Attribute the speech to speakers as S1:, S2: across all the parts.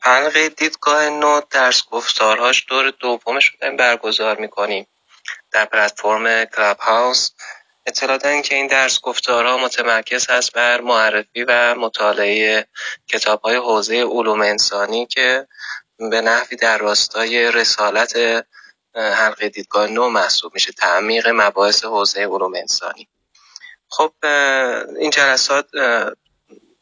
S1: حلقه دیدگاه نو درس گفتارهاش دور دومش رو برگزار می‌کنیم. در پلتفرم کلاب هاوس اطلاع داریم که این درس گفتارها متمرکز هست بر معرفی و مطالعه کتاب های حوزه علوم انسانی که به نحوی در راستای رسالت حلقه دیدگاه نو محسوب میشه. تعمیق مباحث حوزه علوم انسانی. خب این جلسات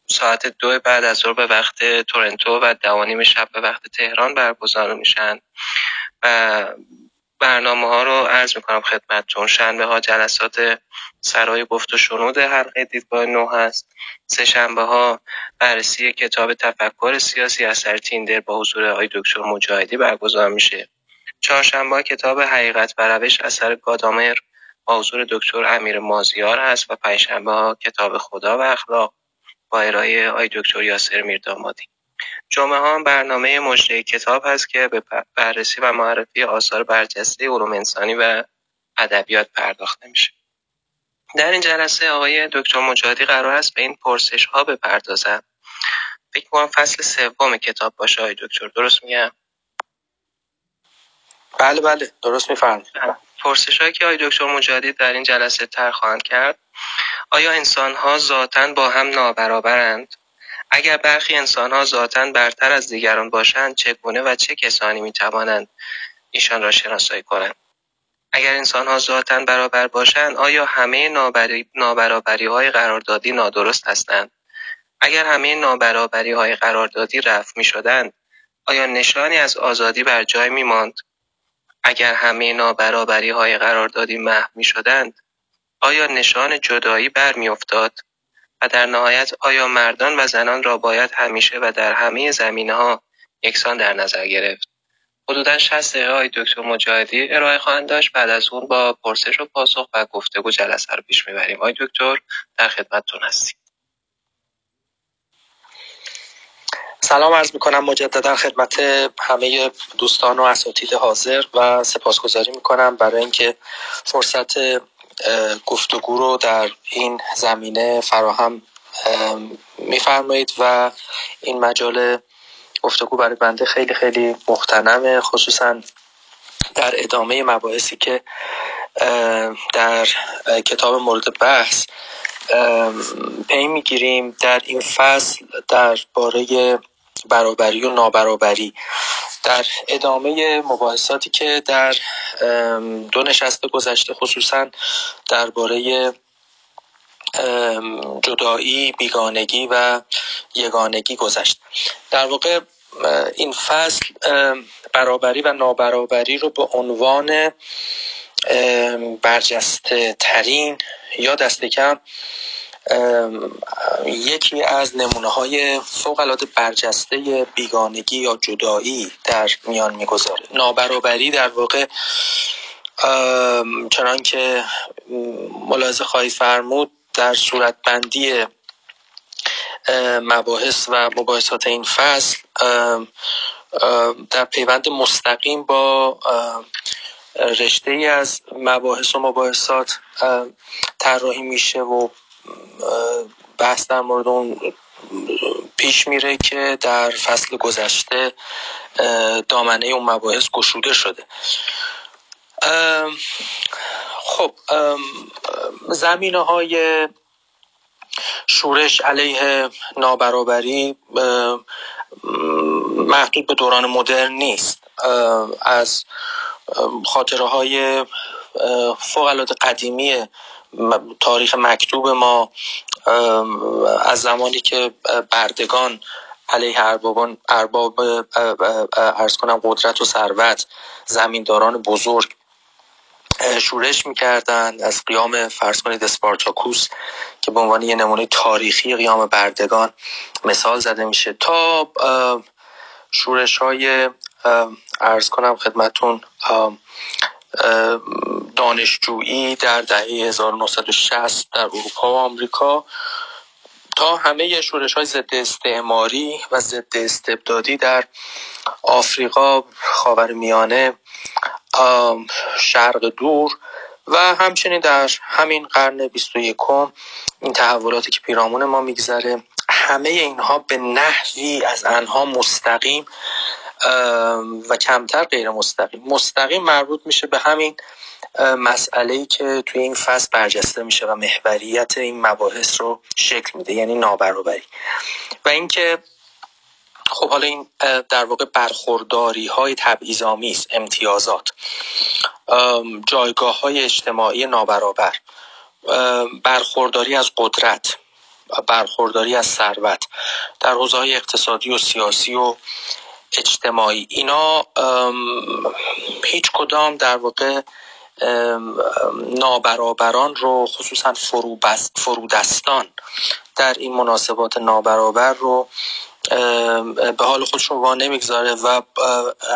S1: ساعت دو بعد از ظهر به وقت تورنتو و دوانیم شب به وقت تهران برگزار میشن. و برنامه ها رو عرض می‌کنم خدمتتون. شنبه ها جلسات سرای گفت و شنود حلقه دیدگاه نو هست. سه شنبه ها بررسی کتاب تفکر سیاسی اثر تیندر با حضور آقای دکتر مجاهدی برگزار میشه. چهارشنبه کتاب حقیقت و روش اثر گادامر با حضور دکتر امیر مازیار هست و پنجشنبه ها کتاب خدا و اخلاق. با ارائه آقای دکتر یاسر میردامادی. جمعه ها برنامه مجری کتاب هست که به بررسی و معرفی آثار برجسته علوم انسانی و ادبیات پرداخته میشه. در این جلسه آقای دکتر مجاهدی قرار است به این پرسش ها بپردازن فکر کنم فصل سوم کتاب باشه آقای دکتر. درست میگم؟
S2: بله بله. درست میفرمایید.
S1: پرسش هایی که آقای دکتر مجاهدی در این جلسه تر خواهند کرد. آیا انسان ها ذاتا با هم نابرابرند؟ اگر برخی انسان ها ذاتا برتر از دیگران باشند چگونه و چه کسانی می توانند ایشان را شناسایی کنند؟ اگر انسان ها ذاتا برابر باشند آیا همه نابرابری های قراردادی نادرست هستند؟ اگر همه نابرابری های قراردادی رفع می شدند آیا نشانی از آزادی بر جای می ماند؟ اگر همه نابرابری های قراردادی محو می شدند آیا نشان جدایی افتاد؟ و در نهایت آیا مردان و زنان را باید همیشه و در همه زمینه ها یکسان در نظر گرفت؟ حدودا 60 دقیقه های دکتر مجاهدی ارائه خواهند داشت. بعد از اون با پرسش و پاسخ و گفتگو جلسه رو پیش می‌بریم. آقای دکتر در خدمتتون هستیم.
S2: سلام عرض می‌کنم مجددا خدمت همه دوستان و اساتید حاضر و سپاسگزاری می‌کنم. برای اینکه فرصت گفتگو رو در این زمینه فراهم میفرمایید و این مجال گفتگو برای بنده خیلی خیلی مختنمه خصوصا در ادامه مباحثی که در کتاب مورد بحث پی می‌گیریم در این فصل درباره برابری و نابرابری. در ادامه مباحثاتی که در دو نشست گذشته خصوصا درباره جدایی بیگانگی و یگانگی گذشت. در واقع این فصل برابری و نابرابری رو به عنوان برجسته ترین یا دست کم یکی از نمونه های فوق العاده برجسته بیگانگی یا جدایی در میان می‌گذاره. نابرابری در واقع چنان که ملاحظه خواهی فرمود در صورت بندی مباحث و مباحثات این فصل در پیوند مستقیم با رشته ای از مباحث و مباحثات طراحی میشه و بحث در مورد اون پیش میره که در فصل گذشته دامنه اون مباحث گشوده شده. خب زمینه های شورش علیه نابرابری محدود به دوران مدرن نیست. از خاطره های فوق قدیمی تاریخ مکتوب ما از زمانی که بردگان علیه اربابان ارباب ارز کنم قدرت و ثروت زمینداران بزرگ شورش می‌کردند از قیام فرض کنید اسپارتاکوس که به عنوان یه نمونه تاریخی قیام بردگان مثال زده میشه. تا شورش های ارز کنم خدمتون دانشجویی در دهه 1960 در اروپا و آمریکا تا همه شورش های ضد استعماری و ضد استبدادی در آفریقا خاورمیانه شرق دور و همچنین در همین قرن 21 این تحولاتی که پیرامون ما میگذره. همه اینها به نحوی از انها مستقیم و کمتر غیر مستقیم. مستقیم مربوط میشه به همین مسئله که توی این فصل برجسته میشه و محوریت این مباحث رو شکل میده یعنی نابرابری. و اینکه خب حالا این در واقع برخورداری های تبعیض‌آمیز امتیازات جایگاه های اجتماعی نابرابر برخورداری از قدرت برخورداری از ثروت در حوزه اقتصادی و سیاسی و اجتماعی. اینا هیچ کدام در واقع نابرابران رو خصوصا فرودستان در این مناسبات نابرابر رو به حال خودشون وا نمی‌گذاره و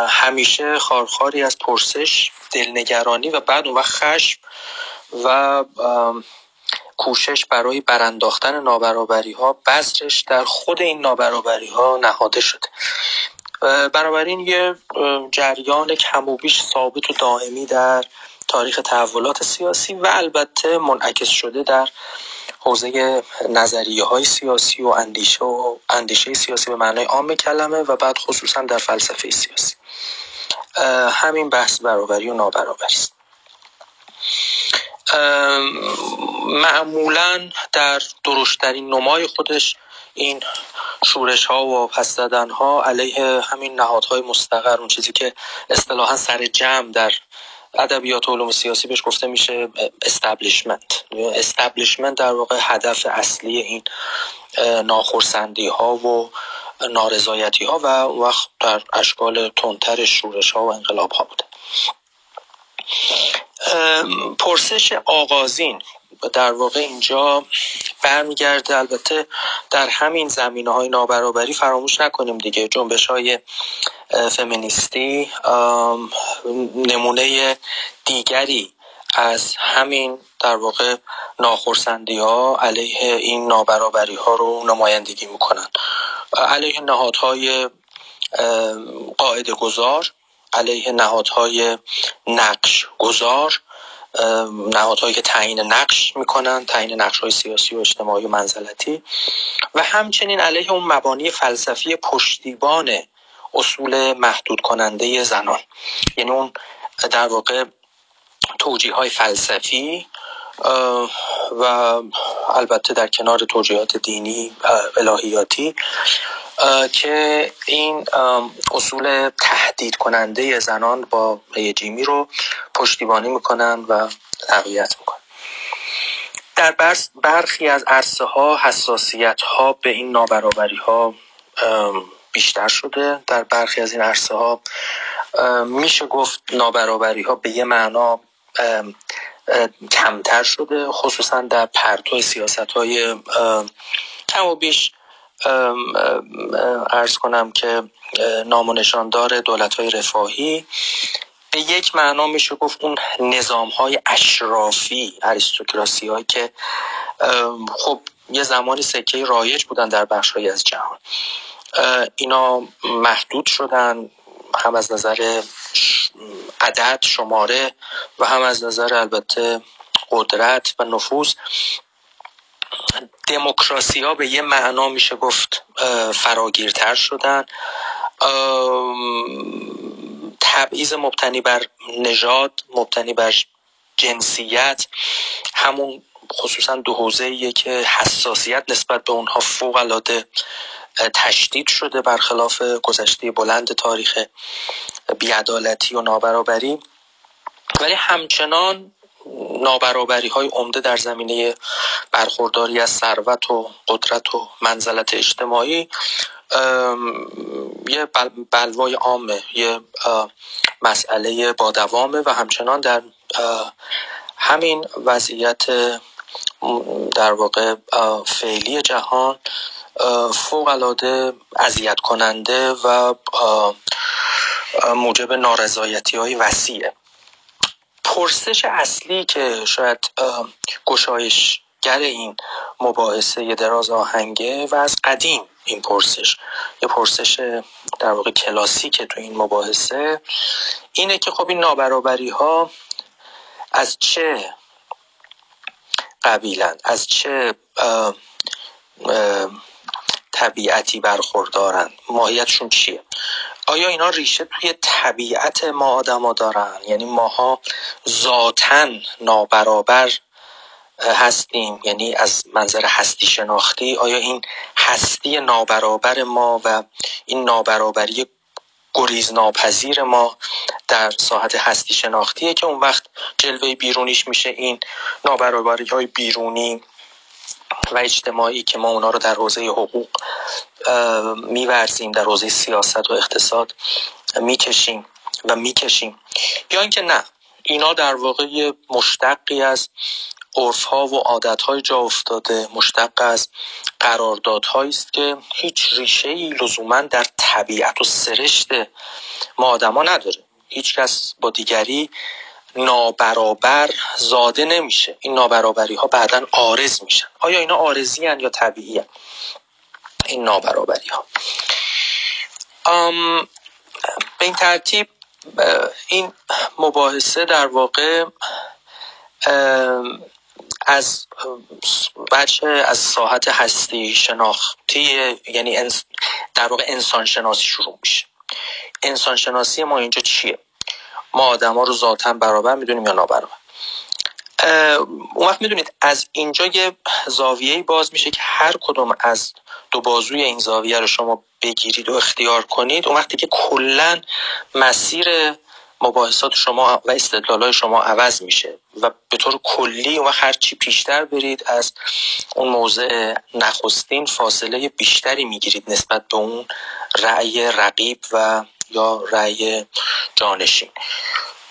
S2: همیشه خارخاری از پرسش دلنگرانی و بعد اون وقت خشم و کوشش برای برانداختن نابرابری ها بذرش در خود این نابرابری ها نهاده شده. بنابراین یه جریان کم و بیش ثابت و دائمی در تاریخ تحولات سیاسی و البته منعکس شده در حوزه نظریه های سیاسی و اندیشه و اندیشه سیاسی به معنای عام کلمه و بعد خصوصا در فلسفه سیاسی. همین بحث برابری و نابرابری است. معمولا در درشترین نمای خودش این شورش ها و پس ها علیه همین نهادهای مستقر اون چیزی که اصطلاحا سر جمع در ادبیات علوم سیاسی بهش گفته میشه استبلیشمنت استبلیشمنت در واقع هدف اصلی این ناخرسندی ها و نارضایتی ها و وقت در اشکال تندتر شورش ها و انقلاب ها بوده. پرسش آغازین. در واقع اینجا برمیگرده. البته در همین زمینه های نابرابری فراموش نکنیم دیگه. جنبش های فمینیستی نمونه دیگری از همین در واقع ناخرسندی ها علیه این نابرابری ها رو نمایندگی می‌کنن. علیه نهادهای قاعده گذار علیه نهادهای نقش گذار نهادهایی که تعیین نقش می‌کنن تعیین نقش های سیاسی و اجتماعی و منزلتی. و همچنین علیه اون مبانی فلسفی پشتیبان اصول محدود کننده زنان. یعنی اون در واقع توجیه های فلسفی و البته در کنار توجیهات دینی الهیاتی که این اصول تهدید کننده زنان با جیمی رو پشتیبانی می‌کنن و تقویت می‌کنن. در برخی از عرصه ها حساسیت ها به این نابرابری ها بیشتر شده. در برخی از این عرصه ها میشه گفت نابرابری ها به یه معنا کمتر شده خصوصا در پرتو سیاست های کم و بیش ارز کنم که نام و نشاندار دولت های رفاهی به یک معنا میشه گفت اون نظام های اشرافی اریستوکراسی هایی که خب یه زمانی سکه رایج بودن در بخش از جهان. اینا محدود شدن هم از نظر عدد شماره و هم از نظر البته قدرت و نفوذ دموکراسی ها به یه معنا میشه گفت فراگیرتر شدن. تبعیض مبتنی بر نژاد مبتنی بر جنسیت همون خصوصا دو حوزه که حساسیت نسبت به اونها فوق العاده تشدید شده برخلاف گذشته بلند تاریخ بیعدالتی و نابرابری. ولی همچنان نابرابری های عمده در زمینه برخورداری از ثروت و قدرت و منزلت اجتماعی یه بلوای عامه یه مسئله با دوامه و همچنان در همین وضعیت در واقع فعلی جهان فوق العاده اذیت کننده و موجب نارضایتی های وسیعه. پرسش اصلی که شاید گشایشگر این مباحثه دراز آهنگه و از قدیم این پرسش. یه پرسش در واقع کلاسیک تو این مباحثه. اینه که خب این نابرابری ها از چه قبیلن. از چه طبیعتی برخوردارن؟ ماهیتشون چیه؟ آیا اینا ریشه توی طبیعت ما آدما دارن؟ یعنی ماها ذاتا نابرابر هستیم. یعنی از منظر هستی شناختی آیا این هستی نابرابر ما و این نابرابری گریز ناپذیر ما در ساحت هستی شناختیه که اون وقت جلوه بیرونیش میشه این نابرابری های بیرونی و اجتماعی که ما اونا رو در حوزه حقوق میورزیم در حوزه سیاست و اقتصاد می‌کشیم و می‌کشیم. یا اینکه نه اینا در واقع مشتقی از عرف ها و عادت های جا افتاده. مشتق از قراردادهایی است که هیچ ریشه ای لزوما در طبیعت و سرشت ما آدما نداره. هیچ کس با دیگری نابرابر زاده نمیشه. این نابرابری ها بعدا آرز میشن. آیا اینا آرزی هن یا طبیعی هن؟ این نابرابری ها به این ترتیب این مباحثه در واقع از بچه از ساحت هستی شناختی یعنی در واقع انسان شناسی شروع میشه. انسان شناسی ما اینجا چیه؟ ما آدم ها رو ذاتا برابر می‌دونیم یا نابرابر؟ اون وقت می‌دونید از اینجا یه زاویه باز میشه که هر کدوم از دو بازوی این زاویه رو شما بگیرید و اختیار کنید. اون وقتی که کلا مسیر مباحثات شما و استدلال شما عوض میشه و به طور کلی و هر چی پیشتر برید از اون موضع نخستین فاصله بیشتری می‌گیرید نسبت به اون رأی رقیب و یا رأی جانشین.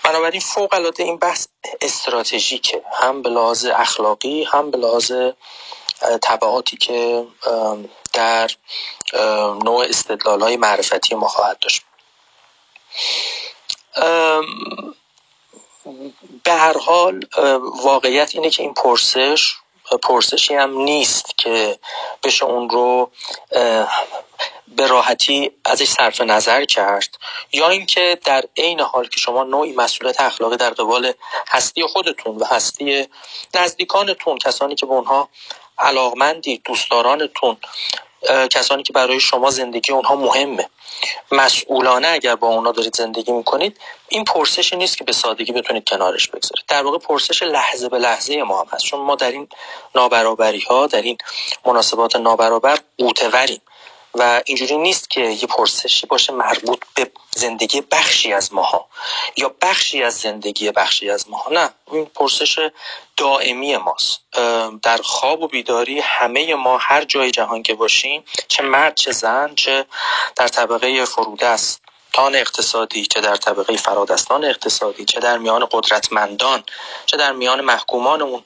S2: بنابراین فوق العاده این بحث استراتژیکه هم به لحاظ اخلاقی هم به لحاظ طبعاتی که در نوع استدلال های معرفتی ما خواهد داشت. به هر حال واقعیت اینه که این پرسش پرسشی هم نیست که بشه اون رو به راحتی ازش صرف نظر کرد. یا اینکه در عین حال که شما نوعی مسئولیت اخلاقی در قبال هستی خودتون و هستی نزدیکانتون کسانی که به اونها علاقمندی دوستدارانتون کسانی که برای شما زندگی اونها مهمه. مسئولانه اگر با اونا دارید زندگی می‌کنید این پرسش نیست که به سادگی بتونید کنارش بگذارید. در واقع پرسش لحظه به لحظه ما هم هست. چون ما در این نابرابری ها در این مناسبات نابرابر قوتوریم و اینجوری نیست که یه پرسشی باشه مربوط به زندگی بخشی از ماها یا بخشی از زندگی بخشی از ماها. نه این پرسش دائمی ماست. در خواب و بیداری همه ما هر جای جهان که باشیم چه مرد چه زن چه در طبقه فرودست تان اقتصادی چه در طبقه فرادستان اقتصادی چه در میان قدرتمندان چه در میان محکومان اون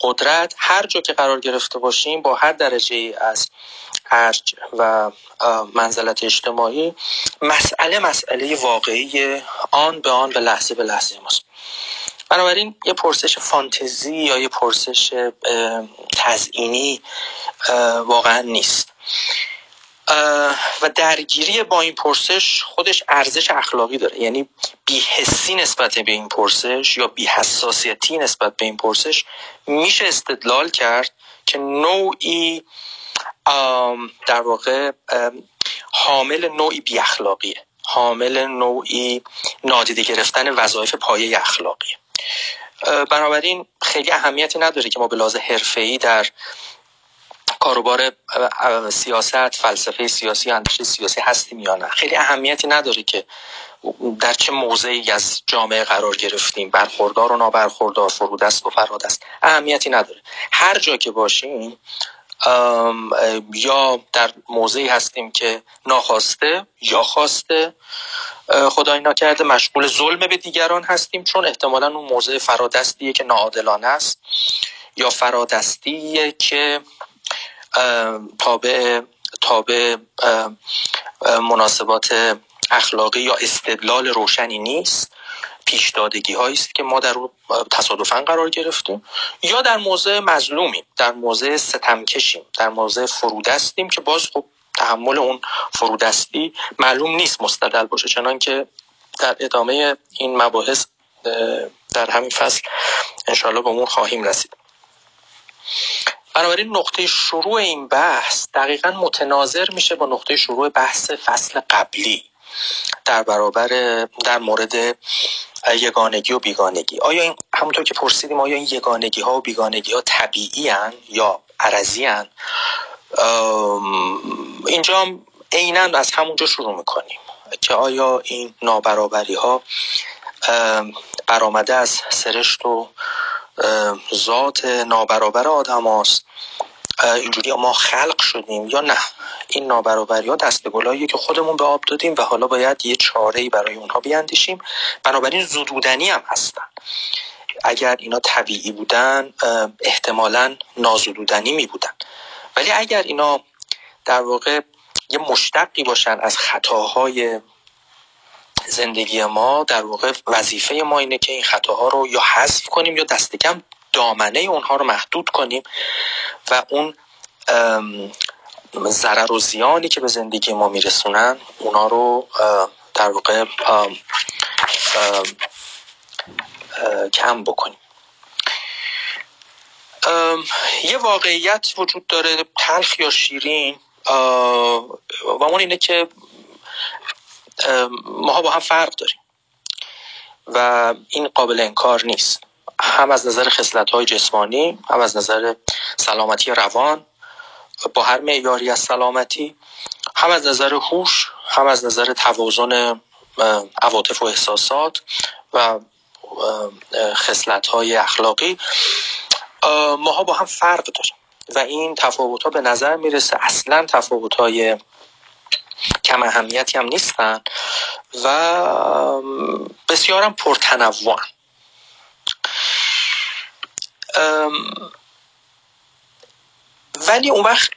S2: قدرت هر جا که قرار گرفته باشیم با هر درجه از ارج و منزلت اجتماعی مسئله مسئله واقعی آن به آن به لحظه به لحظه ماست. بنابراین یه پرسش فانتزی یا یه پرسش تزئینی واقعا نیست. و درگیری با این پرسش خودش ارزش اخلاقی داره. یعنی بیحسی نسبت به این پرسش یا بیحساسیتی نسبت به این پرسش میشه استدلال کرد که نوعی در واقع حامل نوعی بی اخلاقیه حامل نوعی نادیده گرفتن وظایف پایه اخلاقیه. بنابراین خیلی اهمیتی نداره که ما به لحاظ حرفه‌ای در کاروبار سیاست فلسفه سیاسی اندیشه سیاسی هستیم یا نه. خیلی اهمیتی نداره که در چه موضعی از جامعه قرار گرفتیم. برخوردار و نابرخوردار فرودست و فرادست. اهمیتی نداره. هر جا که باشیم یا در موضعی هستیم که ناخواسته یا خواسته خدای نکرده مشغول ظلم به دیگران هستیم چون احتمالا اون موضع فرادستیه که ناعادلانه است یا فرادستیه که تابع تابع مناسبات اخلاقی یا استدلال روشنی نیست. پیشدادگی هایی است که ما در تصادفا قرار گرفتیم یا در موضع مظلومیم در موضع ستمکشیم در موضع فرودستیم که باز خب تحمل اون فرودستی معلوم نیست مستدل باشه چنان که در ادامه این مباحث در همین فصل انشاءالله به اون خواهیم رسید. بنابراین نقطه شروع این بحث دقیقا متناظر میشه با نقطه شروع بحث فصل قبلی در برابر در مورد یگانگی و بیگانگی. آیا این همونطور که پرسیدیم آیا این یگانگی ها و بیگانگی ها طبیعی هن یا عرضی هن؟ اینجا عینا از همونجا شروع می‌کنیم که آیا این نابرابری ها برآمده از سرشت و ذات نابرابر آدم هاست؟ اینجوری ما خلق شدیم یا نه. این نابرابری ها دست گلاییه که خودمون به آب دادیم و حالا باید یه چاره ای برای اونها بیاندیشیم بنابراین زدودنی هم هستن. اگر اینا طبیعی بودن احتمالا نازدودنی می بودن. ولی اگر اینا در واقع یه مشتقی باشن از خطاهای زندگی ما در واقع وظیفه ما اینه که این خطاها رو یا حذف کنیم یا دست کم دامنه اونها رو محدود کنیم و اون ضرر و زیانی که به زندگی ما میرسونن اونا رو در واقع کم بکنیم. یه واقعیت وجود داره تلخ یا شیرین و اون اینه که ماها با هم فرق داریم و این قابل انکار نیست. هم از نظر خصلت های جسمانی هم از نظر سلامتی روان با هر معیاری از سلامتی هم از نظر هوش هم از نظر توازن عواطف و احساسات و خصلت های اخلاقی ماها با هم فرق داریم و این تفاوت ها به نظر می‌رسه اصلا تفاوت های کم اهمیتی هم نیستن و بسیارم پرتنوع ولی اون وقت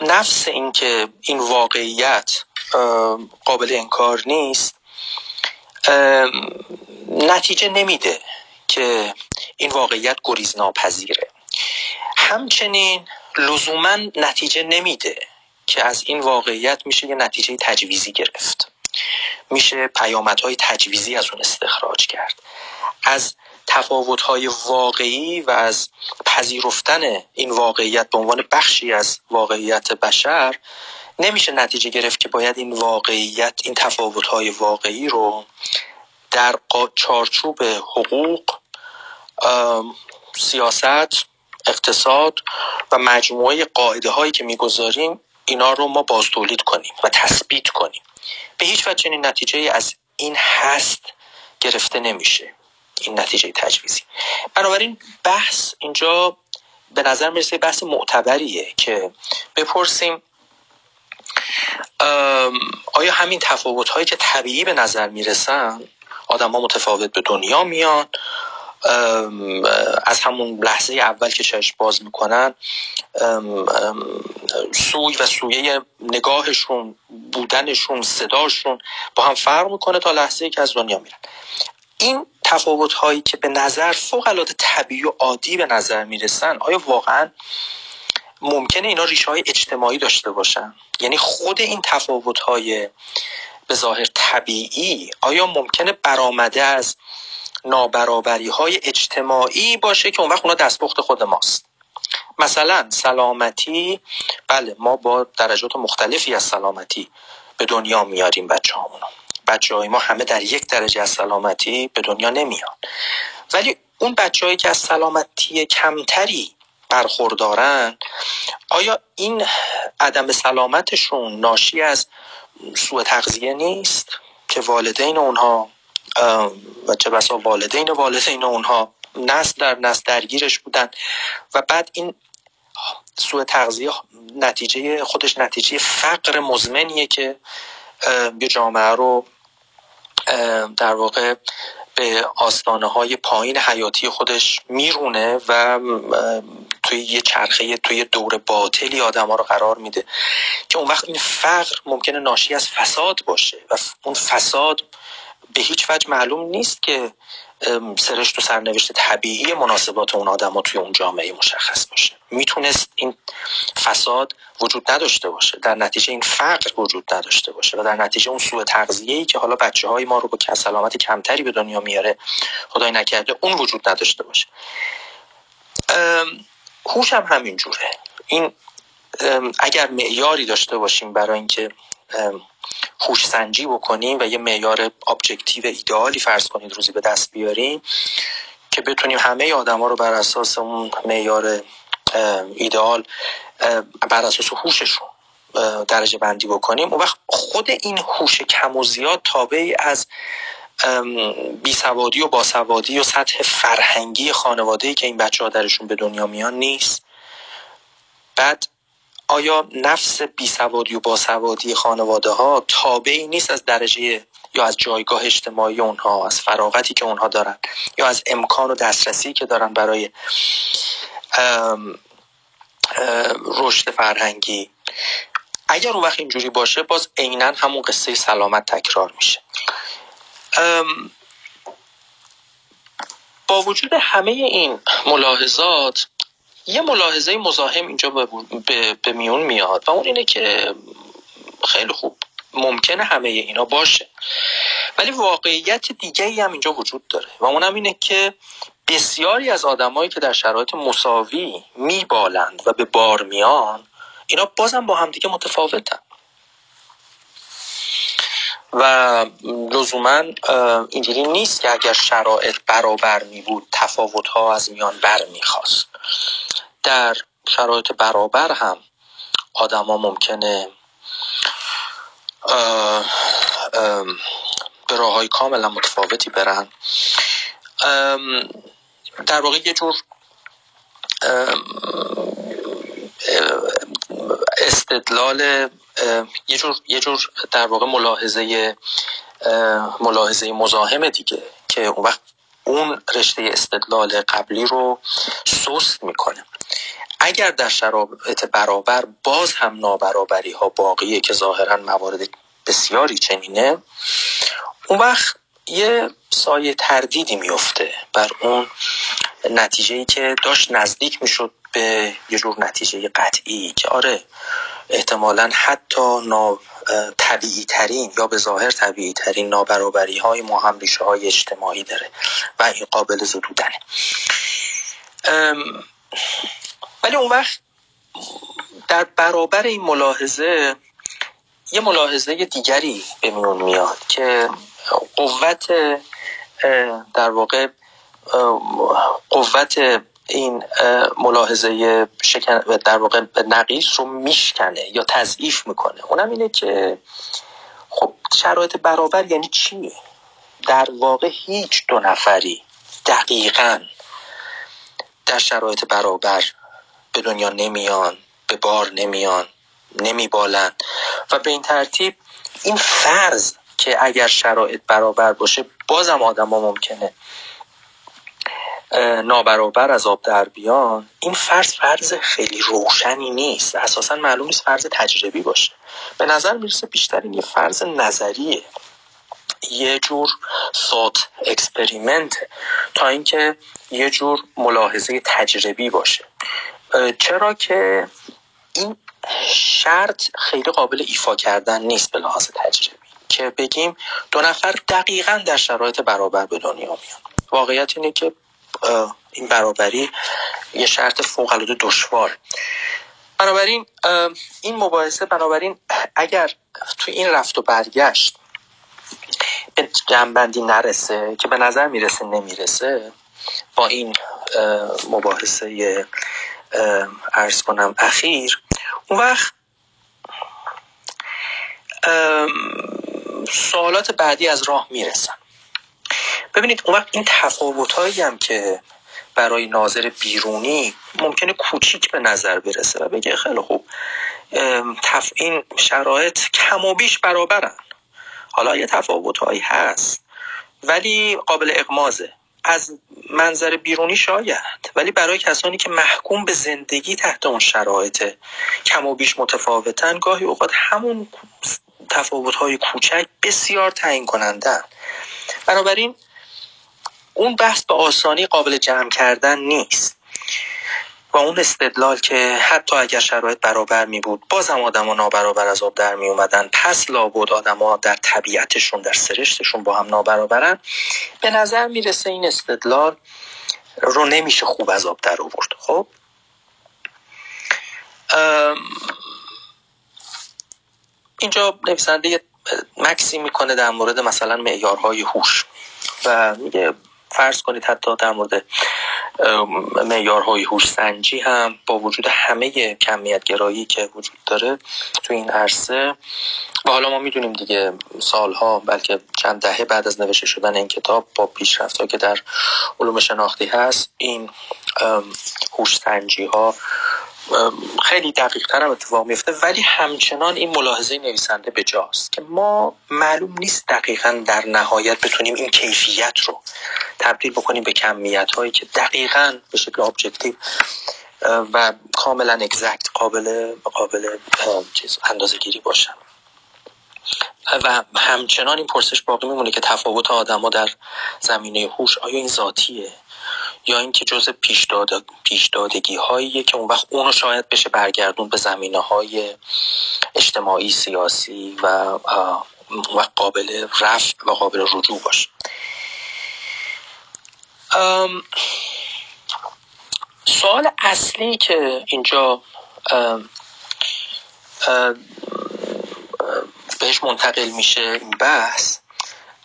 S2: نفس این که این واقعیت قابل انکار نیست نتیجه نمیده که این واقعیت گریز ناپذیره همچنین لزوما نتیجه نمیده که از این واقعیت میشه یه نتیجه تجویزی گرفت. میشه پیامدهای تجویزی از اون استخراج کرد. از تفاوتهای واقعی و از پذیرفتن این واقعیت به عنوان بخشی از واقعیت بشر نمیشه نتیجه گرفت که باید این واقعیت این تفاوتهای واقعی رو در چارچوب حقوق سیاست اقتصاد و مجموعه قاعده هایی که می‌گذاریم اینا رو ما باز تولید کنیم و تثبیت کنیم. به هیچ وجه چنین نتیجه از این هست گرفته نمیشه. این نتیجه تجویزی. بنابراین بحث اینجا به نظر می‌رسه بحث معتبریه که بپرسیم آیا همین تفاوت هایی که طبیعی به نظر می‌رسن آدم ها متفاوت به دنیا میان؟ از همون لحظه اول که چشم باز می‌کنن سوی و سویه نگاهشون بودنشون صداشون با هم فرق می‌کنه تا لحظه که از دنیا میرن. این تفاوت هایی که به نظر فوق العاده طبیعی و عادی به نظر می‌رسن آیا واقعا ممکنه اینا ریشه های اجتماعی داشته باشن؟ یعنی خود این تفاوت های به ظاهر طبیعی آیا ممکنه برآمده از نابرابری های اجتماعی باشه که اون وقت اونا دستپخت خود ماست؟ مثلا سلامتی بله ما با درجات مختلفی از سلامتی به دنیا میاریم بچه همونو بچه ما همه در یک درجه از سلامتی به دنیا نمیان. ولی اون بچه که از سلامتی کمتری برخوردارن آیا این عدم سلامتشون ناشی از سوء تغذیه نیست که والدین اونها و چه بسا والدین والدین اونها نسل در نسل درگیرش بودن و بعد این سوء تغذیه نتیجه خودش نتیجه فقر مزمنیه که یه جامعه رو در واقع به آستانه های پایین حیاتی خودش میرونه و توی یه چرخه توی دور باطلی آدم ها رو قرار میده که اون وقت این فقر ممکنه ناشی از فساد باشه و اون فساد به هیچ وجه معلوم نیست که سرشت و سرنوشت طبیعی مناسبات اون آدم توی اون جامعه مشخص باشه. می‌تونست این فساد وجود نداشته باشه. در نتیجه این فقر وجود نداشته باشه و در نتیجه اون سوء تغذیه ای که حالا بچه های ما رو با سلامت کمتری به دنیا میاره خدای نکرده اون وجود نداشته باشه. هوش هم همین جوره این اگر معیاری داشته باشیم برای اینکه هوش سنجی بکنیم و یه معیار objective ایدئالی فرض کنید روزی به دست بیاریم که بتونیم همه آدما رو بر اساس اون معیار ایدئال بر اساس هوششون درجه بندی بکنیم. اون وقت خود این هوش کم و زیاد تابعی از بیسوادی و باسوادی و سطح فرهنگی خانواده که این بچه ها درشون به دنیا میان نیست. بعد آیا نفس بیسوادی و باسوادی خانواده ها تابعی نیست از درجه یا از جایگاه اجتماعی اونها از فراغتی که اونها دارن یا از امکان و دسترسی که دارن برای رشد فرهنگی؟ اگر اون وقت اینجوری باشه باز عینا همون قصه سلامت تکرار میشه. با وجود همه این ملاحظات یه ملاحظه مزاحم اینجا به, میون میاد و اون اینه که خیلی خوب. ممکنه همه اینا باشه. ولی واقعیت دیگه هم اینجا وجود داره و اونم اینه که بسیاری از آدمایی که در شرایط مساوی میبالند و به بار میان اینا بازم با همدیگه متفاوتن. و لزوما اینجوری نیست که اگر شرایط برابر می بود تفاوت ها از میان بر می‌خواست در شرایط برابر هم آدما ممکنه به راه های کاملا متفاوتی برن. در واقع یه جور استدلال یه جور یه جور در واقع ملاحظه ملاحظه مزاحم دیگه که اون وقت اون رشته استدلال قبلی رو سست می‌کنه. اگر در شرایط برابر باز هم نابرابری ها باقیه که ظاهرا موارد بسیاری چنینه اون وقت یه سایه تردیدی میفته بر اون نتیجه ای که داشت نزدیک می‌شد به یه جور نتیجه قطعی که آره احتمالا حتی نا طبیعی ترین یا به ظاهر طبیعی ترین نابرابری های ما هم ریشه های اجتماعی داره و این قابل زدودنه ولی اون وقت در برابر این ملاحظه یه ملاحظه دیگری به میون میاد که قوت در واقع قوت این ملاحظه شکن در واقع نقیص رو میشکنه یا تضعیف می‌کنه. اونم اینه که خب شرایط برابر یعنی چی در واقع هیچ دو نفری دقیقا در شرایط برابر به دنیا نمیان به بار نمیان نمیبالن و به این ترتیب این فرض که اگر شرایط برابر باشه بازم آدما ممکنه نابرابر از آب در بیان این فرض فرض خیلی روشنی نیست. اساسا معلوم نیست فرض تجربی باشه. به نظر می‌رسه بیشتر این یه فرض نظریه. یه جور thought experiment تا اینکه یه جور ملاحظه تجربی باشه. چرا که این شرط خیلی قابل ایفا کردن نیست به لحاظ تجربی. که بگیم دو نفر دقیقا در شرایط برابر به دنیا میان. واقعیت اینه که این برابری یه شرط فوق العاده دشوار. بنابراین این مباحثه بنابراین اگر تو این رفت و برگشت به جنبندی نرسه که به نظر می‌رسه نمی‌رسه با این مباحثه ارز کنم اخیر اون وقت سوالات بعدی از راه می‌رسن. ببینید اون وقت این تفاوت هم که برای ناظر بیرونی ممکنه کوچیک به نظر برسه و بگه خیلی خوب تف این شرایط کم و بیش برابرن. حالا یه تفاوت هایی هست ولی قابل اقمازه از منظر بیرونی شاید ولی برای کسانی که محکوم به زندگی تحت اون شرایط کم و بیش متفاوتن گاهی اوقات همون تفاوت های کوچک بسیار تعیین کنندن بنابراین اون بحث به آسانی قابل جمع کردن نیست. و اون استدلال که حتی اگر شرایط برابر می بود بازم آدم ها نابرابر از آب در می اومدن. پس لابد آدم ها در طبیعتشون در سرشتشون با هم نابرابرن. به نظر می‌رسه این استدلال رو نمیشه خوب از آب در آورد. خب؟ اینجا نویسنده مکسی می‌کنه در مورد مثلا معیارهای هوش و میگه فرض کنید حتی در مورد معیارهای هوش سنجی هم با وجود همه کمیت گرایی که وجود داره تو این عرصه. و حالا ما می‌دونیم دیگه سالها بلکه چند دهه بعد از نوشته شدن این کتاب با پیشرفت که در علوم شناختی هست این هوش سنجی ها خیلی دقیق تر هم اتفاق میفته ولی همچنان این ملاحظه نویسنده به جاست که ما معلوم نیست دقیقا در نهایت بتونیم این کیفیت رو تبدیل بکنیم به کمیت هایی که دقیقا به شکل objective و کاملا exact قابل قابل چیز اندازه گیری باشن. و همچنان این پرسش باقی میمونه که تفاوت آدما در زمینه هوش آیا این ذاتیه؟ یا اینکه جز پیشداد پیشدادگی هاییه که اون وقت اونو شاید بشه برگردون به زمینه های اجتماعی سیاسی و و قابل رفع و قابل رجوع باشه. سوال اصلی که اینجا بهش منتقل میشه این بحث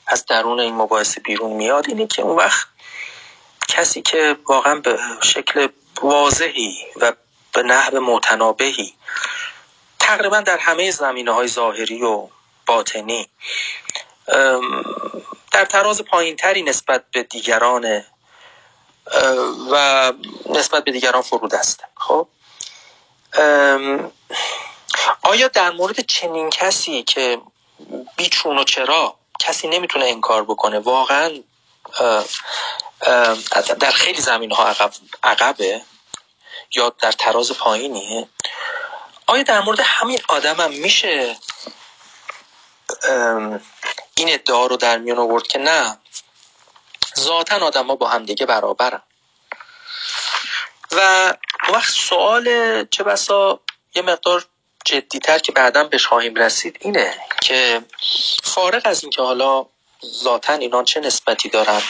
S2: از درون این مباحثه بیرون میاد اینه که اون وقت کسی که واقعا به شکل واضحی و به نحو متنابهی تقریبا در همه زمینه های ظاهری و باطنی در تراز پایینتری نسبت به دیگران و نسبت به دیگران فرود است. خب؟ آیا در مورد چنین کسی که بیچون و چرا کسی نمی‌تونه انکار بکنه واقعا در خیلی زمین ها عقب عقبه یا در تراز پایینیه آیا در مورد همین آدم هم میشه این ادعا رو در میان آورد که نه ذاتا آدم ها با همدیگه برابرن؟ و وقت سوال چه بسا یه مقدار جدیتر که بعدا بهش خواهیم رسید اینه که فارغ از اینکه حالا ذاتا اینا چه نسبتی دارن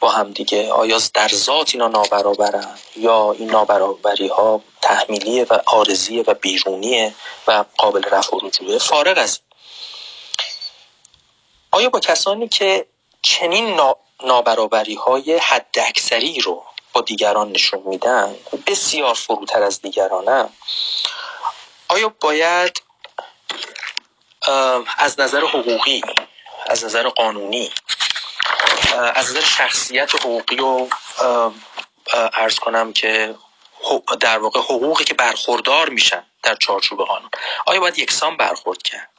S2: با هم دیگه؟ آیا در ذات اینا نابرابرن؟ یا این نابرابری ها تحمیلیه و آرزیه و بیرونیه و قابل رفع و رجوعه؟ فارغ از آیا با کسانی که چنین نابرابری های حد اکثری رو با دیگران نشون میدن بسیار فروتر از دیگرانم آیا باید از نظر حقوقی از نظر قانونی از نظر شخصیت حقوقی و ارز کنم که در واقع حقوقی که برخوردار میشن در چارچوب قانون. آیا باید یکسان برخورد کرد؟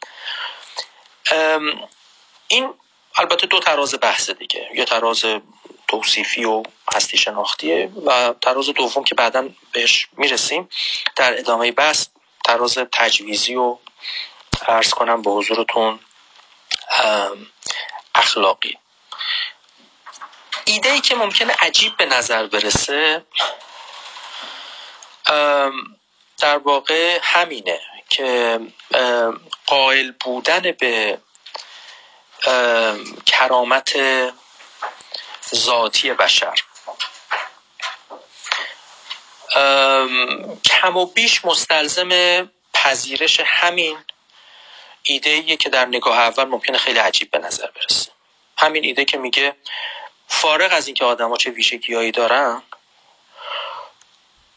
S2: این البته دو تراز بحث دیگه. یا تراز توصیفی و هستی شناختیه و تراز دوم که بعدا بهش می‌رسیم. در ادامه بحث تراز تجویزی و ارز کنم به حضورتون اخلاقی. ایده ای که ممکنه عجیب به نظر برسه در واقع همینه که قائل بودن به کرامت ذاتی بشر. کم و بیش مستلزم پذیرش همین ایده که در نگاه اول ممکنه خیلی عجیب به نظر برسه. همین ایده که میگه فارغ از اینکه آدما چه ویژگیهایی دارن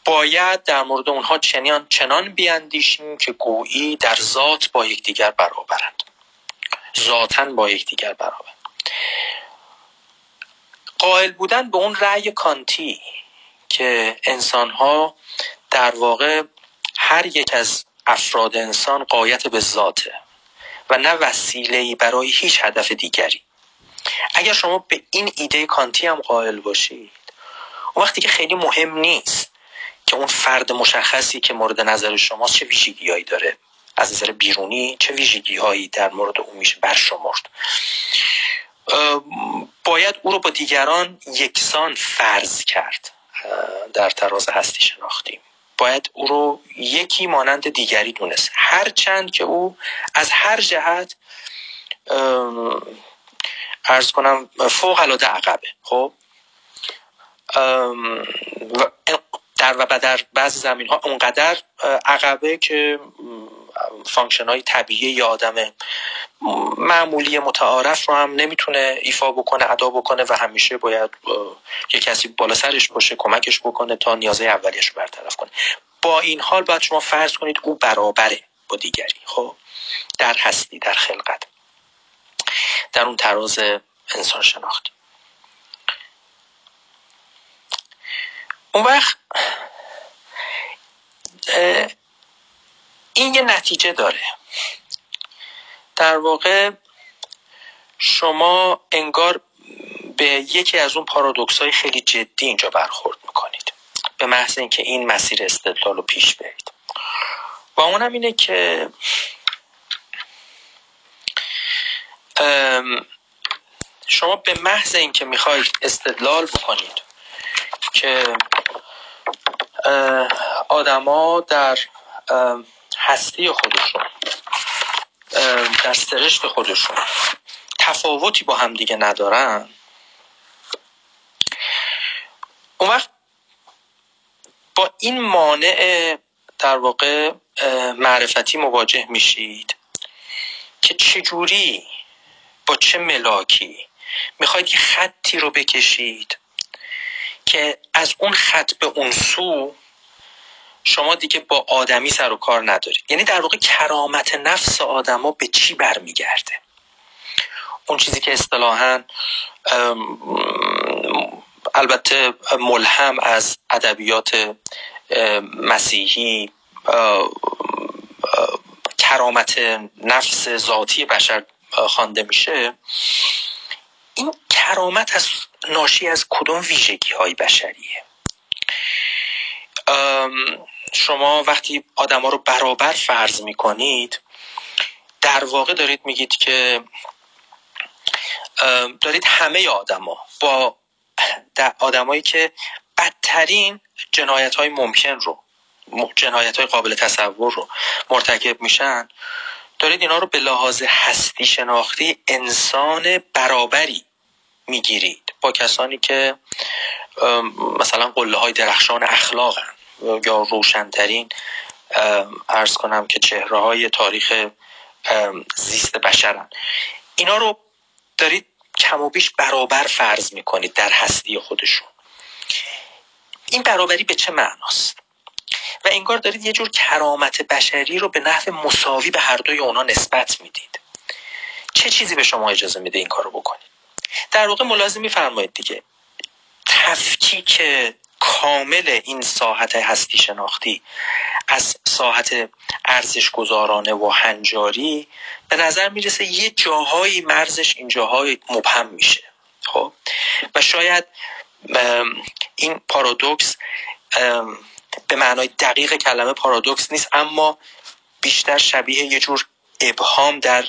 S2: باید در مورد اونها چنان چنان بیاندیشیم که گویی در ذات با یکدیگر برابرند. ذاتا با یکدیگر برابر قائل بودن به اون رأی کانتی که انسان ها در واقع هر یک از افراد انسان قایت به ذاته. و نه وسیله برای هیچ هدف دیگری. اگر شما به این ایده کانتی هم قائل باشید اون وقتی که خیلی مهم نیست که اون فرد مشخصی که مورد نظر شماست چه ویژگیهایی داره. از نظر بیرونی چه ویژگی هایی در مورد او میشه برشمرد. باید او رو با دیگران یکسان فرض کرد. در تراز هستی شناختیم. باید او رو یکی مانند دیگری دونست. هرچند که او از هر جهت عرض کنم فوق العاده عقبه. خب؟ در و در بعضی زمینه ها اونقدر عقبه که function های طبیعی یا آدم معمولی متعارف رو هم نمی‌تونه ایفا بکنه ادا بکنه و همیشه باید یه کسی بالا سرش باشه کمکش بکنه تا نیازای اولیش رو برطرف کنه. با این حال باید شما فرض کنید او برابره با دیگری خب؟ در هستی در خلقت. در اون تراز انسان شناختی اون وقت این یه نتیجه داره. در واقع شما انگار به یکی از اون پارادوکس های خیلی جدی اینجا برخورد می‌کنید. به محض اینکه این مسیر استدلال رو پیش برید. و اونم اینه که شما به محض اینکه می‌خواید استدلال بکنید که آدما در هستی خودشون در سرشت خودشون. تفاوتی با هم دیگه ندارن. اون وقت با این مانع در واقع معرفتی مواجه میشید که چجوری با چه ملاکی می‌خواید یه خطی رو بکشید که از اون خط به اون سو شما دیگه با آدمی سر و کار ندارید یعنی در واقع کرامت نفس آدما به چی برمیگرده؟ اون چیزی که اصطلاحا البته ملهم از ادبیات مسیحی کرامت نفس ذاتی بشر خوانده میشه. این کرامت از ناشی از کدوم ویژگی های بشریه شما وقتی آدما رو برابر فرض می‌کنید در واقع دارید میگید که دارید همه آدما با آدمایی که بدترین جنایت های ممکن رو جنایت های قابل تصور رو مرتکب میشن دارید اینا رو به لحاظ هستی شناختی انسان برابری می‌گیرید. با کسانی که مثلا قله های درخشان اخلاق یا روشنترین ارز کنم که چهره های تاریخ زیست بشرن. اینا رو دارید کم و بیش برابر فرض می‌کنید در هستی خودشون. این برابری به چه معناست؟ و انگار دارید یه جور کرامت بشری رو به نحو مساوی به هر دوی اونا نسبت می‌دید. چه چیزی به شما اجازه میده این کارو بکنید؟ در واقع ملازم میفرمایید دیگه. تفکیک کامل این ساحت هستی شناختی از ساحت ارزش گذارانه و هنجاری به نظر می‌رسه یه جاهایی مرزش این جاهای مبهم میشه. خب؟ و شاید این پارادوکس به معنای دقیق کلمه پارادوکس نیست اما بیشتر شبیه یه جور ابهام در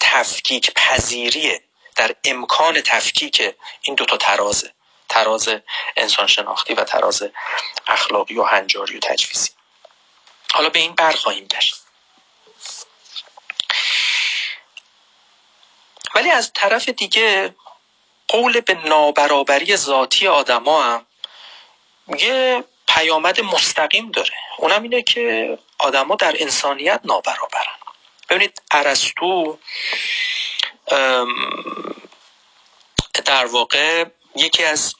S2: تفکیک پذیریه در امکان تفکیک این دوتا ترازه. تراز انسان شناختی و تراز اخلاقی و هنجاری و تجویزی. حالا به این برخواهیم گشت. ولی از طرف دیگه قول به نابرابری ذاتی آدما هم یه پیامد مستقیم داره. اونم اینه که آدما در انسانیت نابرابرن. ببینید ارسطو در واقع یکی از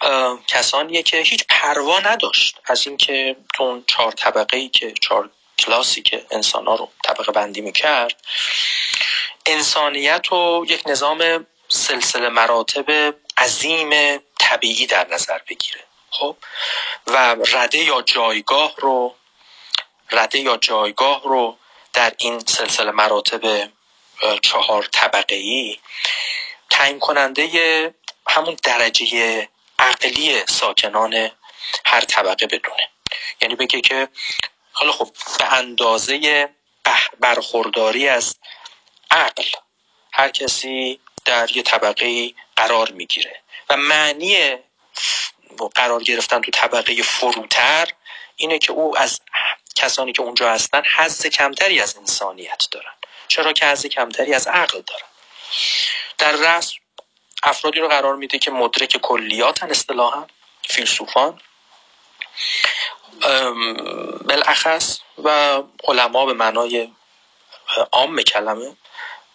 S2: کسانیه که هیچ پروا نداشت از اینکه تو اون چهار طبقه ای که چهار کلاسی که انسان ها رو طبقه بندی می‌کرد انسانیت رو یک نظام سلسله مراتب عظیم طبیعی در نظر بگیره. خب؟ و رده یا جایگاه رو رده یا جایگاه رو در این سلسله مراتب چهار طبقه ای تعیین کننده همون درجه عقلی ساکنان هر طبقه بدونه. یعنی بگه که حالا خب به اندازه برخورداری از عقل هر کسی در یه طبقه قرار می‌گیره. و معنی قرار گرفتن تو طبقه فروتر اینه که او از کسانی که اونجا هستن حز کمتری از انسانیت دارن. چرا که حز کمتری از عقل دارن. در رسم افرادی رو قرار میده که مدرک کلیاتن اصطلاحا فیلسوفان. بالاخص و علما به معنای عام کلمه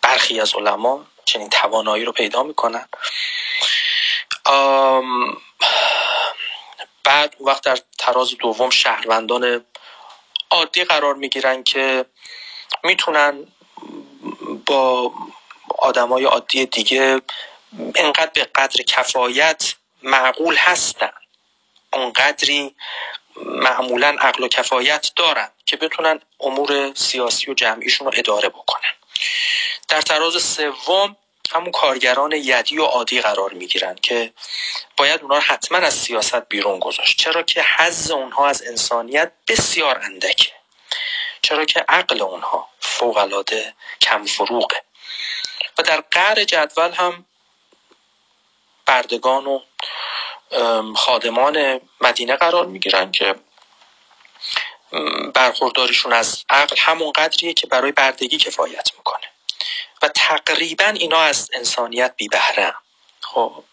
S2: برخی از علما چنین توانایی رو پیدا می‌کنن. بعد وقت در تراز دوم شهروندان عادی قرار می‌گیرن که می‌تونن با آدمای عادی دیگه انقدر به قدر کفایت معقول هستن. اونقدری معمولا عقل و کفایت دارن که بتونن امور سیاسی و جمعیشون رو اداره بکنن. در تراز سوم همون کارگران یدی و عادی قرار می‌گیرن که باید اونها حتما از سیاست بیرون گذاشت. چرا که حز اونها از انسانیت بسیار اندکه. چرا که عقل اونها فوقالعاده کم فروغه و در قعر جدول هم بردگان و خادمان مدینه قرار می‌گیرن که برخورداریشون از عقل همون قدریه که برای بردگی کفایت می‌کنه. و تقریبا اینا از انسانیت بی بهره خب.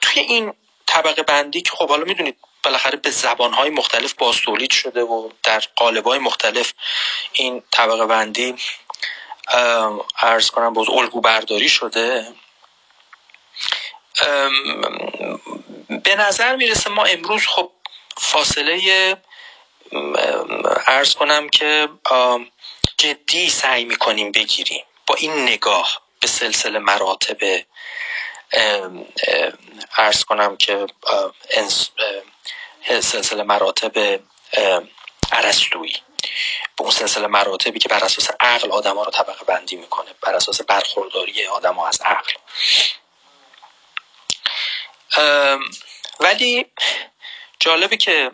S2: توی این طبقه بندی که خب حالا می‌دونید بالاخره به زبانهای مختلف باستولید شده و در قالبهای مختلف این طبقه بندی ارز کنم باز الگو برداری شده به نظر می‌رسه ما امروز خب فاصله ارز کنم که جدی سعی می‌کنیم بگیریم با این نگاه به سلسله مراتب ارز کنم که سلسله مراتب عرستویی به اون سلسله مراتبی که بر اساس عقل آدم ها رو طبقه بندی می‌کنه بر اساس برخورداری آدم ها از عقل. ولی جالبه که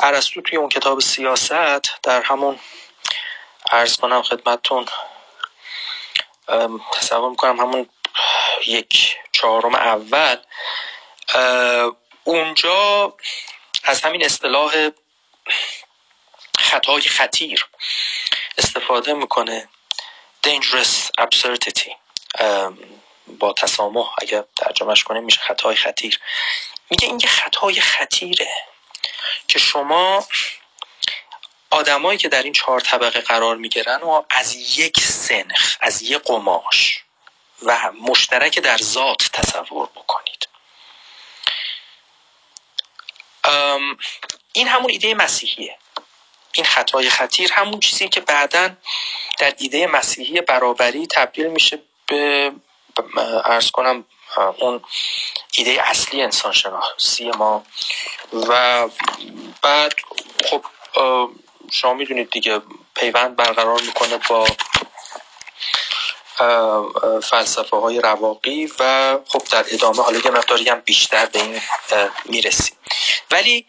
S2: عرستو توی اون کتاب سیاست در همون ارز کنم خدمتتون تصور می‌کنم همون یک چهارم اول اونجا از همین اصطلاح خطای خطیر استفاده می‌کنه. Dangerous absurdity. با تسامح اگر ترجمهش کنیم میشه خطای خطیر. میگه این خطای خطیره که شما آدمایی که در این چهار طبقه قرار می‌گیرن و از یک سنخ از یک قماش و مشترک در ذات تصور بکنید. این همون ایده مسیحیه. این خطای خطیر همون چیزی که بعدا در ایده مسیحی برابری تبدیل میشه به ارز کنم اون ایده اصلی انسان شناسی ما. و بعد خب شما می‌دونید دیگه پیوند برقرار می‌کنه با فلسفه های رواقی و خب در ادامه حالا یه مقداری هم بیشتر به این می‌رسیم. ولی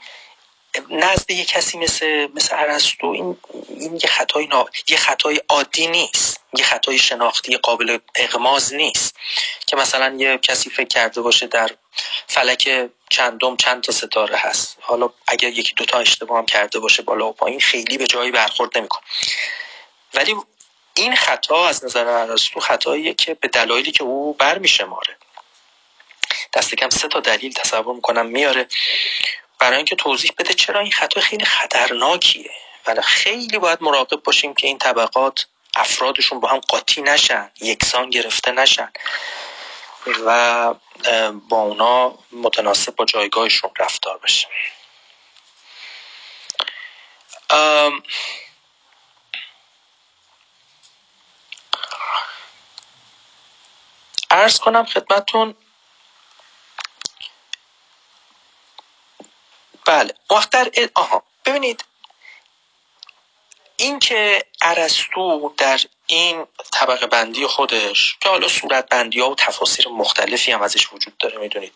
S2: نزد یه کسی مثل مثل ارسطو این این یه خطای نا... یه خطای عادی نیست. یه خطای شناختی قابل اغماز نیست. که مثلا یه کسی فکر کرده باشه در فلک چندم چند تا ستاره هست. حالا اگر یکی دوتا اشتباه هم کرده باشه بالا و پایین خیلی به جایی برخورد نمیکن ولی این خطا از نظر ارسطو خطاییه که به دلایلی که او برمیشماره. دست کم سه تا دلیل تصور می‌کنم میاره. برای اینکه توضیح بده چرا این خطا خیلی خطرناکیه. و خیلی باید مراقب باشیم که این طبقات افرادشون با هم قاطی نشن یکسان گرفته نشن. و با اونا متناسب با جایگاهشون رفتار بشه. ارز کنم خدمتون بله. وقت در آها. ببینید. اینکه ارسطو در این طبقه بندی خودش که حالا صورت بندی ها و تفاصیل مختلفی هم ازش وجود داره می‌دونید.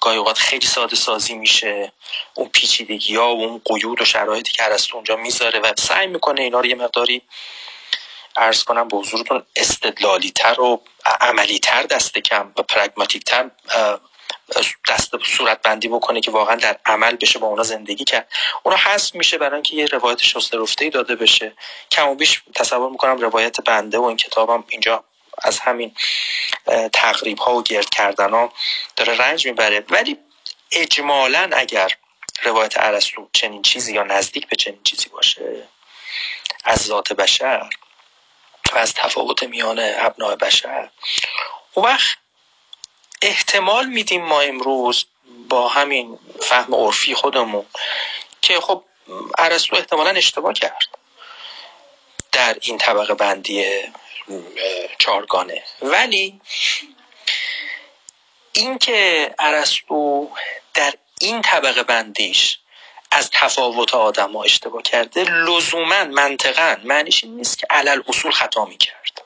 S2: گاهی اوقات خیلی ساده سازی میشه. اون پیچیدگی ها و اون قیود و شرایطی که ارسطو اونجا می‌ذاره و سعی می‌کنه اینا رو یه مقداری ارز کنم به حضورتون استدلالی تر و عملی تر دست کم و پرگماتیک تر دست صورت بندی بکنه که واقعا در عمل بشه با اونا زندگی کرد. اونا حذف میشه برای اینکه یه روایت شسته رفته داده بشه. کم و بیش تصور می‌کنم روایت بنده و این کتابم اینجا از همین تقریب ها و گرد کردن ها داره رنج می‌بره. ولی اجمالا اگر روایت عرستو چنین چیزی یا نزدیک به چنین چیزی باشه از ذات بشر و از تفاوت میان ابناع بشر اون وقت احتمال میدیم ما امروز با همین فهم عرفی خودمون که خب عرستو احتمالا اشتباه کرد در این طبقه بندی چارگانه ولی اینکه ارسطو در این طبقه بندیش از تفاوت آدم ها اشتباه کرده لزوما منطقا معنیش این نیست که علل اصول خطا می‌کرد.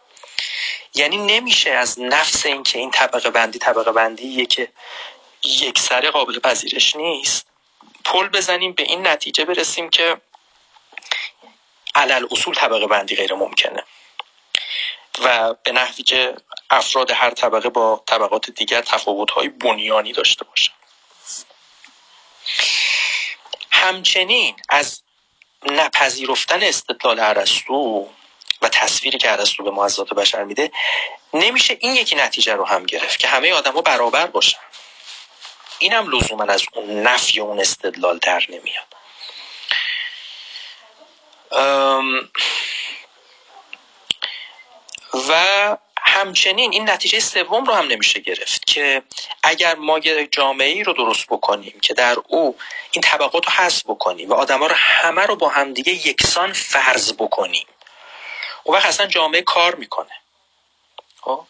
S2: یعنی نمیشه از نفس اینکه این طبقه بندی طبقه بندیه که یک سره قابل پذیرش نیست پل بزنیم به این نتیجه برسیم که علل اصول طبقه بندی غیر ممکنه. و به نحوی که افراد هر طبقه با طبقات دیگر های بنیانی داشته باشن. همچنین از نپذیرفتن استدلال ارسطو و تصویری که ارسطو به ما از ذات بشر میده نمیشه این یکی نتیجه رو هم گرفت که همه آدما برابر باشن. اینم لزوما از اون نفی اون استدلال در نمیاد. و همچنین این نتیجه سوم رو هم نمیشه گرفت که اگر ما جامعه ای رو درست بکنیم که در او این طبقات رو حذف بکنیم و آدما رو همه رو با همدیگه یکسان فرض بکنیم اون وقت اصلا جامعه کار می‌کنه. خب؟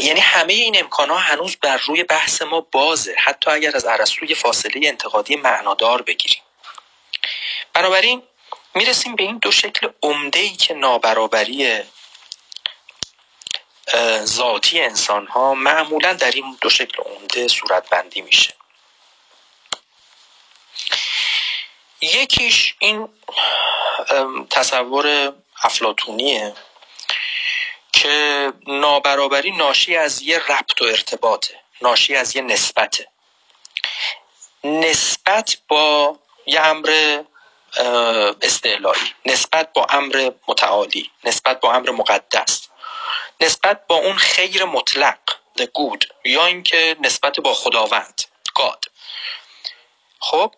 S2: یعنی همه این امکان ها هنوز بر روی بحث ما بازه. حتی اگر از ارسطو فاصله انتقادی معنادار بگیریم. بنابراین می‌رسیم به این دو شکل عمده ای که نابرابری ذاتی انسان ها معمولا در این دو شکل عمده صورت بندی میشه. یکیش این تصور افلاتونیه که نابرابری ناشی از یه ربط و ارتباطه ناشی از یه نسبته. نسبت با یه امر استعلایی نسبت با امر متعالی نسبت با امر مقدس نسبت با اون خیر مطلق the good یا اینکه نسبت با خداوند گاد خب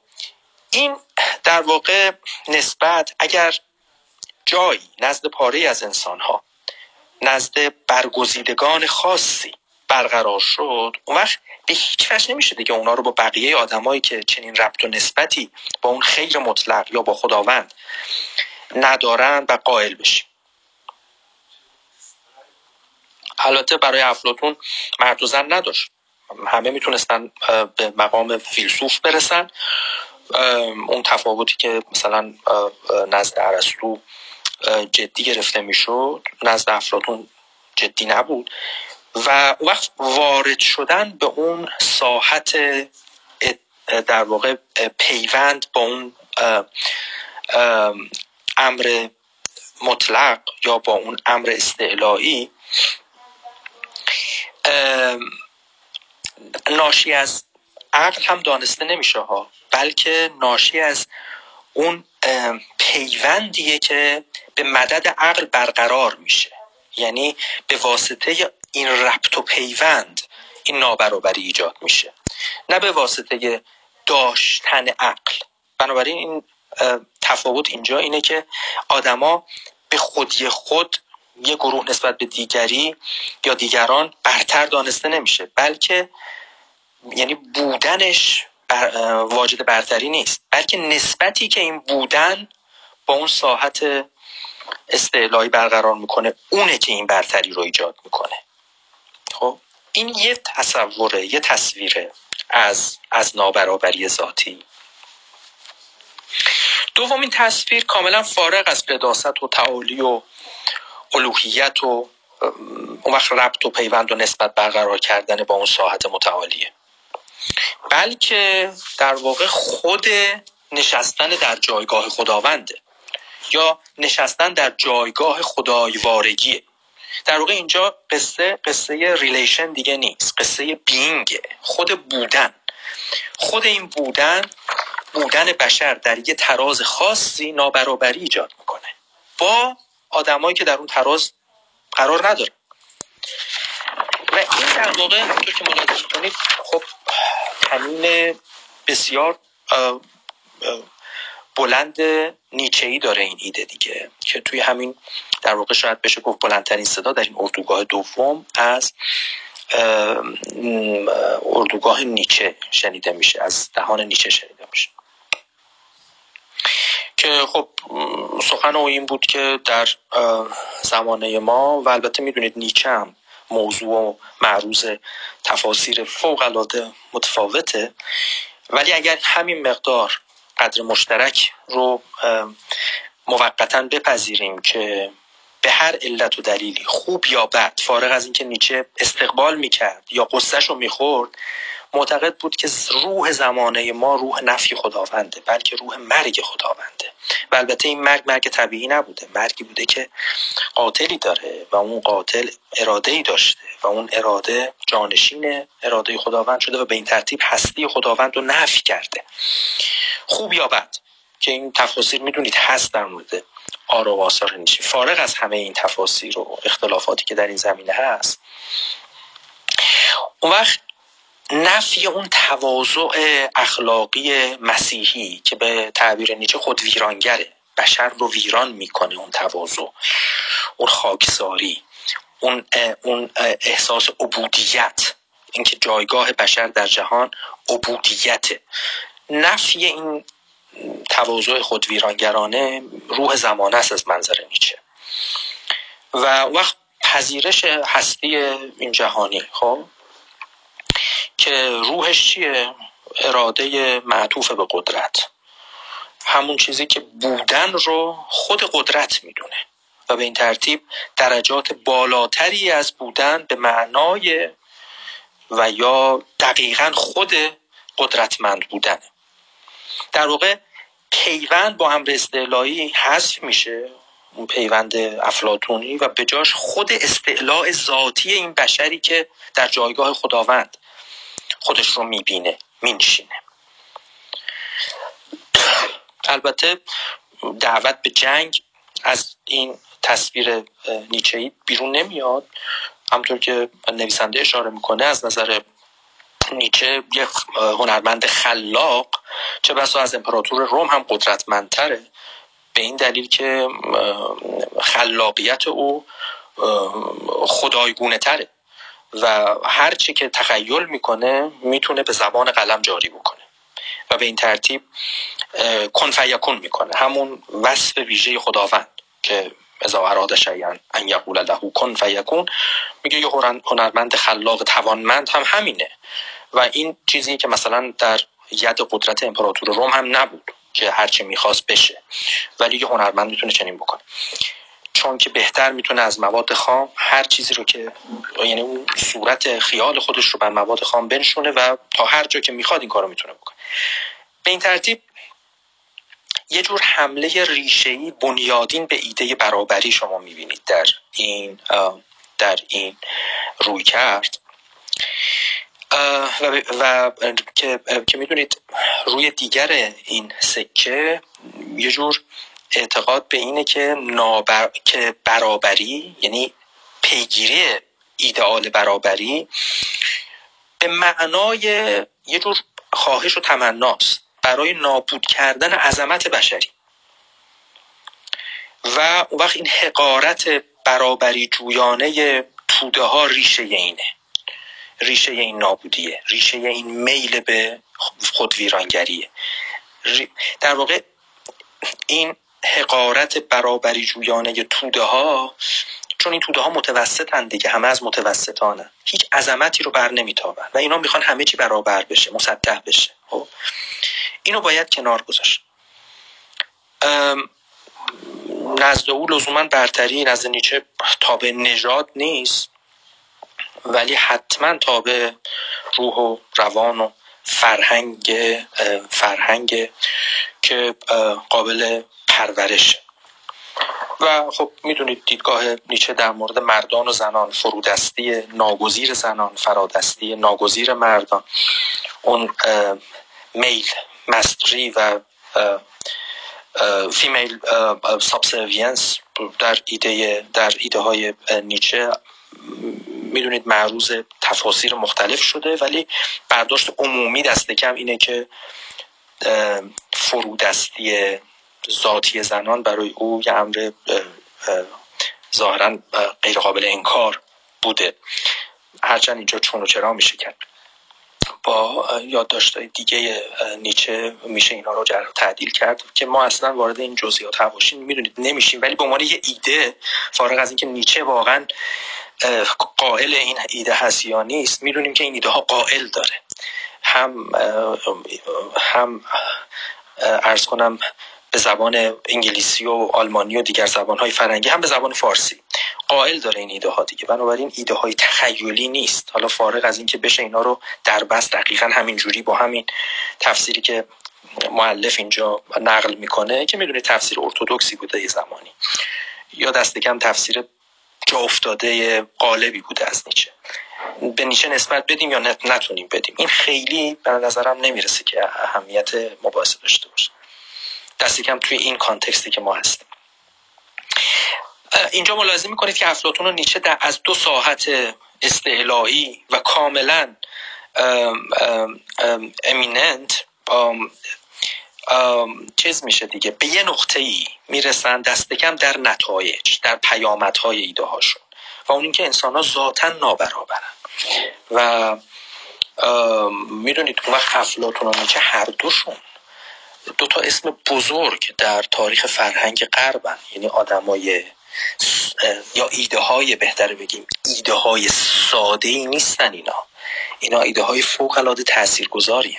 S2: این در واقع نسبت اگر جایی نزد پاره از انسان ها نزد برگزیدگان خاصی برقرار شد اون وقت به هیچ وجه نمیشه دیگه اونا رو با بقیه آدمایی که چنین ربط و نسبتی با اون خیر مطلق یا با خداوند ندارن و قائل بشیم. البته برای افلاتون مرد و زن نداشت. همه می‌تونستن به مقام فیلسوف برسن. اون تفاوتی که مثلا نزد عرستو جدی گرفته می‌شد نزد افلاتون جدی نبود. و وقت وارد شدن به اون ساحت در واقع پیوند با اون امر مطلق یا با اون امر استعلایی ناشی از عقل هم دانسته نمیشه ها. بلکه ناشی از اون پیوندیه که به مدد عقل برقرار میشه. یعنی به واسطه این ربط و پیوند این نابرابری ایجاد میشه. نه به واسطه داشتن عقل. بنابراین این تفاوت اینجا اینه که آدما به خودی خود یه گروه نسبت به دیگری یا دیگران برتر دانسته نمیشه. بلکه یعنی بودنش واجد برتری نیست. بلکه نسبتی که این بودن با اون ساحت استعلایی برقرار می‌کنه اونه که این برتری رو ایجاد می‌کنه. خب این یه تصوره یه تصویره از از نابرابری ذاتی. دومین تصویر کاملا فارغ از قداست و تعالی و الوهیت و اون وقت ربط و پیوند و نسبت برقرار کردن با اون ساحت متعالیه. بلکه در واقع خود نشستن در جایگاه خداونده یا نشستن در جایگاه خدایوارگیه. در واقع اینجا قصه قصه ریلیشن دیگه نیست قصه بینگه خود بودن. خود این بودن بودن بشر در یه تراز خاصی نابرابری ایجاد می‌کنه. با آدمایی که در اون تراز قرار نداره. و این در واقع تو که ملاحظه کنید خب همین بسیار بلند نیچه ای داره این ایده دیگه که توی همین در واقع شاید بشه گفت بلندترین صدا در این اردوگاه دوم از اردوگاه نیچه شنیده میشه از دهان نیچه شنیده میشه. که خب سخن او این بود که در زمانه ما و البته می‌دونید نیچه هم موضوع و معروض تفاسیر فوق العاده متفاوته. ولی اگر همین مقدار قدر مشترک رو موقتا بپذیریم که به هر علت و دلیلی خوب یا بد فارغ از اینکه نیچه استقبال می‌کرد یا قصهش رو می‌خورد معتقد بود که روح زمانه ما روح نفی خداونده بلکه روح مرگ خداونده. و البته این مرگ مرگ طبیعی نبوده. مرگی بوده که قاتلی داره و اون قاتل اراده ای داشته و اون اراده جانشین اراده خداوند شده و به این ترتیب هستی خداوند رو نفی کرده. خوب یا بد؟ که این تفاصیل می‌دونید هست در مورد آرا و آثار نیچه فارغ از همه این تفاصیل و اختلافاتی که در این زمینه هست اون وقت نفی اون تواضع اخلاقی مسیحی که به تعبیر نیچه خود ویرانگره. بشر رو ویران می‌کنه اون تواضع اون خاکساری اون اون احساس عبودیت. اینکه جایگاه بشر در جهان عبودیت نفی این تواضع خود ویرانگرانه روح زمانه است از منظر نیچه. و وقت پذیرش هستی این جهانی خب؟ که روحش چیه؟ اراده معطوف به قدرت. همون چیزی که بودن رو خود قدرت می‌دونه. و به این ترتیب درجات بالاتری از بودن به معنای و یا دقیقا خود قدرتمند بودن. در واقع پیوند با امر استعلایی حذف میشه اون پیوند افلاتونی و به جاش خود استعلاء ذاتی این بشری که در جایگاه خداوند. خودش رو می‌بینه مینشینه. البته دعوت به جنگ از این تصویر نیچه بیرون نمیاد. همطور که نویسنده اشاره می‌کنه از نظر نیچه یک هنرمند خلاق چه بسا از امپراتور روم هم قدرتمندتره. به این دلیل که خلاقیت او خدایگونه تره و هر چی که تخیل می‌کنه می‌تونه به زبان قلم جاری بکنه. و به این ترتیب کن فیکون می‌کنه. همون وصف ویژه خداوند که ازا اراد شیئا ان یقول له کن فیکون میگه یه هنرمند خلاق توانمند هم همینه. و این چیزی که مثلا در ید قدرت امپراتور روم هم نبود که هرچی می‌خواست بشه. ولی یه هنرمند می‌تونه چنین بکنه. چون که بهتر می‌تونه از مواد خام هر چیزی رو که یعنی اون صورت خیال خودش رو بر مواد خام بنشونه و تا هر جا که می‌خواد این کارو می‌تونه بکنه. به این ترتیب یه جور حمله ریشه‌ای بنیادین به ایده برابری شما می‌بینید در این در این روی کرد. و, و که, که می‌دونید روی دیگر این سکه یه جور اعتقاد به اینه که, نابر... که برابری یعنی پیگیری ایدئال برابری به معنای یه جور خواهش و تمناست برای نابود کردن عظمت بشری. و اون وقت این حقارت برابری جویانه توده ها ریشه اینه. ریشه این نابودیه ریشه این میل به خود ویرانگریه در واقع این حقارت برابری جویانه توده ها چون این توده ها متوسطن دیگه همه از متوسطانن. هیچ عظمتی رو بر نمیتابن و اینا می‌خوان همه چی برابر بشه مسطح بشه. خب. اینو باید کنار گذاشت. نزد او لزوما برتری نزد نیچه تابع نژاد نیست ولی حتما تابع روح و روان و فرهنگ فرهنگ که قابل پرورش. و خب می‌دونید دیدگاه نیچه در مورد مردان و زنان فرودستی ناگزیر زنان فرادستی ناگزیر مردان اون male mastery و female subservience در ایده در ایده های نیچه می‌دونید معروض تفاسیر مختلف شده ولی برداشت عمومی دست کم اینه که فرودستی ذاتی زنان برای او یه امر ظاهرا غیر قابل انکار بوده. هرچند اینجا چون و چرا میشه کرد. با یادداشت‌های دیگه نیچه میشه اینا رو جرح تعدیل کرد که ما اصلا وارد این جزئیات حواشی می‌دونید نمیشیم. ولی به عنوان یه ایده فارغ از اینکه نیچه واقعا قائل این ایده هست یا نیست می‌دونیم که این ایده ها قائل داره. هم هم ارز کنم به زبان انگلیسی و آلمانی و دیگر زبان های فرنگی هم به زبان فارسی. قائل داره این ایده ها دیگه. بنابراین ایده های تخیلی نیست. حالا فارغ از اینکه بشه اینا رو در بس دقیقا همین جوری با همین تفسیری که معلف اینجا نقل می‌کنه که می‌دونه تفسیر ارتودکسی بوده یه زمانی. یا دست کم تفسیر جا افتاده قالبی بوده از نیچه. به نیچه نسبت بدیم یا نتونیم بدیم. این خیلی به نظرم نمی‌رسه که اهمیت مباحثه داشته باشه. دست کم توی این کانتکستی که ما هستیم. اینجا ملاحظه می‌کنید که افلاتون و نیچه در از دو ساحت استعلایی و کاملا امیننت چیز میشه دیگه به یه نقطه ای می‌رسن دست کم در نتایج در پیامدهای ایده هاشون. و اون اینکه انسان ها ذاتا نابرابرن. و می‌دونید اون وقت افلاتون و نیچه هر دوشون دو تا اسم بزرگ در تاریخ فرهنگ غربن. یعنی آدمای یا ایده های بهتره بگیم ایده های ساده ای نیستن اینا. اینا ایده های فوق العاده تاثیرگذاری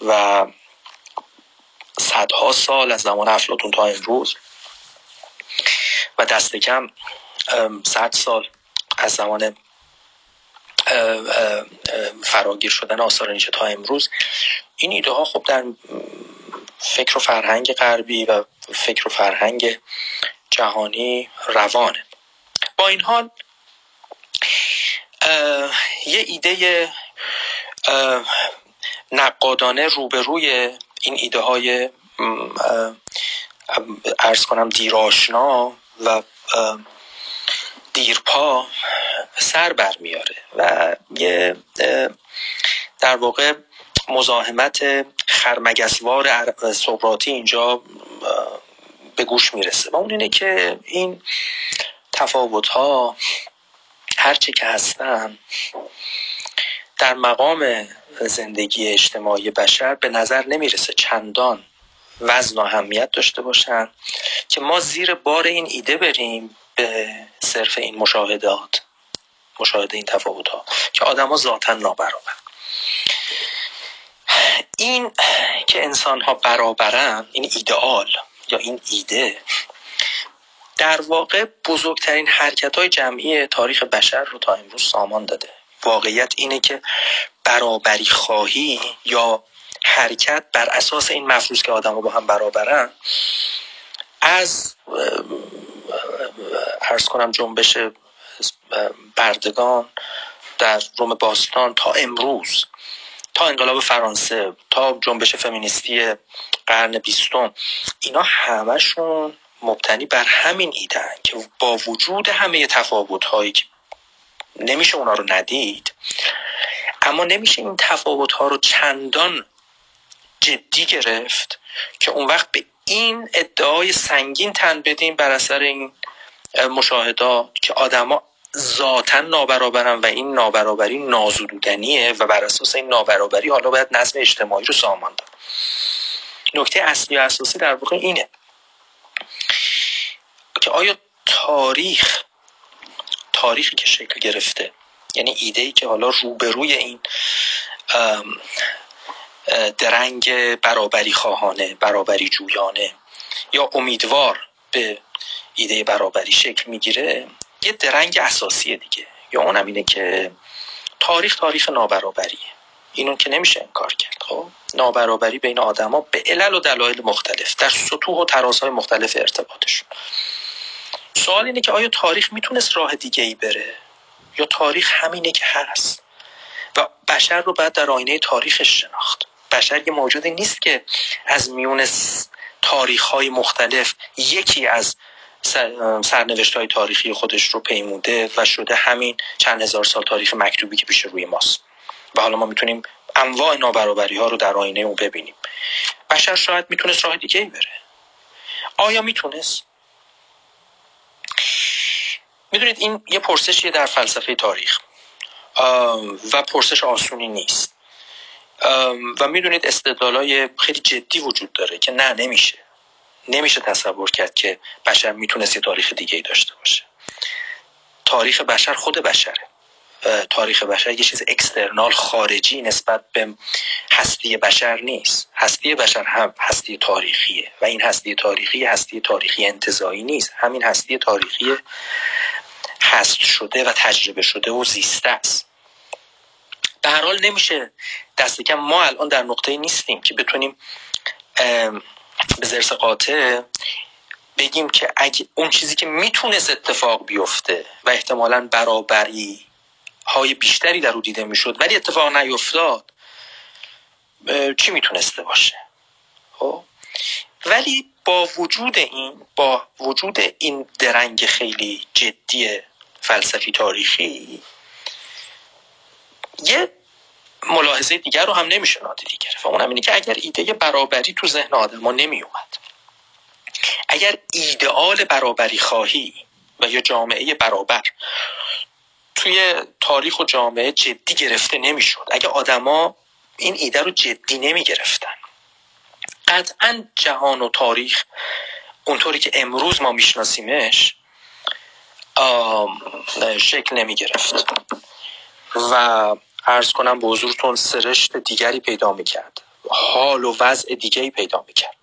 S2: و صدها سال از زمان افلاتون تا امروز و دست کم صد سال از زمان فراگیر شدن آثار نیچه تا امروز این ایده ها خب در فکر و فرهنگ غربی و فکر و فرهنگ جهانی روانه. با این حال یه ایده نقادانه روبروی این ایده های ارز کنم دیراشنا و دیرپا سر برمیاره و یه در واقع مزاحمت خرمگسوار سقراطی اینجا به گوش می‌رسه. و اون اینه که این تفاوت ها هرچه که هستن در مقام زندگی اجتماعی بشر به نظر نمی‌رسه چندان وزن و اهمیت داشته باشن که ما زیر بار این ایده بریم به صرف این مشاهدات مشاهده این تفاوت ها که آدما ذاتا نابرابر. این که انسان ها برابرن این ایدئال یا این ایده در واقع بزرگترین حرکت های جمعی تاریخ بشر رو تا امروز سامان داده. واقعیت اینه که برابری خواهی یا حرکت بر اساس این مفروض که آدم با هم برابرن از ارز کنم جنبش بردگان در روم باستان تا امروز تا انقلاب فرانسه تا جنبش فمینیستی قرن بیستم اینا همشون مبتنی بر همین ایدن که با وجود همه تفاوت هایی که نمیشه اونا رو ندید اما نمیشه این تفاوت ها رو چندان جدی گرفت که اون وقت به این ادعای سنگین تن بدیم بر اثر این مشاهدات که آدما ذاتا نابرابرن و این نابرابری نازدودنیه و بر اساس این نابرابری حالا باید نظم اجتماعی رو سامان داد نکته اصلی و اساسی در واقع اینه که آیا تاریخ تاریخی که شکل گرفته یعنی ایده ای که حالا روبروی این درنگ برابری خواهانه برابری جویانه یا امیدوار به ایده برابری شکل می‌گیره یه درنگ اساسی دیگه. یا اونم اینه که تاریخ تاریخ نابرابریه اینو که نمیشه انکار کرد خب؟ نابرابری بین آدما به علل و دلایل مختلف در سطوح و ترازهای مختلف ارتباطشون. سوال اینه که آیا تاریخ می‌تونست راه دیگه ای بره؟ یا تاریخ همینه که هست؟ و بشر رو باید در آینه تاریخش شناخت. بشر یه موجودی نیست که از میون تاریخ های مختلف یکی از سرنوشت های تاریخی خودش رو پیموده و شده همین چند هزار سال تاریخ مکتوبی که پیش روی ماست. و حالا ما می‌تونیم انواع نابرابری ها رو در آینه اون ببینیم. بشر شاید می‌تونست راه دیگه ای بره. آیا می‌تونست؟ می‌دونید این یه پرسشیه در فلسفه تاریخ. و پرسش آسونی نیست. و می‌دونید استدلالای خیلی جدی وجود داره که نه نمیشه. نمیشه تصور کرد که بشر می‌تونست یه تاریخ دیگه ای داشته باشه. تاریخ بشر خود بشره. تاریخ بشر یه چیز اکسترنال خارجی نسبت به هستی بشر نیست. هستی بشر هم هستی تاریخیه و این هستی تاریخی هستی تاریخی انتظایی نیست. همین هستی تاریخی هست شده و تجربه شده و زیسته است. به هر حال نمیشه دست کم. ما الان در نقطه نیستیم که بتونیم به قاطع بگیم که اگه اون چیزی که می‌تونست اتفاق بیفته و احتمالا برابری های بیشتری در او دیده می‌شد ولی اتفاق نیفتاد چی می‌تونسته باشه خب؟ ولی با وجود این با وجود این درنگ خیلی جدی فلسفی تاریخی یه ملاحظه دیگر رو هم نمیشه نادیده گرفت. و اونم اینه که اگر ایده برابری تو ذهن آدم ما نمی اومد اگر ایدئال برابری خواهی و یا جامعه برابر توی تاریخ و جامعه جدی گرفته نمی‌شد اگه آدما این ایده رو جدی نمی گرفتن قطعا جهان و تاریخ اونطوری که امروز ما میشناسیمش شکل نمی گرفت و ارز کنم به حضورتون سرشت دیگری پیدا می‌کرد. حال و وضع دیگری پیدا می‌کرد.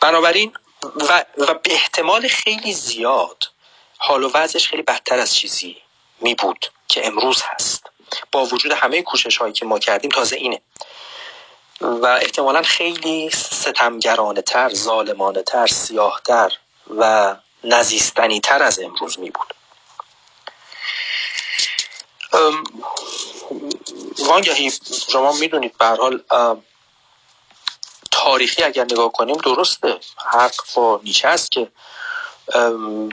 S2: بنابراین و, و به احتمال خیلی زیاد حال و وضعش خیلی بدتر از چیزی می بود که امروز هست. با وجود همه کوشش هایی که ما کردیم تازه اینه. و احتمالا خیلی ستمگرانه تر ظالمانه تر سیاه تر و نزیستنی تر از امروز می بود. وانگهی شما می‌دونید به حال تاریخی اگر نگاه کنیم درسته. حق با نیچه است که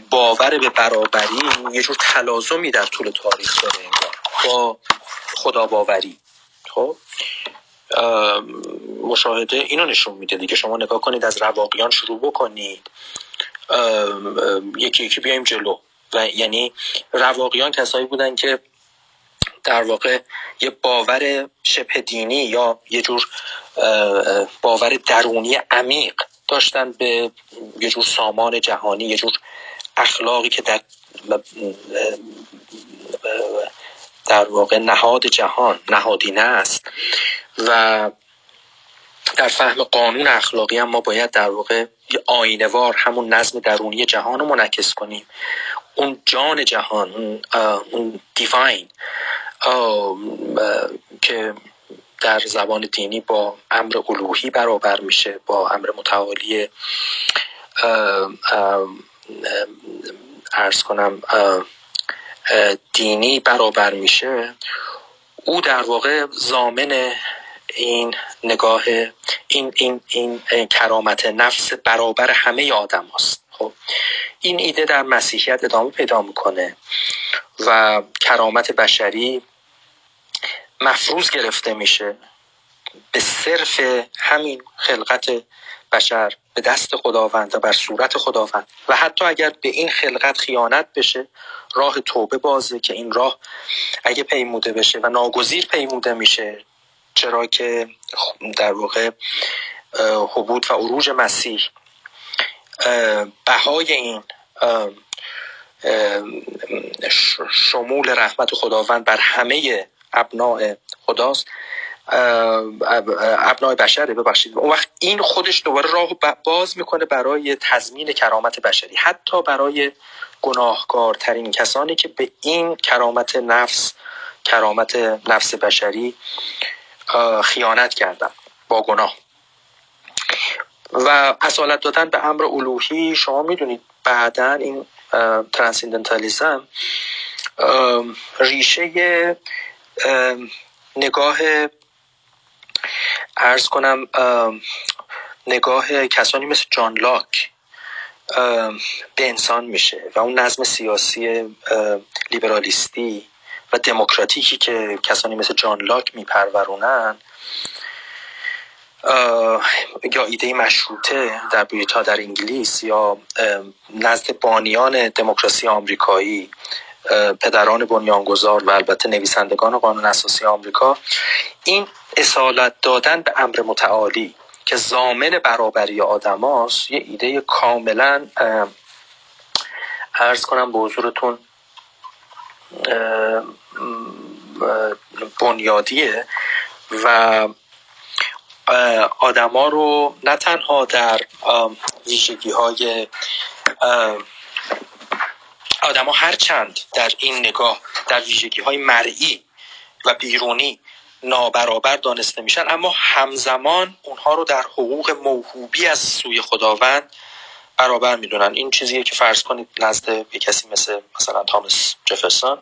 S2: باور به برابری یه جور تلازمی در طول تاریخ داره با خدا باوری خب مشاهده اینو نشون میده دیگه. شما نگاه کنید از رواقیان شروع بکنید. یکی یکی بیایم جلو. و یعنی رواقیان کسایی بودن که در واقع یه باور شبه دینی یا یه جور باور درونی عمیق داشتن به یه جور سامان جهانی یه جور اخلاقی که در در واقع نهاد جهان نهادینه است. و در فهم قانون اخلاقی هم ما باید در واقع یه آینوار همون نظم درونی جهان رو منعکس کنیم. اون جان جهان اون, اون دیواین که در زبان دینی با امر الوهی برابر میشه با امر متعالی ارز کنم دینی برابر میشه. او در واقع زامن این نگاه این, این, این کرامت نفس برابر همه آدم هست خب این ایده در مسیحیت ادامه پیدا می‌کنه و کرامت بشری مفروض گرفته میشه به صرف همین خلقت بشر به دست خداوند و بر صورت خداوند. و حتی اگر به این خلقت خیانت بشه راه توبه بازه که این راه اگه پیموده بشه و ناگزیر پیموده میشه چرا که در واقع حبود و عروج مسیح بهای این شمول رحمت خداوند بر همه ابناع خداست. ابنای بشره ببخشید. اون وقت این خودش دوباره راه باز می‌کنه برای تضمین کرامت بشری. حتی برای گناهکارترین کسانی که به این کرامت نفس کرامت نفس بشری خیانت کردن با گناه. و اصالت دادن به امر الوهی شما می‌دونید بعدا این ترانسیندنتالیزم ریشه نگاه ارز کنم نگاه کسانی مثل جان لاک به انسان میشه و اون نظم سیاسی لیبرالیستی و دموکراتیکی که کسانی مثل جان لاک میپرورونن یا ایده مشروطه در بریتا در انگلیس یا نزد بانیان دموکراسی آمریکایی پدران بنیانگذار و البته نویسندگان قانون اساسی آمریکا این اصالت دادن به امر متعالی که زامن برابری آدماست یه ایده کاملا ارز کنم به حضورتون بنیادیه و آدما رو نه تنها در ویژگی های آدما هر چند در این نگاه در ویژگی های مرئی و بیرونی نابرابر دانسته میشن اما همزمان اونها رو در حقوق موهوبی از سوی خداوند برابر می‌دونن. این چیزیه که فرض کنید نزد یه کسی مثل مثلا تامس جفرسون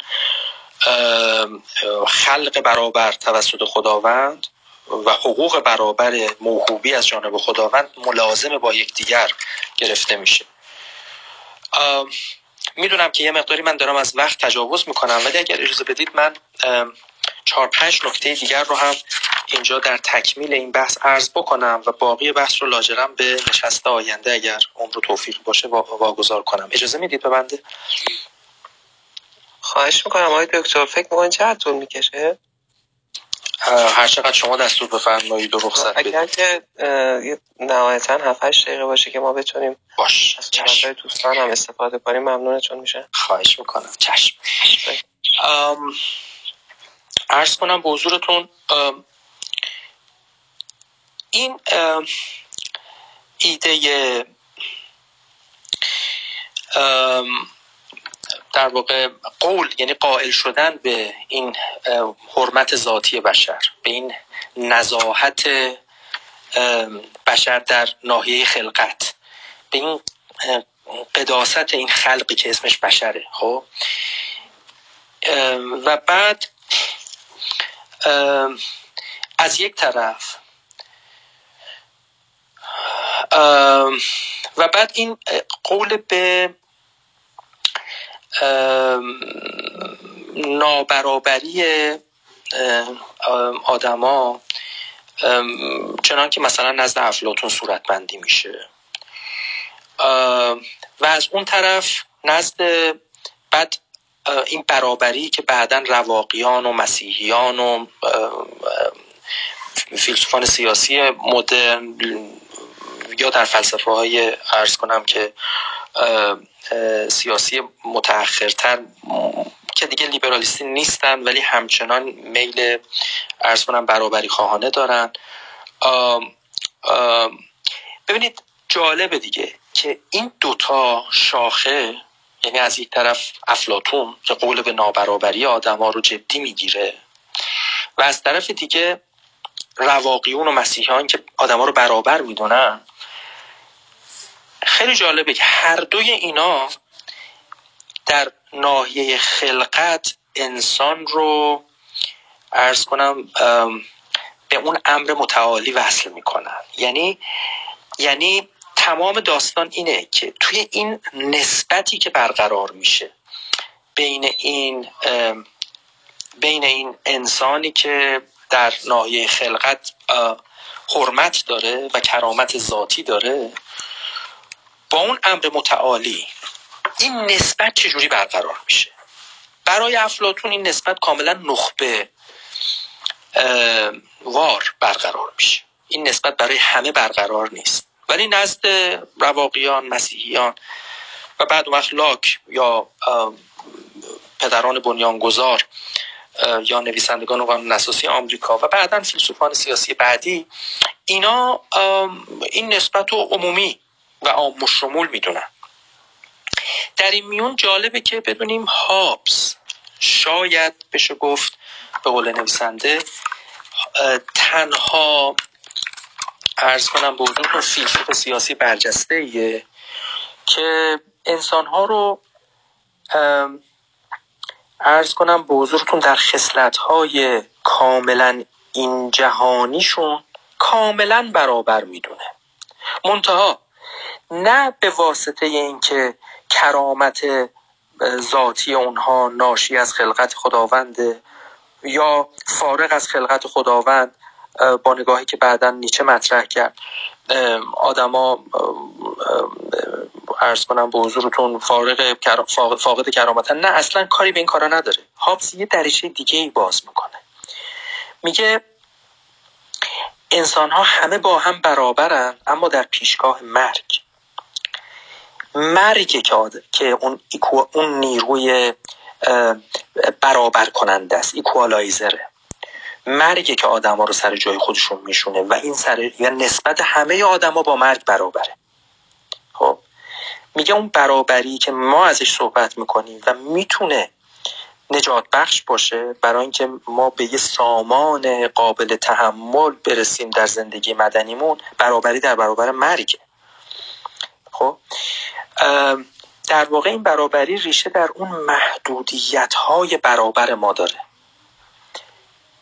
S2: خلق برابر توسط خداوند و حقوق برابر موهوبی از جانب خداوند ملازم با یکدیگر گرفته میشه. می‌دونم که یه مقداری من دارم از وقت تجاوز می‌کنم ولی اگر اجازه بدید من چهار پنج نکته دیگر رو هم اینجا در تکمیل این بحث عرض بکنم و باقی بحث رو لاجرم به نشست آینده اگر عمر و توفیق باشه واگذار کنم. اجازه می‌دید به بنده
S1: خواهش می‌کنم آقای دکتر. فکر می‌کنید چقدر طول می‌کشه؟
S2: هر چقدر شما دستور بفرمایید و رخصت
S1: بدید. اگر که نهایتا 7 8 دقیقه باشه که ما بتونیم
S2: باش
S1: چشم. دوستان هم استفاده کنیم ممنونتون میشه.
S2: خواهش می‌کنم. چشم. عرض کنم به حضورتون این ایده در واقع قول یعنی قائل شدن به این حرمت ذاتی بشر به این نزاحت بشر در ناحیه خلقت به این قداست این خلقی که اسمش بشره خب؟ و بعد از یک طرف و بعد این قول به نابرابری آدما چنان که مثلا نزد افلاتون صورت بندی میشه و از اون طرف نزد بعد این برابری که بعدا رواقیان و مسیحیان و فیلسوفان سیاسی مدرن یا در فلسفه های ارز کنم که سیاسی متأخرتر که دیگه لیبرالیستی نیستن ولی همچنان میل ارز کنم برابری خواهانه دارن. ببینید جالبه دیگه که این دوتا شاخه یعنی از یک طرف افلاتون که قول به نابرابری آدما رو جدی می‌گیره و از طرف دیگه رواقیون و مسیحیان که آدما رو برابر می‌دونن خیلی جالبه که هر دوی اینا در ناحیه خلقت انسان رو ارز کنم به اون امر متعالی وصل می‌کنن. یعنی یعنی تمام داستان اینه که توی این نسبتی که برقرار میشه بین این بین این انسانی که در ناحیه خلقت حرمت داره و کرامت ذاتی داره با اون امر متعالی این نسبت چجوری برقرار میشه؟ برای افلاتون این نسبت کاملا نخبه وار برقرار میشه. این نسبت برای همه برقرار نیست. ولی نزد رواقیان مسیحیان و بعد وقت لاک یا پدران بنیانگذار یا نویسندگان قانون اساسی آمریکا و بعدا فیلسوفان سیاسی بعدی اینا این نسبت رو عمومی و عام شمول می‌دونن. در این میون جالبه که بدونیم هابس شاید بشه گفت به قول نویسنده تنها ارز کنم به حضورتون فیلسوف سیاسی برجسته ایه که انسان ها رو ارز کنم به حضورتون در خصلت های کاملا این جهانیشون کاملا برابر می‌دونه. منتها نه به واسطه اینکه کرامت ذاتی اونها ناشی از خلقت خداونده یا فارغ از خلقت خداوند با نگاهی که بعدا نیچه مطرح کرد. آدما ارز کنم به حضورتون فارغ فاقد کرامتن. نه اصلا کاری به این کارا نداره. هابس یه دریچه دیگه ای باز می‌کنه. میگه انسان ها همه با هم برابرن اما در پیشگاه مرگ. مرگ که, که اون, اون نیروی برابر کننده است ایکوالایزره. مرگه که آدما رو سر جای خودشون میشونه و این سر یا نسبت همه آدما با مرگ برابره. خب میگه اون برابری که ما ازش صحبت می‌کنیم و می‌تونه نجات بخش باشه برای اینکه ما به یه سامان قابل تحمل برسیم در زندگی مدنیمون برابری در برابر مرگ. خب؟ در واقع این برابری ریشه در اون محدودیت های برابر ما داره.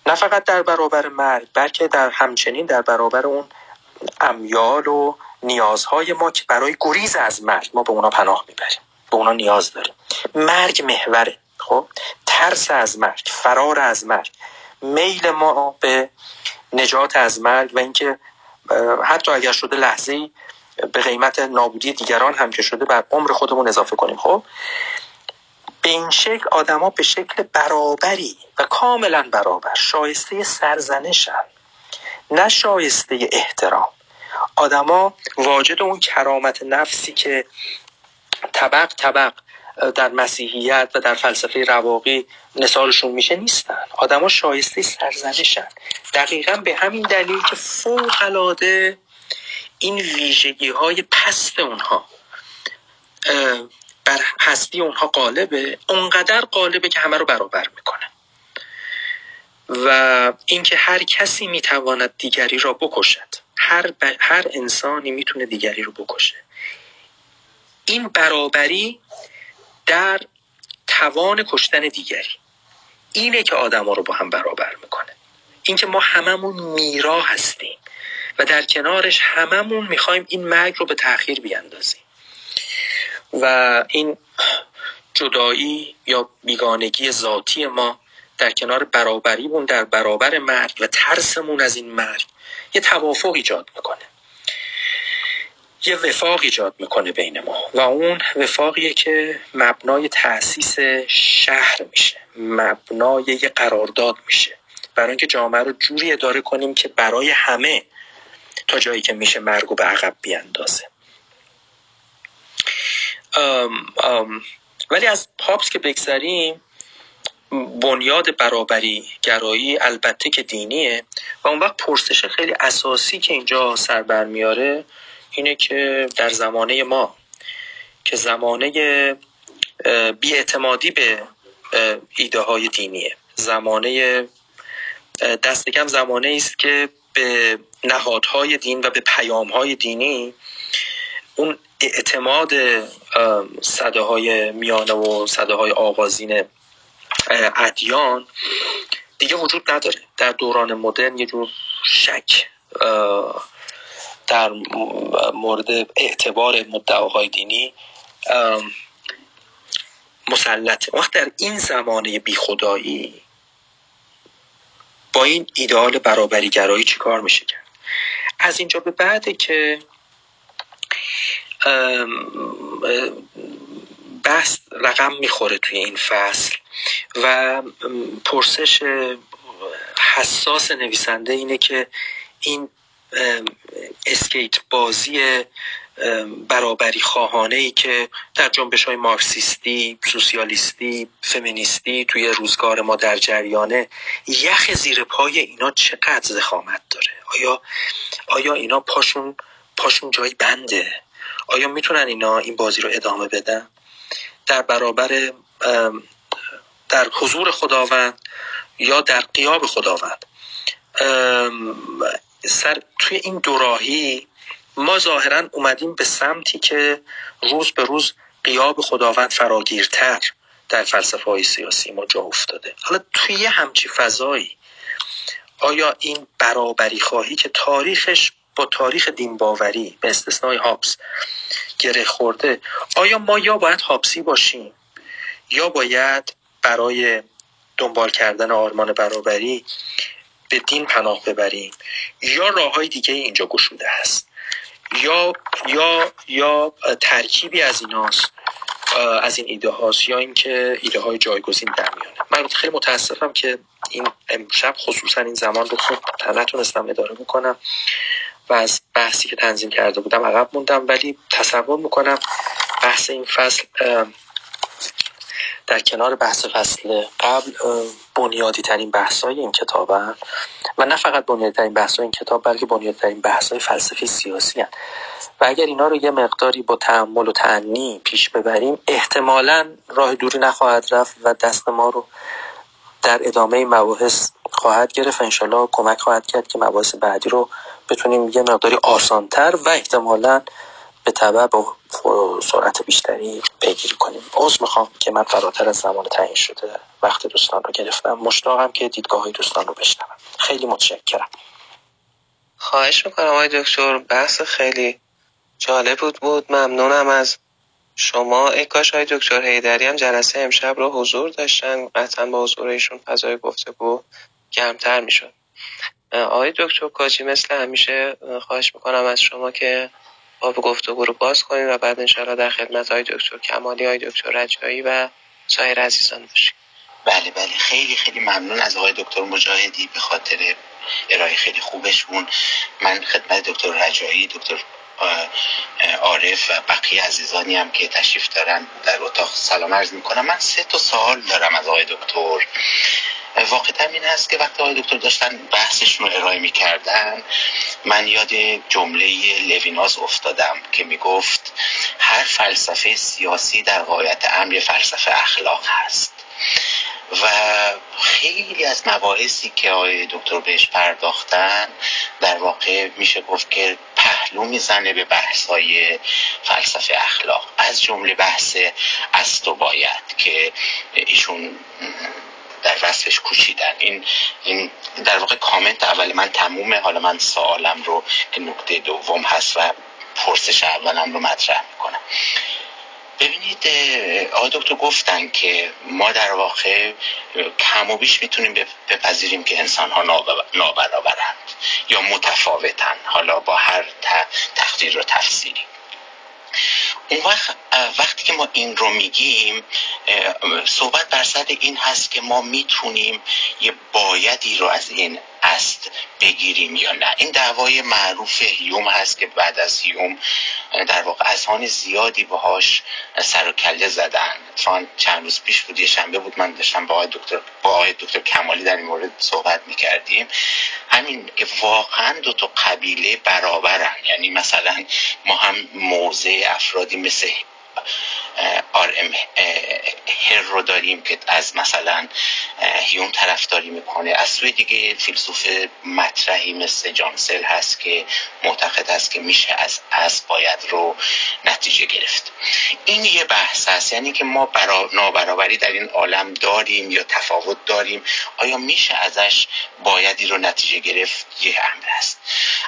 S2: نه فقط در برابر مرگ بلکه در همچنین در برابر اون امیال و نیازهای ما که برای گریز از مرگ ما به اونا پناه می‌بریم. به اونا نیاز داریم. مرگ محوره. خب ترس از مرگ فرار از مرگ میل ما به نجات از مرگ و اینکه حتی اگر شده لحظه به قیمت نابودی دیگران هم که شده بر عمر خودمون اضافه کنیم. خب به این شکل آدما به شکل برابری و کاملا برابر شایسته سرزنشن نه شایسته احترام. آدما واجد اون کرامت نفسی که طبق طبق در مسیحیت و در فلسفه رواقی مثالشون میشه نیستن. آدما شایسته سرزنشن. دقیقا به همین دلیل که فوق العاده این ویژگی های پست اونها بر هستی اونها قالبه اونقدر قالبه که همه رو برابر می‌کنه. و اینکه هر کسی می‌تواند دیگری را بکشد هر, هر انسانی می‌تونه دیگری رو بکشه. این برابری در توان کشتن دیگری. اینه که آدما رو با هم برابر می‌کنه. اینکه ما هممون میرا هستیم و در کنارش هممون می‌خوایم این مرگ رو به تاخیر بیاندازیم. و این جدایی یا بیگانگی ذاتی ما در کنار برابریمون در برابر مرگ و ترسمون از این مرگ یه توافق ایجاد می‌کنه. یه وفاق ایجاد می‌کنه بین ما و اون وفاقیه که مبنای تاسیس شهر میشه مبنای یه قرارداد میشه. برای اینکه جامعه رو جوری اداره کنیم که برای همه تا جایی که میشه مرگ و به عقب بیاندازه. ولی از پاپس که بگذریم بنیاد برابری گرایی البته که دینیه و اون وقت پرسش خیلی اساسی که اینجا سر برمیاره اینه که در زمانه ما که زمانه بیاعتمادی به ایده های دینیه. زمانه دست کم زمانه است که به نهادهای دین و به پیامهای دینی اون اعتماد صده های میانه و صده های آغازین ادیان دیگه وجود نداره. در دوران مدرن یه جور شک در مورد اعتبار مدعاهای دینی مسلطه وقت در این زمانه بی خدایی با این ایدئال برابری گرایی چی کار میشه کرد؟ از اینجا به بعده که بحث رقم می‌خوره توی این فصل و پرسش حساس نویسنده اینه که این اسکیت بازی برابری خواهانه ای که در جنبش های مارکسیستی، سوسیالیستی، فمینیستی توی روزگار ما در جریانه یخ زیر پای اینا چقدر زخامت داره؟ آیا آیا اینا پاشون پاشون جای بنده؟ آیا می‌تونن اینا این بازی رو ادامه بدن؟ در برابر در حضور خداوند یا در قیاب خداوند؟ سر توی این دوراهی ما ظاهرا اومدیم به سمتی که روز به روز قیاب خداوند فراگیرتر در فلسفه های سیاسی ما جا افتاده. حالا توی همچی فضایی آیا این برابری خواهی که تاریخش با تاریخ دین باوری به استثنای هابس گره خورده آیا ما یا باید هابسی باشیم یا باید برای دنبال کردن آرمان برابری به دین پناه ببریم. یا راه های دیگه اینجا گشوده است یا یا یا ترکیبی از ایناست از این ایده هاست یا اینکه ایده های جایگزین در میانه. من خیلی متاسفم که این امشب خصوصا این زمان رو خوب نتونستم اداره بکنم و از بحثی که تنظیم کرده بودم عقب موندم ولی تصور می‌کنم بحث این فصل در کنار بحث فصل قبل بنیادی ترین بحث های این کتاب و نه فقط بنیادی ترین بحث های این کتاب بلکه بنیادی ترین بحث های فلسفی سیاسی هست و اگر اینا رو یه مقداری با تحمل و تعنی پیش ببریم احتمالا راه دوری نخواهد رفت و دست ما رو در ادامه مباحث خواهد گرفت انشالله کمک خواهد کرد که مباحث بعدی رو بتونیم یه مقداری آسانتر و احتمالا به طبع با سرعت بیشتری پیگیری کنیم. عذر می‌خوام که من فراتر از زمان تعیین شده وقت دوستان رو گرفتم. مشتاقم که دیدگاه های دوستان رو بشنوم. خیلی متشکرم.
S1: خواهش می‌کنم آقای دکتر. بحث خیلی جالب بود بود. ممنونم از شما. ای کاش های دکتر هیدری هم جلسه امشب رو حضور داشتن. قطعا با حضور ایشون فضای گفتگو کمتر می‌شد. آقای دکتر کاجی مثل همیشه خواهش می‌کنم از شما که باب گفتگو رو باز کنید و بعد انشاءالله در خدمت های دکتر کمالی های دکتر رجایی و سایر عزیزان باشید
S3: بله بله. خیلی خیلی ممنون از آقای دکتر مجاهدی به خاطر ارائه خیلی خوبشون. من خدمت دکتر رجایی دکتر عارف و بقیه عزیزانی هم که تشریف دارن در اتاق سلام عرض می‌کنم. من سه تا سوال دارم از آقای دکتر. واقعا این هست که وقتی آقای دکتر داشتن بحثشون رو ارائه می‌کردن من یاد جمله لویناز افتادم که می‌گفت هر فلسفه سیاسی در قایت امر فلسفه اخلاق هست. و خیلی از مباحثی که آقای دکتر بهش پرداختن در واقع میشه گفت که پهلو می‌زنه به بحث های فلسفه اخلاق. از جمله بحث است و باید که ایشون در وصفش کوشیدن این این در واقع کامنت اول من تمومه. حالا من سوالم رو که نکته دوم هست و پرسش اولم رو مطرح می‌کنم. ببینید آقای دکتر گفتن که ما در واقع کم و بیش می‌تونیم بپذیریم که انسان ها نابرابرند یا متفاوتن. حالا با هر تقدیر و تفسیری. اون وقت وقتی که ما این رو میگیم صحبت بر سر این هست که ما می‌تونیم یه بایدی رو از این است بگیریم یا نه. این دعوای معروف هیوم هست که بعد از هیوم در واقع اذهان زیادی باهاش سر و کله زدن. اتفاقا چند روز پیش بود یه شنبه بود من داشتم با آقای دکتر با آقای دکتر کمالی در این مورد صحبت می‌کردیم. همین که واقعا دو تا قبیله برابرن. یعنی مثلا ما هم موضع افرادی مثل آر ام هر رو داریم که از مثلا هیوم طرفداری می‌کنه. از سوی دیگه فیلسوف مطرحی مثل جانسل هست که معتقد است که میشه از از باید رو نتیجه گرفت. این یه بحث هست یعنی که ما برا نابرابری در این عالم داریم یا تفاوت داریم. آیا میشه ازش بایدی رو نتیجه گرفت؟ یه امر است.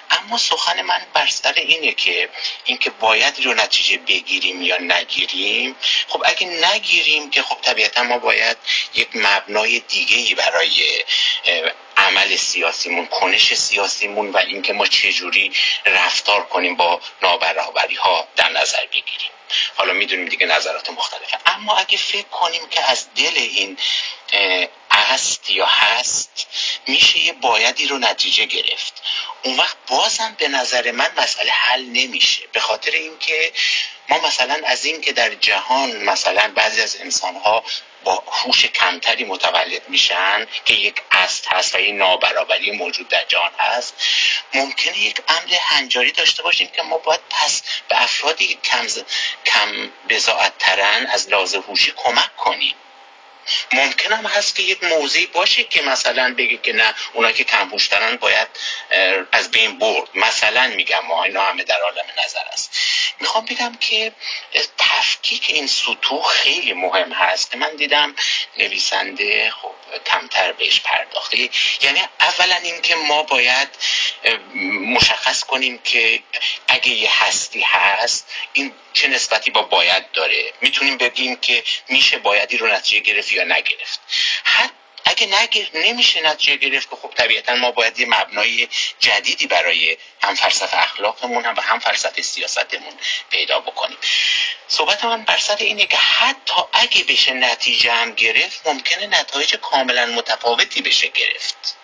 S3: اما سخن من بر سر اینه که اینکه باید رو نتیجه بگیریم یا نگیریم. خب اگه نگیریم که خب طبیعتا ما باید یک مبنای دیگه ای برای عمل سیاسیمون کنش سیاسیمون و اینکه ما چجوری رفتار کنیم با نابرابری ها در نظر بگیریم. حالا می‌دونیم دیگه نظرات مختلفه. اما اگه فکر کنیم که از دل این است یا هست میشه یه بایدی رو نتیجه گرفت. اون وقت بازم به نظر من مسئله حل نمیشه. به خاطر اینکه ما مثلا از این که در جهان مثلا بعضی از انسان ها با هوش کمتری متولد میشن که یک است هست و یه نابرابری موجود در جهان هست ممکنه یک امر هنجاری داشته باشیم که ما باید پس به افرادی کم, کم بزاعت ترن از لحاظ هوشی کمک کنیم. ممکن هم هست که یک موضعی باشه که مثلا بگه که نه اونا که کم باید از بین برد. مثلا میگم ما اینا همه در عالم نظر است. می‌خوام بگم که تفکیک این سطوح خیلی مهم هست که من دیدم نویسنده خب کمتر بهش پرداخته. یعنی اولا اینکه ما باید مشخص کنیم که اگه یه هستی هست این چه نسبتی با باید داره. می‌تونیم بگیم که میشه بایدی رو نتیجه گرفت یا نگرفت. حتی اگه نگه نمیشه نتیجه گرفت که خب طبیعتا ما باید یه مبنای جدیدی برای هم فلسفه اخلاقمون هم و هم فلسفه سیاستمون پیدا بکنیم. صحبت من بر سر اینه که حتی اگه بشه نتیجه هم گرفت ممکنه نتایج کاملا متفاوتی بشه گرفت.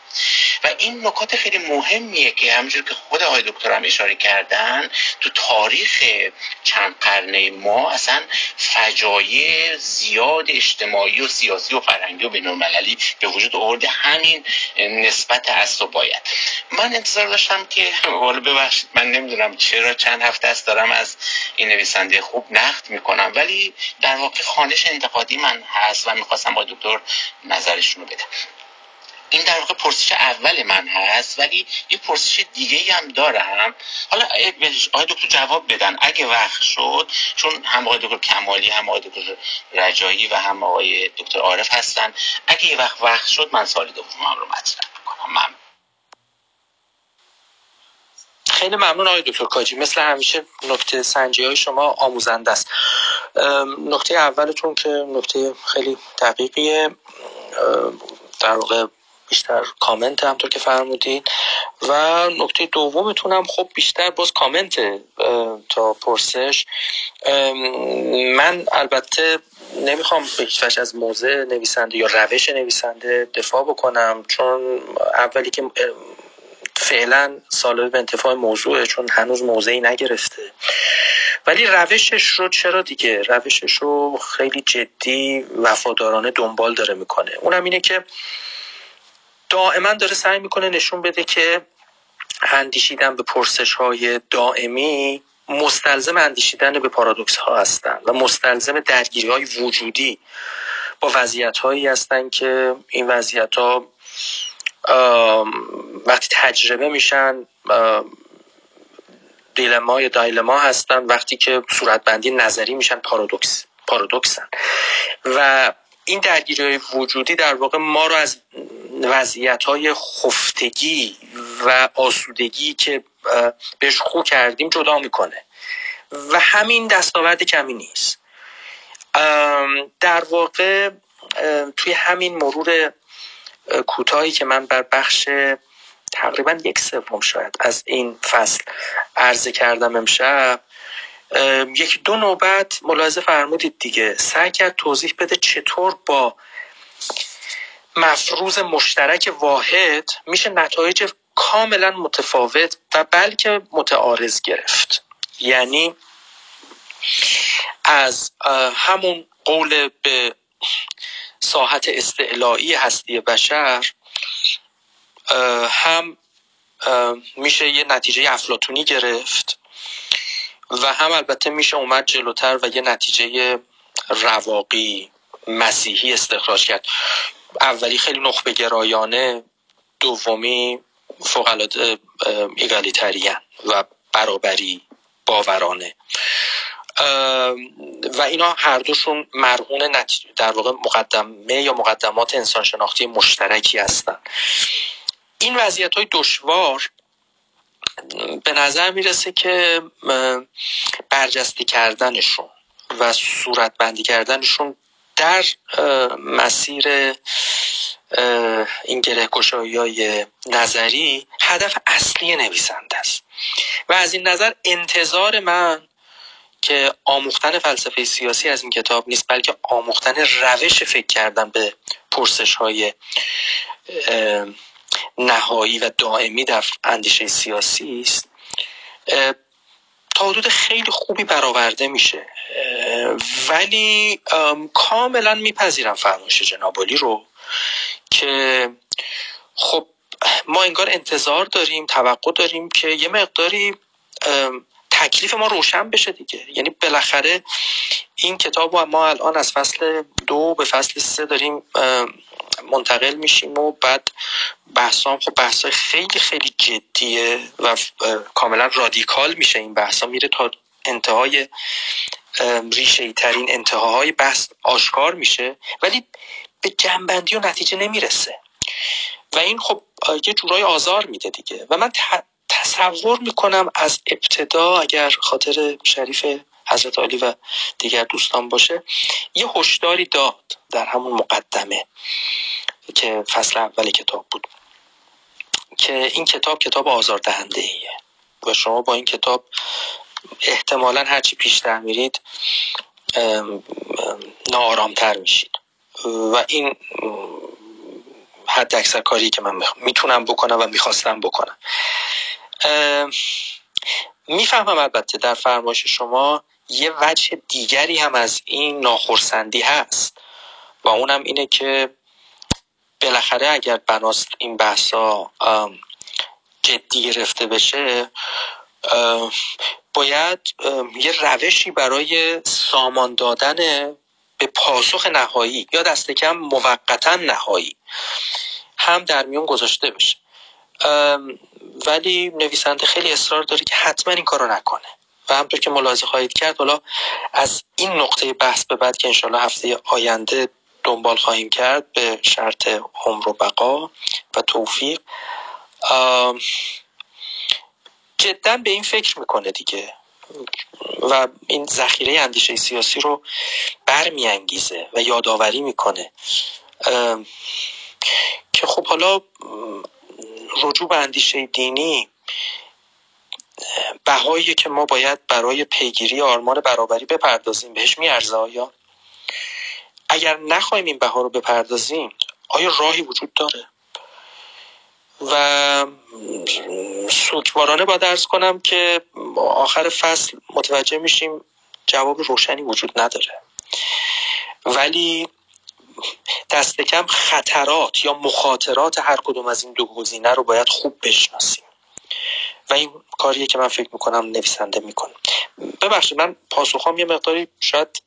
S3: و این نکات خیلی مهمیه که همونجور که خود آقای دکتر هم اشاره کردن تو تاریخ چند قرنه ما اصلا فجایع زیاد اجتماعی و سیاسی و فرهنگی و بینالمللی به وجود آورده همین نسبت است و باید. من انتظار داشتم که حالا ببخشید من نمی‌دونم چرا چند هفته است دارم از این نویسنده خوب نقد می‌کنم ولی در واقع خانش انتقادی من هست و می‌خواستم با دکتر نظرشون رو بدم. این در واقع پرسش اول من هست ولی یه پرسش دیگه هم دارم. حالا آقای دکتر جواب بدن. اگه وقت شد چون هم آقای دکتر کمالی هم آقای دکتر رجایی و هم آقای دکتر عارف هستن. اگه یه وقت وقت شد من سال دوم رو مطرح می‌کنم من
S2: خیلی ممنون آقای دکتر کاجی. مثل همیشه نکته سنجی های شما آموزنده است. نکته اولتون که نکته خیلی دقیقیه. در واقع بیشتر کامنت همطور که فرمودین. و نکته دومتون هم خب بیشتر باز کامنت تا پرسش. من البته نمی‌خوام به از موضع نویسنده یا روش نویسنده دفاع بکنم چون اولی که فعلا سالب به انتفاع موضوعه چون هنوز موضعی نگرفته. ولی روشش رو چرا دیگه؟ روشش رو خیلی جدی وفادارانه دنبال داره می‌کنه. اونم اینه که دائما داره سعی می‌کنه نشون بده که اندیشیدن به پرسش های دائمی مستلزم اندیشیدن به پارادوکس ها هستند و مستلزم درگیری های وجودی با وضعیت هایی هستند که این وضعیت ها وقتی تجربه میشن دیلما یا دایلما هستن وقتی که صورتبندی نظری میشن پارادوکس پارادوکسن. و این درگیری وجودی در واقع ما رو از وضعیت های خفتگی و آسودگی که بهش خو کردیم جدا می‌کنه. و همین دستاورد کمی نیست. در واقع توی همین مرور کوتاهی که من بر بخش تقریبا یک سوم شاید از این فصل عرضه کردم امشب یک دو نوبت ملاحظه فرمودید دیگه. سعی کرد توضیح بده چطور با مفروض مشترک واحد میشه نتایج کاملا متفاوت و بلکه متعارض گرفت. یعنی از همون قول به ساحت استعلایی هستی بشر هم میشه یه نتیجه افلاتونی گرفت. و هم البته میشه اومد جلوتر و یه نتیجه رواقی مسیحی استخراج کرد. اولی خیلی نخبه گرایانه دومی فوق ایگالیتریان و برابری باورانه. و اینا هر دوشون مرهون در واقع مقدمه یا مقدمات انسان شناختی مشترکی هستن. این وضعیت های دشوار به نظر می‌رسه که برجسته کردنشون و صورت بندی کردنشون در مسیر این گره های نظری هدف اصلی نویسنده است. و از این نظر انتظار من که آموختن فلسفه سیاسی از این کتاب نیست بلکه آموختن روش فکر کردن به پرسش های نهایی و دائمی در اندیشه سیاسی است. تا حدود خیلی خوبی برآورده میشه. ولی کاملا میپذیرم فرمایش جنابالی رو که خب ما انگار انتظار داریم توقع داریم که یه مقداری تکلیف ما روشن بشه دیگه. یعنی بالاخره این کتاب ما الان از فصل دو به فصل سه داریم منتقل میشیم و بعد بحثام خب بحث خیلی خیلی جدیه و کاملا رادیکال میشه این بحثا. میره تا انتهای ریشه ترین انتهاهای بحث آشکار میشه ولی به جنبندی و نتیجه نمی‌رسه. و این خب یه جورای آزار میده دیگه. و من تصور می‌کنم از ابتدا اگر خاطر شریف حضرت علی و دیگر دوستان باشه یه هشداری داد در همون مقدمه که فصل اول کتاب بود که این کتاب کتاب آزاردهنده ایه و شما با این کتاب احتمالا هرچی پیشتر میرید ناآرامتر میشید. و این حد اکثر کاری که من می‌تونم بکنم و می‌خواستم بکنم. می‌فهمم البته در فرمایش شما یه وجه دیگری هم از این ناخرسندی هست. و اونم اینه که بالاخره اگر بناست این بحثا جدی گرفته بشه باید یه روشی برای سامان دادن به پاسخ نهایی یا دست کم موقتا نهایی هم در میون گذاشته بشه. ولی نویسنده خیلی اصرار داره که حتما این کارو نکنه. و همطور که ملاحظه خواهید کرد حالا از این نقطه بحث به بعد که انشالله هفته آینده دنبال خواهیم کرد به شرط عمر و بقا و توفیق جدا به این فکر می‌کنه دیگه. و این ذخیره اندیشه سیاسی رو برمیانگیزه و یادآوری می‌کنه. که خب حالا رجوع به اندیشه دینی بهایی که ما باید برای پیگیری آرمان برابری بپردازیم بهش میارزه آیا؟ اگر نخواهیم این بها رو بپردازیم آیا راهی وجود داره؟ و سوکوارانه با درس کنم که آخر فصل متوجه میشیم جواب روشنی وجود نداره. ولی دست کم خطرات یا مخاطرات هر کدوم از این دو گزینه رو باید خوب بشناسیم. و این کاریه که من فکر می‌کنم نویسنده می‌کنه. ببخشید من پاسخام یه مقداری شاید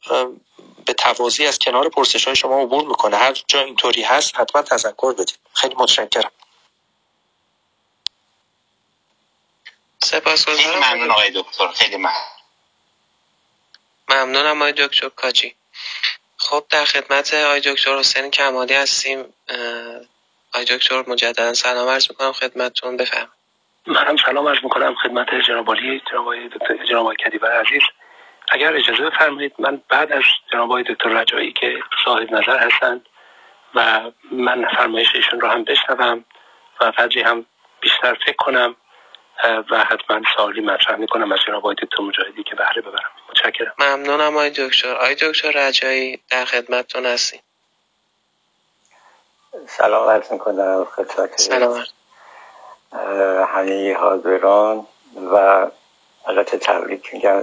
S2: به توازی از کنار پرسش های شما عبور می‌کنه. هر جا اینطوری هست حتما تذکر بدید. خیلی متشکرم.
S3: سپاس خیلی ممنون آقای دکتر. خیلی ممنون.
S1: ممنونم آقای دکتر کاجی. خب در خدمت آقای دکتر حسین کمالی هستیم. آقای دکتر مجددا سلام عرض می‌کنم خدمتتون. بفرم
S4: منم سلام عرض می‌کنم خدمت جناب علی جناب دکتر جناب کدیبر عزیز. اگر اجازه بفرمایید من بعد از جناب دکتر رجایی که صاحب نظر هستند و من فرمایش ایشون رو هم بشنوم و قدری هم بیشتر فکر کنم و حتما سوالی مطرح می‌کنم از جناب دکتر مجاهدی که بهره ببرم. متشکرم.
S1: ممنونم آقای دکتر. آقای دکتر رجایی در خدمتتون هستیم.
S5: سلام عرض می‌کنم خدمت
S1: سلام
S5: همه حاضران و البته تبریک میگم.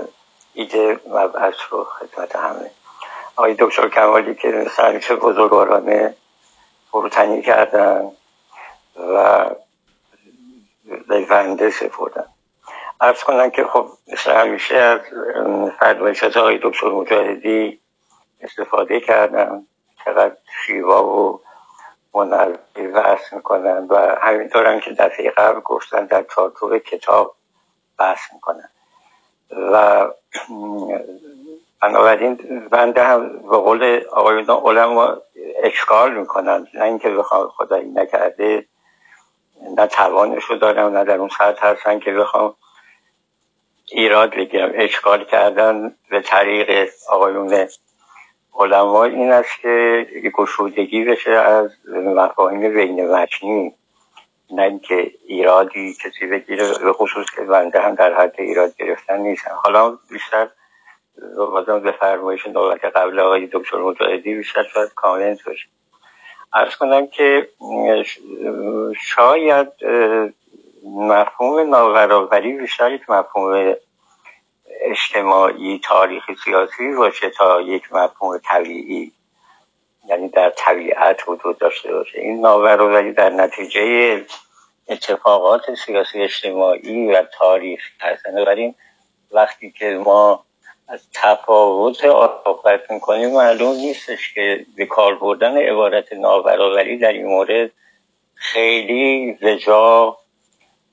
S5: ایده مبعث رو خدمت همه. آقای دکتر کمالی که سرمیش بزرگوارانه فروتنی کردن و به سپردن ارز کنم که خب مثل همیشه از فرمایشات آقای دکتر مجاهدی استفاده کردم. چقدر شیوا و منظری بحث می‌کنن و همینطور هم که دفعه قبل گفتن در چارچوب کتاب بحث می‌کنن. و بنابراین بنده هم به قول آقایون علما اشکال می‌کنن. نه اینکه بخوام خدایی نکرده نه توانش رو دارم نه در اون سطح هستن که بخوام ایراد بگیرم. اشکال کردن به طریق آقایون علما این است که گشودگی بشه از مفاهیم بین مچنی نه اینکه ایرادی کسی بگیره به خصوص که بنده هم در حد ایراد گرفتن نیستم حالا بیشتر بازم به فرمایش نوبت قبل آقای دکتر مجاهدی بیشتر شاید کامنت باشه. ارز کنم که شاید مفهوم نابرابری بیشتر یک مفهوم اجتماعی تاریخی سیاسی باشه تا یک مفهوم طبیعی یعنی در طبیعت وجود داشته باشه. این نابرابری در نتیجه اتفاقات سیاسی اجتماعی و تاریخ هست. بنابراین وقتی که ما از تفاوت صحبت می‌کنیم معلوم نیستش که به کار بردن عبارت نابرابری در این مورد خیلی وجا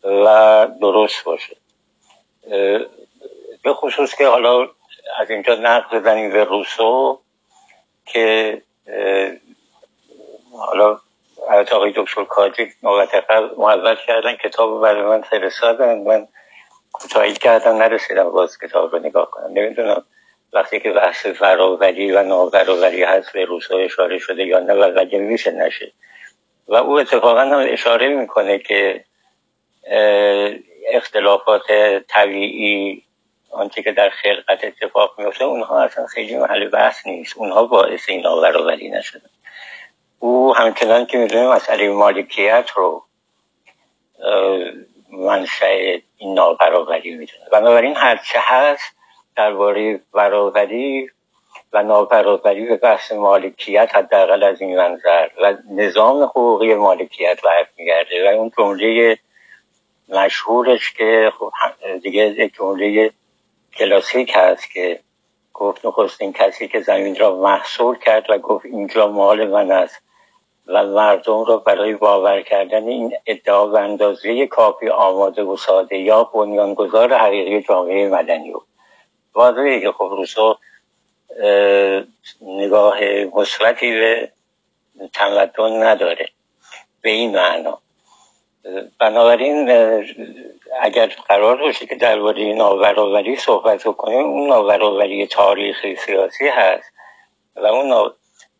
S5: و درست باشه. به خصوص که حالا از اینجا نقد بزنیم به روسو که حالا آقای دکتر کادی نوبت قبل محول کردن کتاب برای من فرستادن. من کوتاهی کردم نرسیدم باز کتاب رو نگاه کنم. نمی‌دونم وقتی که بحث فراوری و نافراوری هست به روسا اشاره شده یا نه و اگه میشه نشه. و او اتفاقا هم اشاره می‌کنه که اختلافات طبیعی آنچه که در خلقت اتفاق میفته اونها اصلا خیلی محل بحث نیست. اونها باعث این نابرابری نشده او همچنان که می‌دونه مسئله مالکیت رو منشأ این نابرابری می‌دونه. بنابراین هرچه هست درباره برابری و نابرابری به بحث مالکیت حداقل از این منظر و نظام حقوقی مالکیت برمیگرده و اون جمله مشهورش که خب دیگه جمله کلاسیک هست که گفت نخستین کسی که زمین را محصول کرد و گفت اینجا مال من است. و مردم را برای باور کردن این ادعا و اندازه کافی آماده و ساده یا بنیانگذار حقیقی جامعه مدنی بود. واضحه که خب روسو نگاه مثبتی به تمدن نداره. به این معنا. بنابراین اگر قرار باشه که درباره نابرابری صحبت کنیم اون نابرابری تاریخی سیاسی هست و اون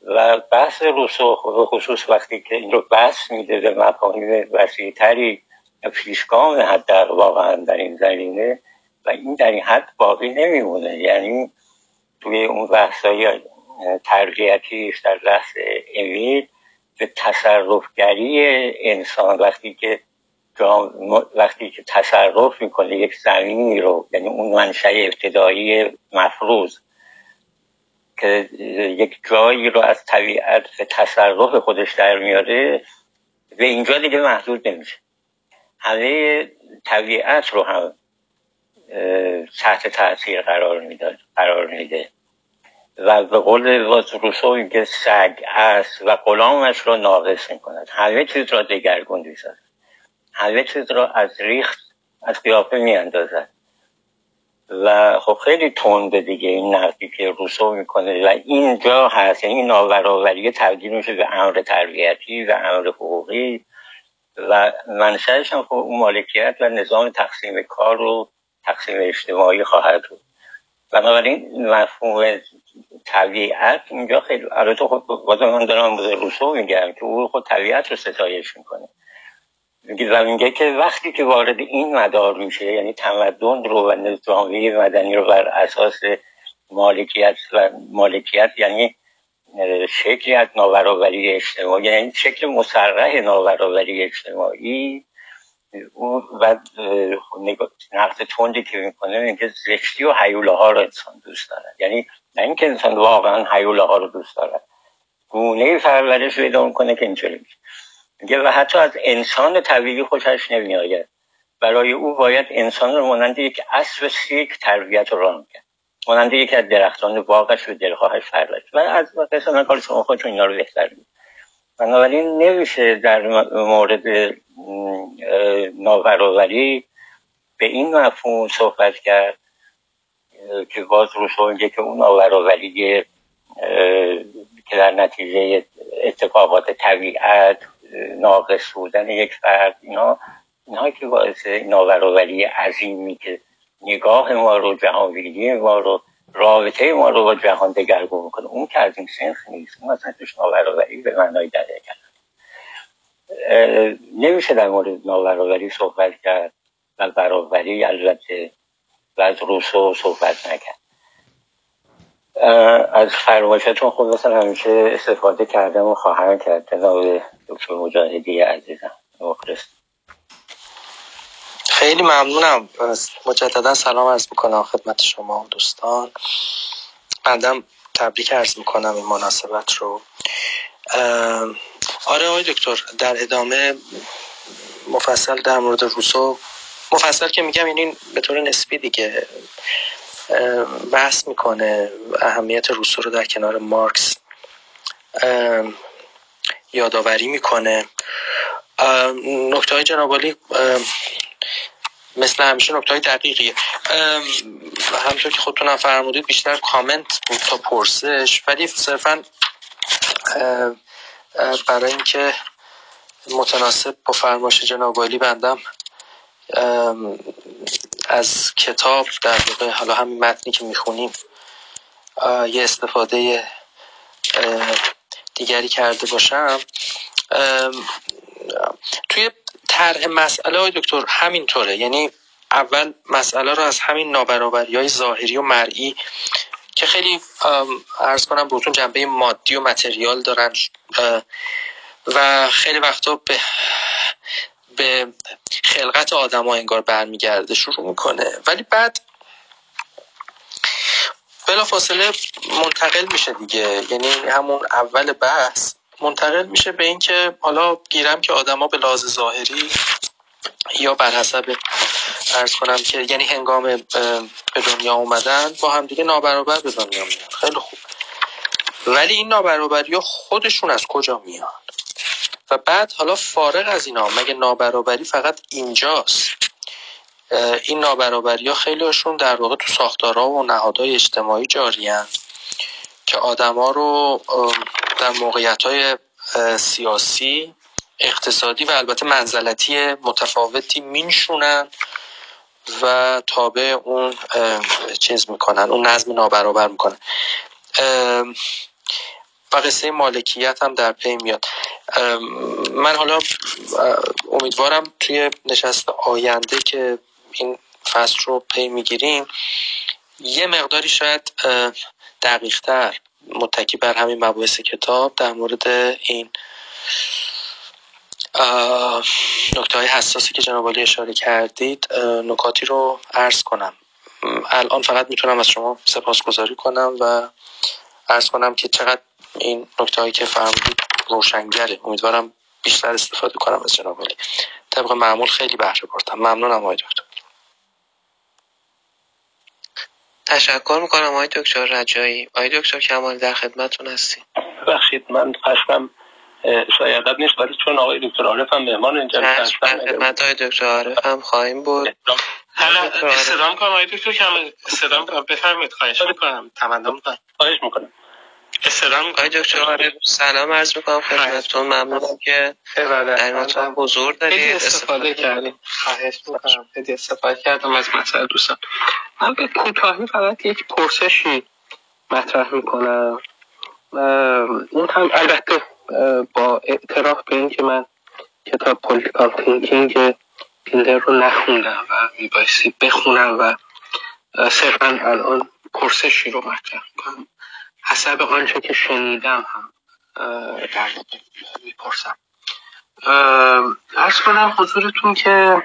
S5: و بحث روسو خصوص وقتی که این رو بحث میده به مفاهیم وسیعتری پیشگام حد در واقعا در این زمینه و این در این حد باقی نمیمونه. یعنی توی اون بحث های تربیتیش در بحث امیل به تصرفگری انسان وقتی که وقتی که تصرف می‌کنه یک زمینی رو یعنی اون منشأ ابتدایی مفروض که یک جایی رو از طبیعت به تصرف خودش در میاره به اینجا دیگه محدود نمیشه. همه طبیعت رو هم تحت تاثیر قرار می‌داد قرار میده. و به قول روسو میگه سگ است و غلامش رو ناقص می‌کند. همه چیز را دگرگون می‌سازد. همه چیز را از ریخت از قیافه میاندازد. و خب خیلی تنده دیگه این نقدی که روسو می‌کنه. و اینجا هست یعنی این نابرابری تبدیل میشه به امر تربیتی و امر حقوقی. و منشأش هم خب مالکیت و نظام تقسیم کار و تقسیم اجتماعی خواهد بود. بنابراین مفهوم طبیعت اینجا خیلی البته خب بازم من دارم روسو میگم که او خود طبیعت رو ستایش می‌کنه. و میگه که وقتی که وارد این مدار میشه یعنی تمدن رو و جامعه مدنی رو بر اساس مالکیت و مالکیت یعنی شکلی از نابرابری اجتماعی یعنی شکل مسرح نابرابری اجتماعی و نقد تندی که می‌کنه میگه زشتی و حیوله ها رو انسان دوست دارد. یعنی نه اینکه انسان واقعا حیوله ها رو دوست دارد. گونه پرورش پیدا می‌کنه که اینجوری میشه. و حتی از انسان طبیعی خوشش نمیآید برای او باید انسان رو مانند یک اسب سیک تربیت و ران کرد. مانند یکی از درختان باغش و دلخواهش پرورش. و از قصه کار شما خودتون اینا رو بهتر بنابراین نمیشه در مورد نابرابری به این مفهوم صحبت کرد که باز روسو میگه که اون نابرابری که در نتیجه اتفاقات طبیعت ناقص بودن یک فرد اینا اینها که باعث نابرابری عظیمی که نگاه ما رو جهانبینی ما رو رابطه ما رو با جهان دگرگون می‌کنه. اون که از این سنخ نیست اون اصلا توش نابرابری به معنای کرد. نمیشه در مورد نابرابری صحبت کرد و برابری البته و از روسو صحبت نکرد. از فرمایشتون خود مثلا همیشه استفاده کردم و خواهر کرد. جناب دکتر مجاهدی عزیزم مخلص.
S2: خیلی ممنونم. مجددا سلام عرض می‌کنم خدمت شما دوستان. بندم تبریک عرض می‌کنم این مناسبت رو. آره آقای دکتر در ادامه مفصل در مورد روسو. مفصل که میگم یعنی به طور نسبی دیگه. بحث می‌کنه اهمیت روسو رو در کنار مارکس یادآوری می‌کنه. نکته های جنابالی مثل همیشه نکته های دقیقیه همطور که خودتونم فرمودید بیشتر کامنت بود تا پرسش ولی صرفا برای اینکه متناسب با فرمایش جناب بندم از کتاب در واقع حالا همین متنی که می‌خونیم یه استفاده دیگری کرده باشم. توی طرح مسئله های دکتر همینطوره. یعنی اول مسئله رو از همین نابرابری های ظاهری و مرئی که خیلی ارز کنم بهتون جنبه مادی و متریال دارن و خیلی وقتا به به خلقت آدم ها انگار برمیگرده شروع می‌کنه. ولی بعد بلا فاصله منتقل میشه دیگه. یعنی همون اول بحث منتقل میشه به اینکه حالا گیرم که آدما به لحاظ ظاهری یا بر حسب ارز کنم که یعنی هنگام به دنیا اومدن با هم دیگه نابرابر به دنیا میان. خیلی خوب. ولی این نابرابری خودشون از کجا میان؟ بعد حالا فارغ از اینا مگه نابرابری فقط اینجاست؟ این نابرابری ها خیلی هاشون در واقع تو ساختارها و نهادهای اجتماعی جاری که آدما رو در موقعیت های سیاسی اقتصادی و البته منزلتی متفاوتی مینشونن و تابع اون چیز می‌کنن اون نظم نابرابر می‌کنن. و قصه مالکیت هم در پی میاد. من حالا امیدوارم توی نشست آینده که این فصل رو پی می‌گیریم یه مقداری شاید دقیقتر متکی بر همین مباحث کتاب در مورد این نکته های حساسی که جناب اشاره کردید نکاتی رو عرض کنم. الان فقط می‌تونم از شما سپاسگزاری کنم و عرض کنم که چقدر این نکته هایی که فرمودید روشنگره. امیدوارم بیشتر استفاده کنم از جناب علی. طبق معمول خیلی بهره بردم. ممنونم آقای دکتر.
S1: تشکر می‌کنم آقای دکتر رجایی. آقای دکتر کمال در خدمتتون هستیم.
S4: ببخشید من خستم شاید نیست ولی چون آقای دکتر عارف هم مهمان اینجا
S1: هستن خدمت آقای دکتر عارف هم خواهیم بود.
S2: استدام کنم آقای دکتر کمال استدام کنم بفرمایید خواهش می‌کنم. تمنا می‌کنم.
S4: خواهش می‌کنم.
S1: استرام آقای دکتر سلام عرض می‌کنم خدمتتون. ممنونم که در مطلب حضور دارید.
S2: استفاده کردیم. خواهش می‌کنم. خیلی استفاده کردم از مسئله دوستان. من به کوتاهی فقط یک پرسشی مطرح می‌کنم. اون هم البته با اعتراف به این که من کتاب political thinking تیندر رو نخوندم و میبایستی بخونم و صرفا الان پرسشی رو مطرح کنم حسب آنچه که شنیدم هم در می‌پرسم. عرض کنم حضورتون که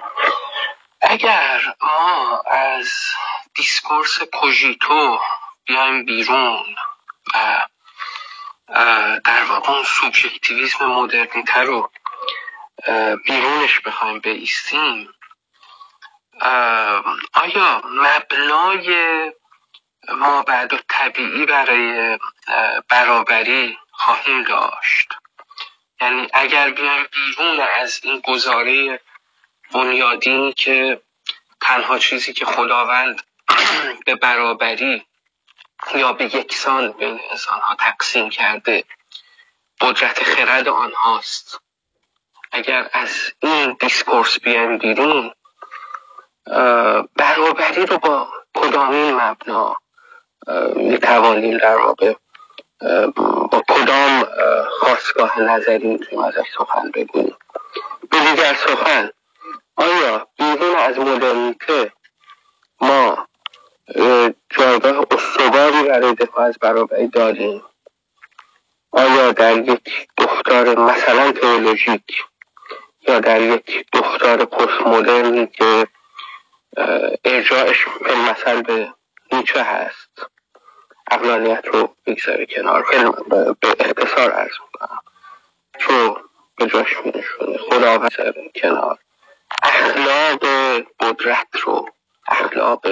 S2: اگر ما از discourse کوژیتو بیایم بیرون و در واقع اون subjectivism مدرنیته رو بیرونش بخوایم بایستیم آیا مبنای ما بعد طبیعی برای برابری خواهیم داشت. یعنی اگر بیایم بیرون از این گزاره بنیادینی که تنها چیزی که خداوند به برابری یا به یکسان بین انسان ها تقسیم کرده قدرت خرد آنهاست. اگر از این دیسکورس بیایم بیرون برابری رو با کدامین مبنا می‌توانیم در واقع با کدام خواستگاه نظری می‌تونیم ازش سخن بگوییم. به دیگر سخن آیا بیرون از مدرنیته ما جایگاه استواری برای دفاع از برابری داریم؟ آیا در یک گفتار مثلا تئولوژیک یا در یک گفتار پست مدرنی که ارجاعش مثل به نیچه هست اقلانیت رو بگذاره کنار. خیلی به اختصار ارز می‌کنم. چون به جاش می خداوند کنار. اخلاق قدرت رو اخلاق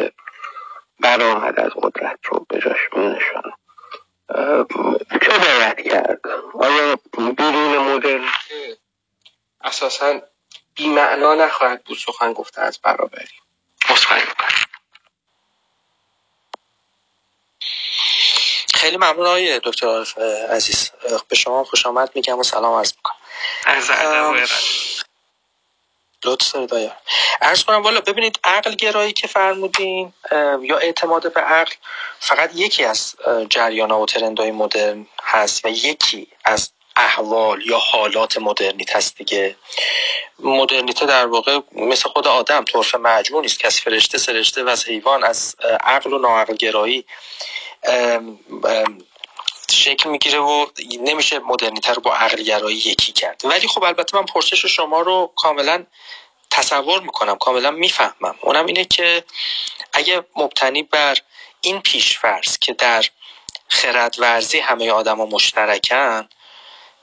S2: برآمد از قدرت رو به جاش می چه باید کرد؟ آیا بیرون مدرن اساسا بیمعنا نخواهد بود سخن گفته از برابری. مصخری
S1: خیلی ممنون آقای دکتر عزیز. به شما خوش آمد میگم و سلام عرض می‌کنم.
S4: از
S2: لطف دایر ارز کنم والا ببینید عقل گرایی که فرمودین یا اعتماد به عقل فقط یکی از جریان و ترندهای مدرن هست و یکی از احوال یا حالات مدرنیت هست دیگه. مدرنیته در واقع مثل خود آدم طرف مجموع نیست که از فرشته سرشته و از حیوان از عقل و ناعقل گرایی شکل می‌گیره و نمیشه مدرنیته رو با عقل گرایی یکی کرد. ولی خب البته من پرسش شما رو کاملا تصور می‌کنم کاملا می‌فهمم. اونم اینه که اگه مبتنی بر این پیشفرض که در خرد ورزی همه آدما مشترکن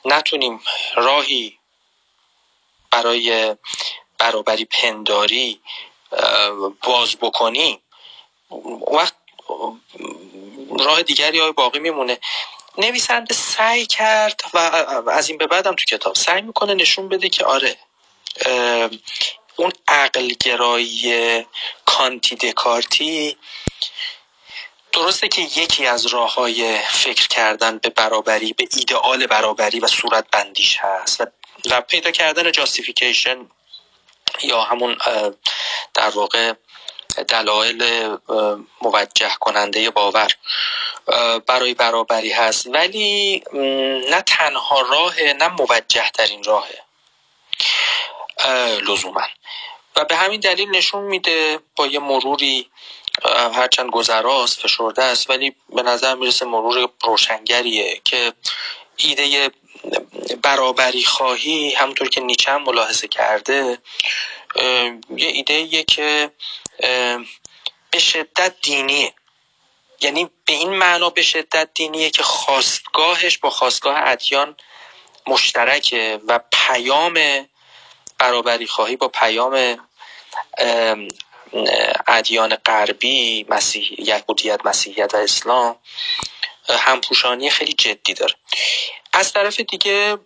S2: نتونیم راهی برای برابری پنداری باز بکنیم وقت راه دیگری های باقی میمونه. نویسنده سعی کرد و از این به بعدم تو کتاب سعی می‌کنه نشون بده که آره اون عقلگرایی کانتی دکارتی درسته که یکی از راه های فکر کردن به برابری به ایدئال برابری و صورت بندیش هست و پیدا کردن جاستیفیکیشن یا همون در واقع دلایل موجه کننده باور برای برابری هست. ولی نه تنها راه نه موجه ترین راهه لزوما. و به همین دلیل نشون میده با یه مروری هرچند گذراست فشرده است ولی به نظر می‌رسه مرور روشنگریه که ایده برابری خواهی همونطور که نیچه ملاحظه کرده یه ایده که به شدت دینیه. یعنی به این معنا به شدت دینیه که خواستگاهش با خواستگاه ادیان مشترکه و پیام برابری خواهی با پیام ادیان غربی مسیح یهودیت مسیحیت و اسلام همپوشانی خیلی جدی داره. از طرف دیگه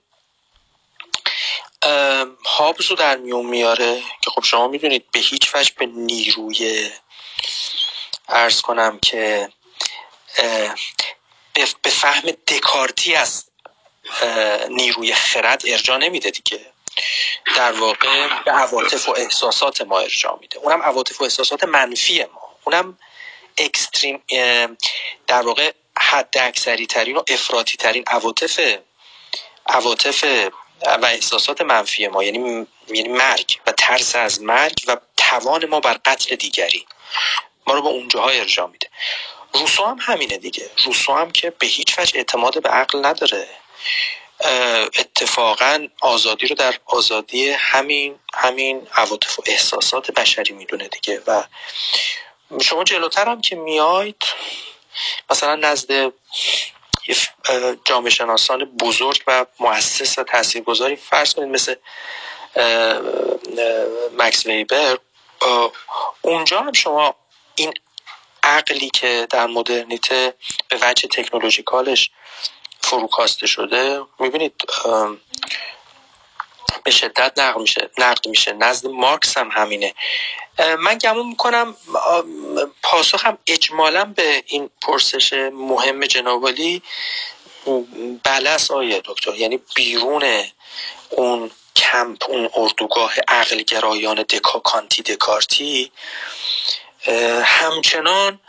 S2: هابز رو در میون میاره که خب شما می‌دونید به هیچ وجه به نیروی ارز کنم که به فهم دکارتی از نیروی خرد ارجا نمیده دیگه. در واقع به عواطف و احساسات ما ارجا میده. اونم عواطف و احساسات منفی ما. اونم اکستریم در واقع حد اکثری ترین و افراطی ترین عواطف عواطف و احساسات منفی ما یعنی یعنی مرگ و ترس از مرگ و توان ما بر قتل دیگری. ما رو به اونجاها ارجا میده. روسو هم همینه دیگه. روسو هم که به هیچ وجه اعتماد به عقل نداره. اتفاقا آزادی رو در آزادی همین همین عواطف و احساسات بشری می‌دونه دیگه. و شما جلوتر هم که میاید مثلا نزد جامعه شناسان بزرگ و مؤسس و تاثیرگذاری فرض کنید مثل مکس ویبر. اونجا هم شما این عقلی که در مدرنیته به وجه تکنولوژیکالش فروکاسته شده می‌بینید به شدت نقد میشه نقد میشه. نزد مارکس هم همینه. من گمون می‌کنم پاسخم اجمالا به این پرسش مهم جنابالی است آیه دکتر. یعنی بیرون اون کمپ اون اردوگاه عقل گرایان دکا کانتی دکارتی همچنان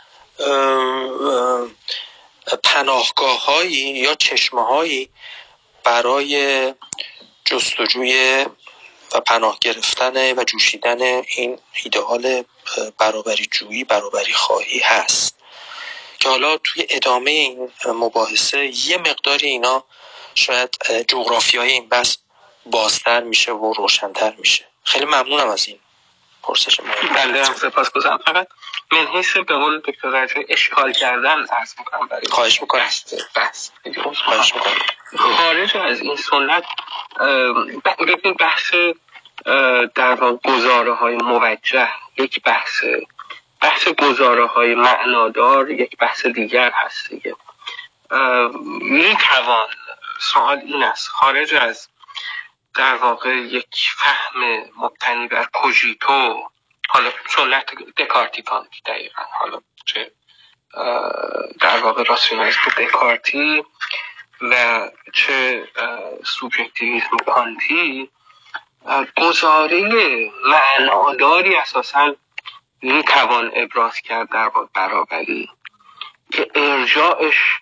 S2: پناهگاه هایی یا چشمه هایی برای جستجوی و پناه گرفتن و جوشیدن این ایدئال برابری جویی برابری خواهی هست. که حالا توی ادامه این مباحثه یه مقداری اینا شاید جغرافیای این بس بازتر میشه و روشنتر میشه. خیلی ممنونم از این پرسش ما.
S4: بله سپاس گذارم. فقط من حیث به قول دکتر رجوی اشکال کردن عرض می‌کنم برای
S2: خواهش می‌کنم.
S4: بس خواهش می‌کنم. خارج از این سنت ببین بحث در گزاره های موجه یک بحث بحث گزاره های معنادار یک بحث دیگر هست دیگه. می‌توان سوال این است خارج از در واقع یک فهم مبتنی بر کوژیتو حالا سنت دکارتی کانتی دقیقا حالا چه در واقع راسیونالیسم دکارتی و چه سوبژکتیویسم کانتی گزاره معناداری اساسا می‌توان ابراز کرد در برابری. که ارجاعش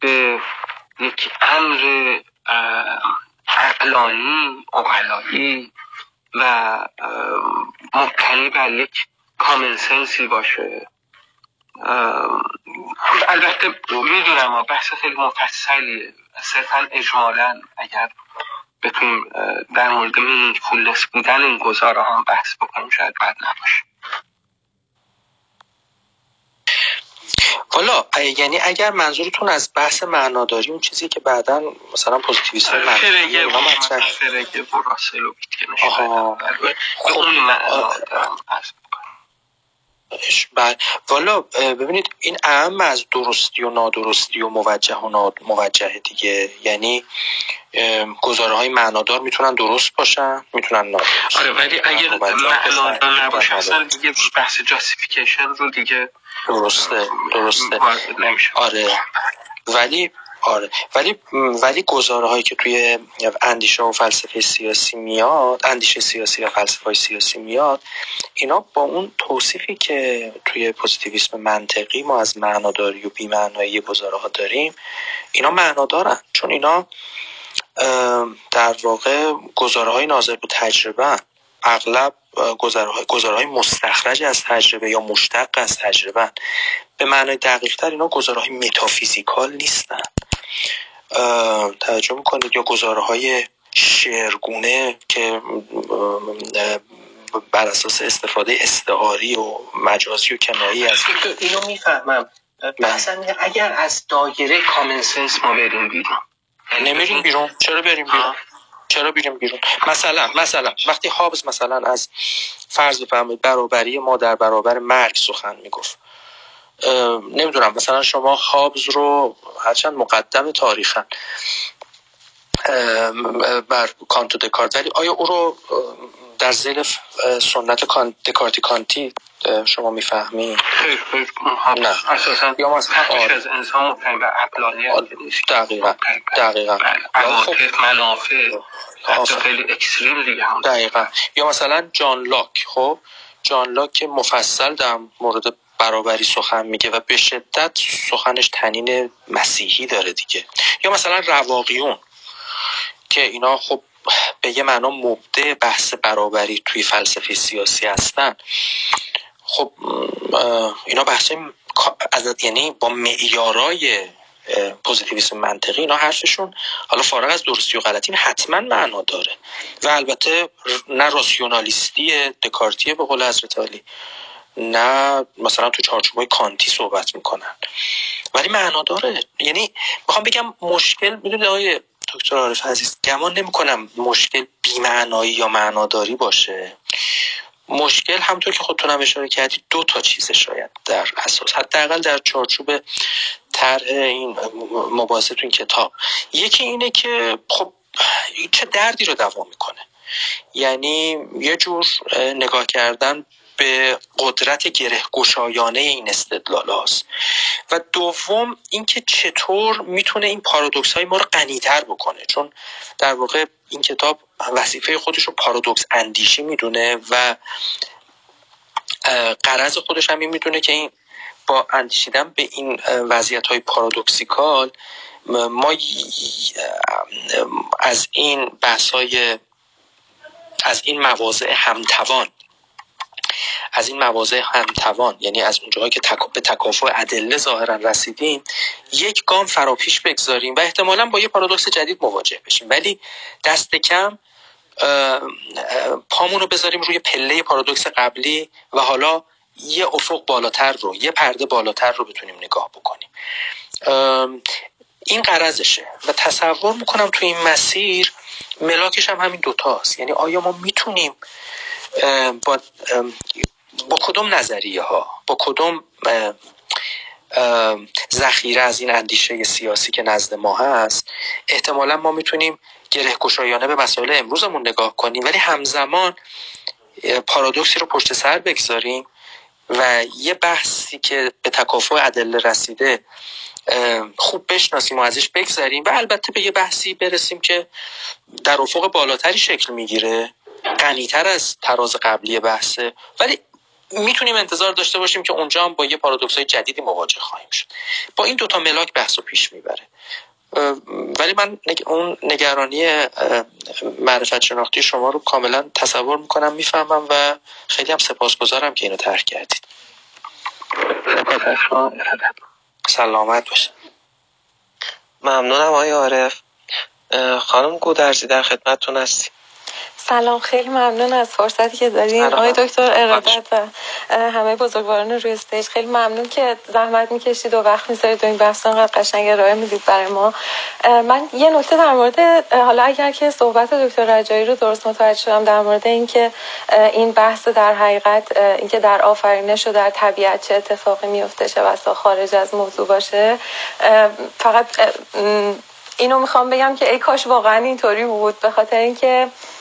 S4: به یک امر عقلانی اقلایی و مبتنی بر یک common sense ی باشه. البته می‌دونم بحث خیلی مفصلیه. صرفا اجمالا اگر بتونیم در مورد meaningfulness بودن این گزاره هم بحث بکنیم شاید بد نباشه.
S2: حالا یعنی اگر منظورتون از بحث معناداری اون چیزی که بعدا مثلا پوزیتیویست
S4: های فرگه و فرگه و راسل و به اون معنا دارم
S2: بله. والا ببینید این اهم از درستی و نادرستی و موجه و موجه دیگه. یعنی گزاره های معنادار می‌تونن درست باشن می‌تونن نادرست
S4: آره ولی اگر معنادار نباشه اصلا دیگه بحث جاستیفیکیشن رو دیگه
S2: درسته درسته. آره. ولی آره. ولی ولی گزاره هایی که توی اندیشه و فلسفه سیاسی میاد اندیشه سیاسی و فلسفه سیاسی میاد اینا با اون توصیفی که توی پوزیتیویسم منطقی ما از معناداری و بیمعنایی گزاره ها داریم اینا معنا دارن چون اینا در واقع گزاره های ناظر به تجربه اغلب گزاره های مستخرج از تجربه یا مشتق از تجربه به معنای دقیق تر اینا گزاره های متافیزیکال نیستن. توجه می‌کنید یا گزاره های شعرگونه که بر اساس استفاده استعاری و مجازی و کنایی از
S4: اینو می‌فهمم. بحثم اگر از دایره کامن سنس ما بریم بیرون.
S2: نمیریم بیرون. چرا بریم بیرون؟ چرا بریم بیرون؟ مثلا مثلا وقتی هابز مثلا از فرض بفرمایید برابری ما در برابر مرگ سخن می‌گفت. نمی‌دونم مثلا شما هابز رو هرچند مقدم تاریخن بر کانتو دکارت ولی آیا او رو در زیر سنت دکارتی کانتی شما می‌فهمی؟
S4: نه. اساسا یا مثلا از انسان مبتنی به عقلانیت
S2: دقیقا دقیقا.
S4: خب. منافع حتی خیلی اکستریم دیگه هم.
S2: دقیقا. یا مثلا جان لاک خب؟ جان لاک مفصل در مورد برابری سخن میگه و به شدت سخنش تنین مسیحی داره دیگه. یا مثلا رواقیون که اینا خب به یه معنا مبده بحث برابری توی فلسفه سیاسی هستن. خب اینا از یعنی با معیارای پوزیتیویسم منطقی اینا حرفشون حالا فارغ از درستی و غلطی حتما معنا داره. و البته نه راسیونالیستی دکارتیه به قول حضرت علی نه مثلا تو چارچوبای کانتی صحبت می‌کنن. ولی معنا داره. یعنی می‌خوام بگم مشکل می‌دونی آقای دکتر عارف عزیز گمان نمی‌کنم مشکل بیمعنایی یا معناداری باشه. مشکل همطور که خودتون هم اشاره کردید دو تا چیز شاید در اساس. حداقل در چارچوب طرح این مباحثه تو این کتاب. یکی اینه که خب چه دردی رو دوا می‌کنه. یعنی یه جور نگاه کردن به قدرت گره گشایانه این استدلال هاست. و دوم اینکه چطور می‌تونه این پارادوکس های ما رو غنیتر بکنه. چون در واقع این کتاب وظیفه خودش رو پارادوکس اندیشی می‌دونه و قرض خودش هم این می‌دونه که این با اندیشیدن به این وضعیت های پارادوکسیکال ما از این بحث های از این مواضع همتوان. از این مواضع همتوان یعنی از اونجاهایی که تک... به تکافع ادله ظاهرا رسیدیم یک گام فراپیش بگذاریم و احتمالا با یه پارادوکس جدید مواجه بشیم. ولی دست کم پامون رو بذاریم روی پله پارادوکس قبلی و حالا یه افق بالاتر رو یه پرده بالاتر رو بتونیم نگاه بکنیم. این قرضشه و تصور می‌کنم تو این مسیر ملاکش هم همین دوتاست یعنی آیا ما می‌تونیم با, با کدوم نظریه ها با کدوم ذخیره از این اندیشه سیاسی که نزد ما هست؟ احتمالا ما می‌تونیم گره گشایانه به مسائل امروزمون نگاه کنیم ولی همزمان پارادوکسی رو پشت سر بگذاریم و یه بحثی که به تکافع ادله رسیده خوب بشناسیم و ازش بگذریم و البته به یه بحثی برسیم که در افق بالاتری شکل می‌گیره. غنیتر از تراز قبلی بحثه ولی می‌تونیم انتظار داشته باشیم که اونجا هم با یه پارادوکس های جدیدی مواجه خواهیم شد. با این دوتا ملاک بحث رو پیش می‌بره. ولی من اون نگرانی معرفت شناختی شما رو کاملا تصور می‌کنم می‌فهمم و خیلی هم سپاسگزارم که اینو ترک کردید. سلامت باشه
S1: ممنونم آقای عارف. خانم گودرزی در خدمتتون هستی
S6: سلام خیلی ممنون از فرصتی که دارین آقای دکتر ارادت و همه بزرگواران روی استیج. خیلی ممنون که زحمت می‌کشید و وقت می‌ذارید و این بحث انقدر قشنگ ارائه می‌دید برای ما. من یه نکته در مورد حالا اگر که صحبت دکتر رجایی رو درست متوجه شدم در مورد اینکه این بحث در حقیقت اینکه در آفرینش و در طبیعت چه اتفاقی میفته چه بسا خارج از موضوع باشه فقط اینو می‌خوام بگم که ای کاش واقعا اینطوری بود به خاطر اینکه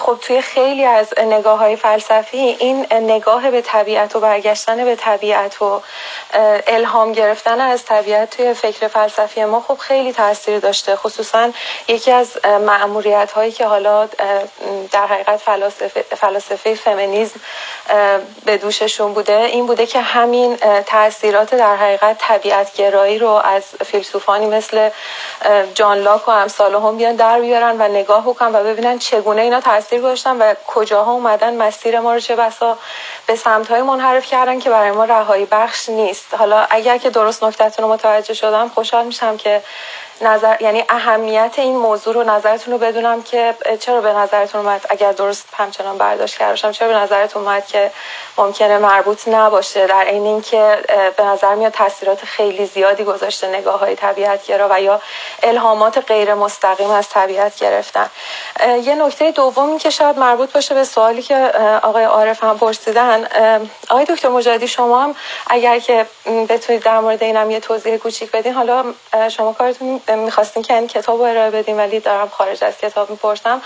S6: خب توی خیلی از نگاه های فلسفی این نگاه به طبیعت و برگشتن به طبیعت و الهام گرفتن از طبیعت توی فکر فلسفی ما خب خیلی تاثیر داشته. خصوصا یکی از معمولیت هایی که حالا در حقیقت فلاسفه, فلاسفه فمینیزم به دوششون بوده این بوده که همین تاثیرات در حقیقت طبیعت گرایی رو از فیلسوفانی مثل جان لاک و امثال هم بیان در بیارن و نگاه بکنن و ببینن چگونه اینا تاثیر گذاشتن و کجاها اومدن مسیر ما رو چه بسا به سمت های منحرف کردن که برای ما رهایی بخش نیست. حالا اگر که درست نکتتون رو متوجه شدم خوشحال میشم که نظر یعنی اهمیت این موضوع رو نظرتون رو بدونم که چرا به نظرتون اومد؟ اگر درست همچنان برداشت کردم چرا به نظرتون اومد که ممکنه مربوط نباشه؟ در این اینکه به نظر میاد تاثیرات خیلی زیادی گذاشته نگاه های طبیعت گرا و یا الهامات غیر مستقیم از طبیعت گرفتن. یه نکته دومی که شاید مربوط باشه به سوالی که آقای عارف هم پرسیدن. آقای دکتر مجادی شما هم اگر که بتونید در مورد اینم یه توضیح کوچیک بدین حالا شما کارتون می‌خواستین که این کتاب رو ارائه بدیم ولی دارم خارج از کتاب می‌پرسم.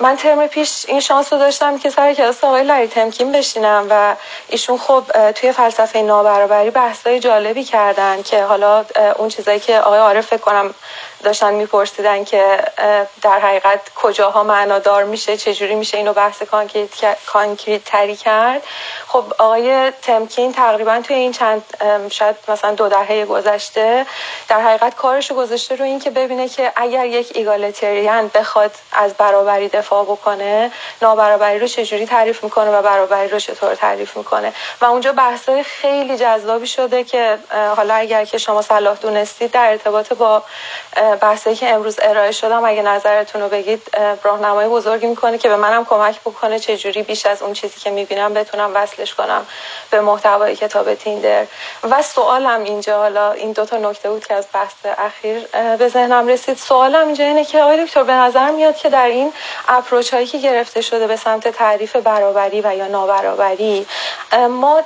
S6: من ترم پیش این شانس رو داشتم که سر کلاس آقای لری تمکین بشینم و ایشون خب توی فلسفه نابرابری بحثای جالبی کردن که حالا اون چیزایی که آقای عارف فکر کنم داشتن میپرسیدن که در حقیقت کجاها معنادار میشه چجوری میشه اینو بحث کانکریت تری کرد. خب آقای تمکین تقریبا توی این چند شاید مثلا دو دهه گذشته در حقیقت کارشو گذاشته رو این که ببینه که اگر یک ایگالیتریان بخواد از برابری دفاع بکنه نابرابری رو چجوری تعریف می‌کنه و برابری رو چطور تعریف می‌کنه. و اونجا بحثای خیلی جذابی شده که حالا اگر که شما صلاح دونستید در ارتباط با بحثایی که امروز ارائه شدم اگه نظرتون رو بگید راهنمایی بزرگی می‌کنه که به منم کمک بکنه چه جوری بیش از اون چیزی که می‌بینم بتونم وصلش کنم به محتوای کتاب تیندر. و سوالم اینجا حالا این دو تا نکته بود که از بحث اخیر به ذهنم رسید. سوالم اینجا اینه که آقای دکتر به نظر میاد که در این اپروچ هایی که گرفته شده به سمت تعریف برابری و یا نابرابری ما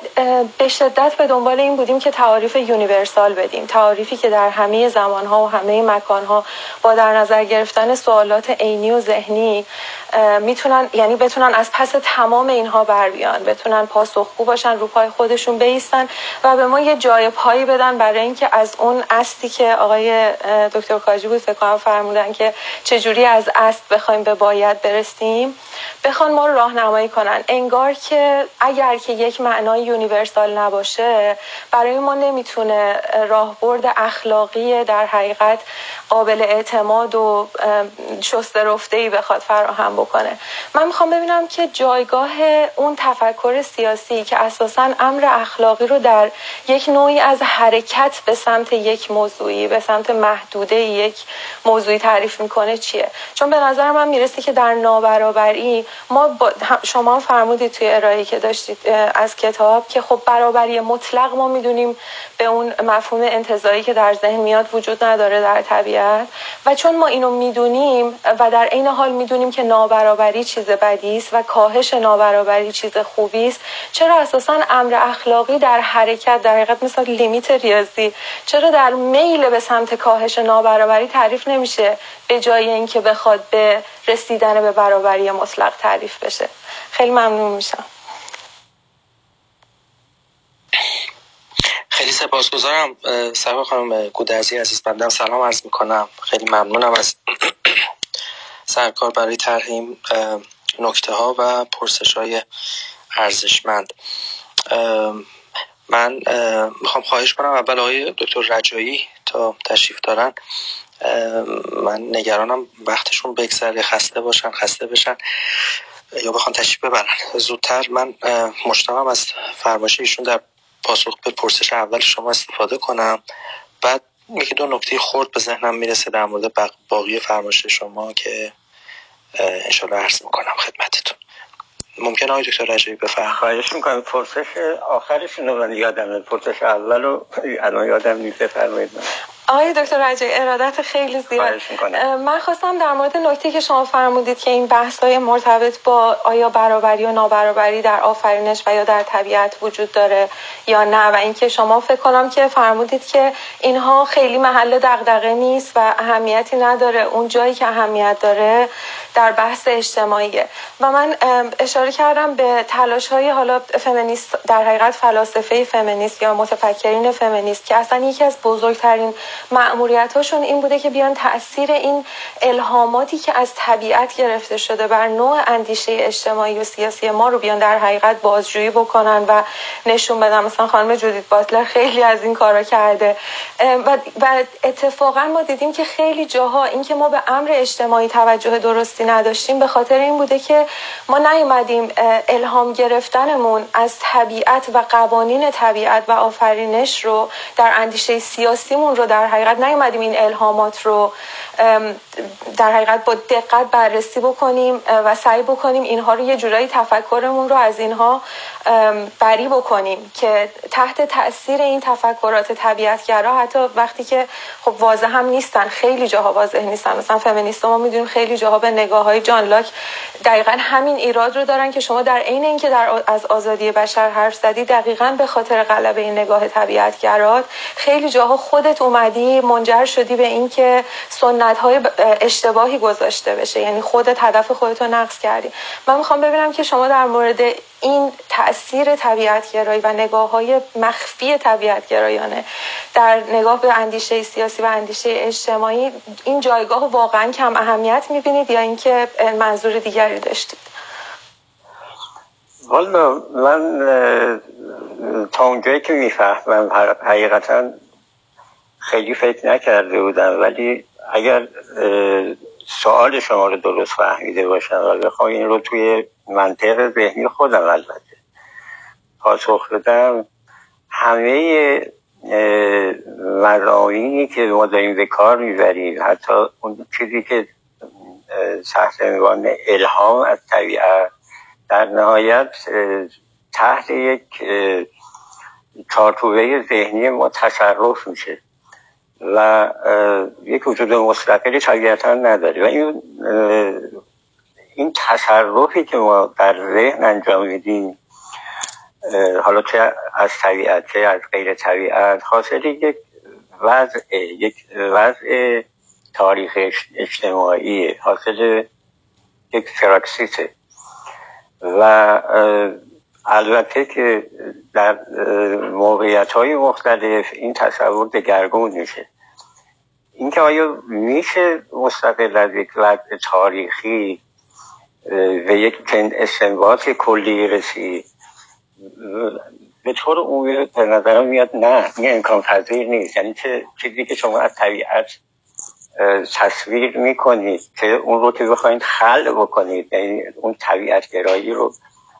S6: به شدت به دنبال این بودیم که تعریف یونیورسال بدیم. تعریفی که در همه زمان ها و همه مکان ها با در نظر گرفتن سوالات عینی و ذهنی می‌تونن یعنی بتونن از پس تمام اینها بر بیان بتونن پاسخگو باشن رو پای خودشون بیستن و به ما یه جای پایی بدن برای اینکه از اون استی که آقای دکتر کاجی بود فکر فرمودن که چجوری از است بخوایم به باید برسیم بخوان ما رو راهنمایی کنن. انگار که اگر که یک معنای یونیورسال نباشه برای ما نمی‌تونه راهبرد اخلاقی در حقیقت قابل اعتماد و شست رفته ای بخواد فراهم بکنه. من می‌خوام ببینم که جایگاه اون تفکر سیاسی که اساسا امر اخلاقی رو در یک نوعی از حرکت به سمت یک موضوعی به سمت محدوده یک موضوعی تعریف می‌کنه چیه؟ چون به نظر من می‌رسه که در نابرابری ما با شما فرمودید توی ارائه که داشتید از کتاب که خب برابری مطلق ما می‌دونیم به اون مفهوم انتظایی که در ذهن میاد وجود نداره در طبیعت. و چون ما اینو می‌دونیم و در عین حال می‌دونیم که نابرابری چیز بدی است و کاهش نابرابری چیز خوبی است چرا اساسا امر اخلاقی در حرکت در حقیقت مثل لیمیت ریاضی چرا در میل به سمت کاهش نابرابری تعریف نمیشه به جای اینکه بخواد به رسیدن به برابری مطلق تعریف بشه؟ خیلی ممنون میشم.
S2: سپاسگزارم سبا خانم گودرزی عزیز بندم سلام عرض می‌کنم. خیلی ممنونم از سرکار برای طرح نکته ها و پرسش های ارزشمند من می‌خوام خواهش کنم اول آقای دکتر رجایی تا تشریف دارن. من نگرانم وقتشون بگذره خسته باشن خسته بشن یا بخوان تشریف ببرن. زودتر من مشتاقم از فرمایش ایشون در پاسخ به پرسش اول شما استفاده کنم. بعد یکی دو نکته خورد به ذهنم می‌رسه در مورد باقی فرمایش شما که انشالله عرض می‌کنم خدمتتون. ممکن آقای دکتر رجایی بفرم
S5: خواهش می‌کنم. پرسش آخرشون رو من یادم پرسش اول رو الان یادم نیست. بفرمایید.
S6: آقای دکتر رجایی ارادت خیلی زیاد. من خواستم در مورد نکته که شما فرمودید که این بحث های مرتبط با آیا برابری و نابرابری در آفرینش و یا در طبیعت وجود داره یا نه و اینکه شما فکر کنم که فرمودید که اینها خیلی محل دغدغه نیست و اهمیتی نداره. اون جایی که اهمیت داره در بحث اجتماعیه. و من اشاره کردم به تلاش های حالا فمینیست در حقیقت فلاسفه فمینیست یا متفکرین فمینیست که اصلا یکی از بزرگترین معمولیت هاشون این بوده که بیان تاثیر این الهاماتی که از طبیعت گرفته شده بر نوع اندیشه اجتماعی و سیاسی ما رو بیان در حقیقت بازجویی بکنن و نشون بدن. مثلا خانم جودیت باتلر خیلی از این کارا کرده. و, و اتفاقا ما دیدیم که خیلی جاها اینکه ما به امر اجتماعی توجه درستی نداشتیم به خاطر این بوده که ما نیومدیم الهام گرفتنمون از طبیعت و قوانین طبیعت و آفرینش رو در اندیشه سیاسیمون رو در حقیقت نیومدیم این الهامات رو در حقیقت با دقت بررسی بکنیم و سعی بکنیم اینها رو یه جورایی تفکرمون رو از اینها بری بکنیم که تحت تاثیر این تفکرات طبیعتگرا حتی وقتی که خب واضح هم نیستن خیلی جاها واضح نیستن. مثلا فمینیست ما می‌دونیم خیلی جاها به نگاه های جان لاک دقیقا همین ایراد رو دارن که شما در عین اینکه در از آزادی بشر حرف زدی دقیقا به خاطر غلبه این نگاه طبیعتگرات خیلی جاها خودت اومدی منجر شدی به اینکه سنت های اشتباهی گذاشته بشه. یعنی خودت هدف خودت رو نقص کردی. من می‌خوام ببینم که شما در مورد این تاثیر طبیعتگرایی و نگاه های مخفی طبیعتگرایانه در نگاه به اندیشه سیاسی و اندیشه اجتماعی این جایگاه واقعا کم اهمیت می‌بینید یا اینکه منظور دیگری داشتید؟
S5: والا من تا اونجایی که می‌فهمم حقیقتا خیلی فکر نکرده بودم ولی اگر سوال شما رو درست فهمیده باشم و بخوام این رو توی منطق ذهنی خودم البته پاسخ بدم همه مضامینی که ما داریم به کار می‌بریم حتی اون چیزی که تحت عنوان الهام از طبیعت در نهایت تحت یک چارچوبه ذهنی ما تصرف میشه. و یک وجود مستقلی طبیعتا نداره. و این این تصرفی که ما در ذهن انجام میدیم حالا چه از طبیعت چه از غیر طبیعت حاصل یک وضع یک وضع تاریخ اجتماعی حاصل یک فراکسیسه و البته که در موقعیت های مختلف این تصور دگرگون میشه. اینکه آیا میشه مستقل از یک وضع تاریخی و یک استنباط کلی رسید؟ به طور عمومی به نظرم میاد نه این امکان پذیر نیست. یعنی چه چیزی که شما از طبیعت تصویر می‌کنید که اون رو که بخواید خل بکنید یعنی اون طبیعت گرایی رو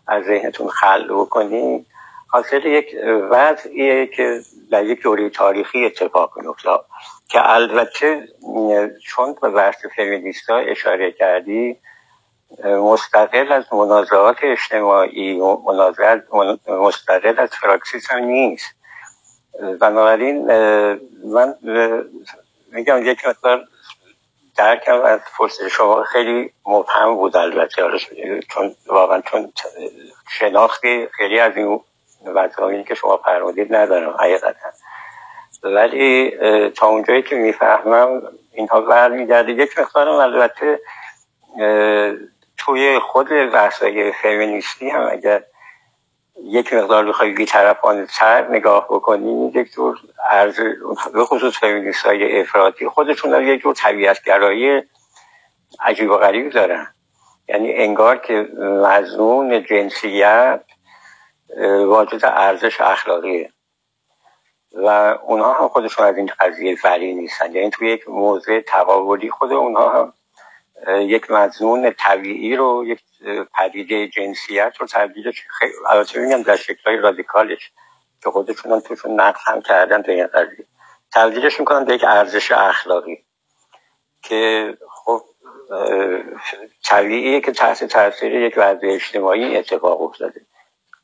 S5: از ذهنتون خل بکنید حاصل یک وضعیه که در یک دوره تاریخی اتفاق میفته که البته چون به بحث فمینیستا اشاره کردی مستقل از منازعات اجتماعی و مستقل از فراکسیس هم نیست. بنابراین من میگم یک مقدار از فرصت شما خیلی مبهم بود البته چون واقعا چون شناختی خیلی از این وضعایی که شما فرمودید ندارم حقیقتا. ولی تا اونجایی که می‌فهمم اینها برمیگرده یک مقدارم البته توی خود بحثای فمینیستی هم اگر یک مقدار بخوای بیطرفانه تر نگاه بکنی یک جور عرض به خصوص فمینیست های افراطی خودشون هم یک جور طبیعتگرایی عجیب و غریب دارن. یعنی انگار که مزنون جنسیت واجد ارزش اخلاقیه. و اونها هم خودشون از این قضیه فری نیستن. یعنی توی یک موضع تقابلی خود اونها هم یک مزنون طبیعی رو یک پدیده جنسیت رو تبدیلش البته میگم در شکلهای رادیکالش که خودشون هم توشون نقد هم کردن تو این قضیه. تبدیلش می‌کنن به یک ارزش اخلاقی که خب طبیعیه که تحت تاثیر یک وضع اجتماعی اتفاق افتاده.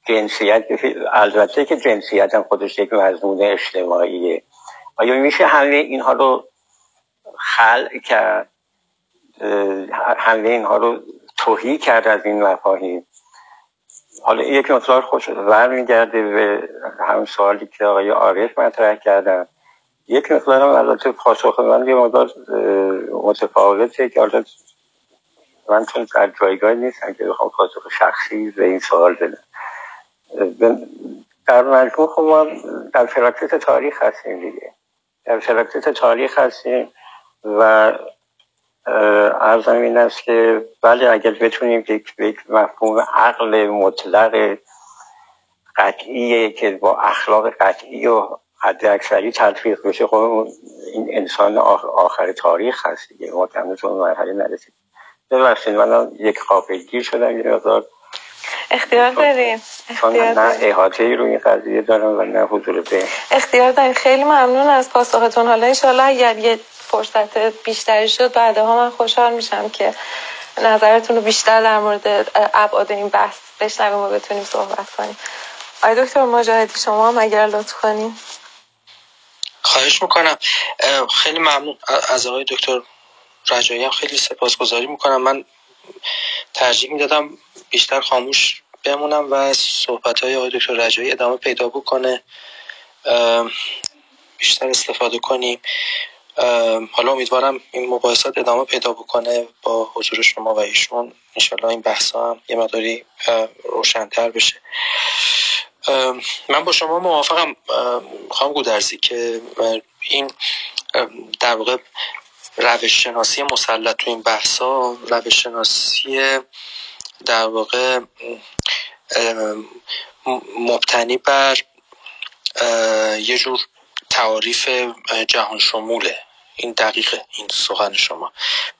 S5: جنسیت البته که جنسیت هم خودش یک مضمون اجتماعیه. آیا میشه همه اینها رو خلق کرد؟ همه اینها رو توهی کرد از این مفاهیم حالا یک مقدار خوش برمیگرده به همون سوالی که آقای عارف مطرح کردن. یک مقدار هم البته پاسخ من یه مقدار متفاوته که حالا من چون در جایگاه نیستم که بخوام پاسخ شخصی به این سوال بدم. در مجموع خب ما در فراکت تاریخ هستیم دیگه. در فراکت تاریخ هستیم و ارزم این است که بله اگر بتونیم یک, مفهوم عقل مطلق قطعیه که با اخلاق قطعی و حد اکثری تطبیق بشه خب این انسان آخر تاریخ هست دیگه. ما کنون مرحله نرسید ببخشید من یک قافلگیر شدم یه مقدار.
S6: اختیار داریم
S5: اختیار نه احاطه ای روی این قضیه دارم و نه حضور به
S6: اختیار داریم خیلی ممنون از پاسختون. حالا انشالله اگر یه فرصت بیشتری شد بعدها من خوشحال میشم که نظرتون رو بیشتر در مورد ابعاد این بحث بشنویم و بتونیم صحبت کنیم. آقای دکتر مجاهدی شما هم اگر لطف کنیم
S2: خواهش می‌کنم. خیلی ممنون. از آقای دکتر رجایی هم خیلی سپاسگزاری می‌کنم. من ترجیح می‌دادم بیشتر خاموش بمونم و صحبت های آقای دکتر رجایی ادامه پیدا بکنه. بیشتر استفاده کنیم. حالا امیدوارم این مباحثات ادامه پیدا بکنه با حضور شما و ایشون. انشالله این بحث هم یه مداری روشنتر بشه. من با شما موافقم. خواهم گودرزی که این در واقع روش شناسی مسلط تو این بحث ها روش شناسی در واقع مبتنی بر یه جور تعاریف جهان شموله این دقیقه این سخن شما.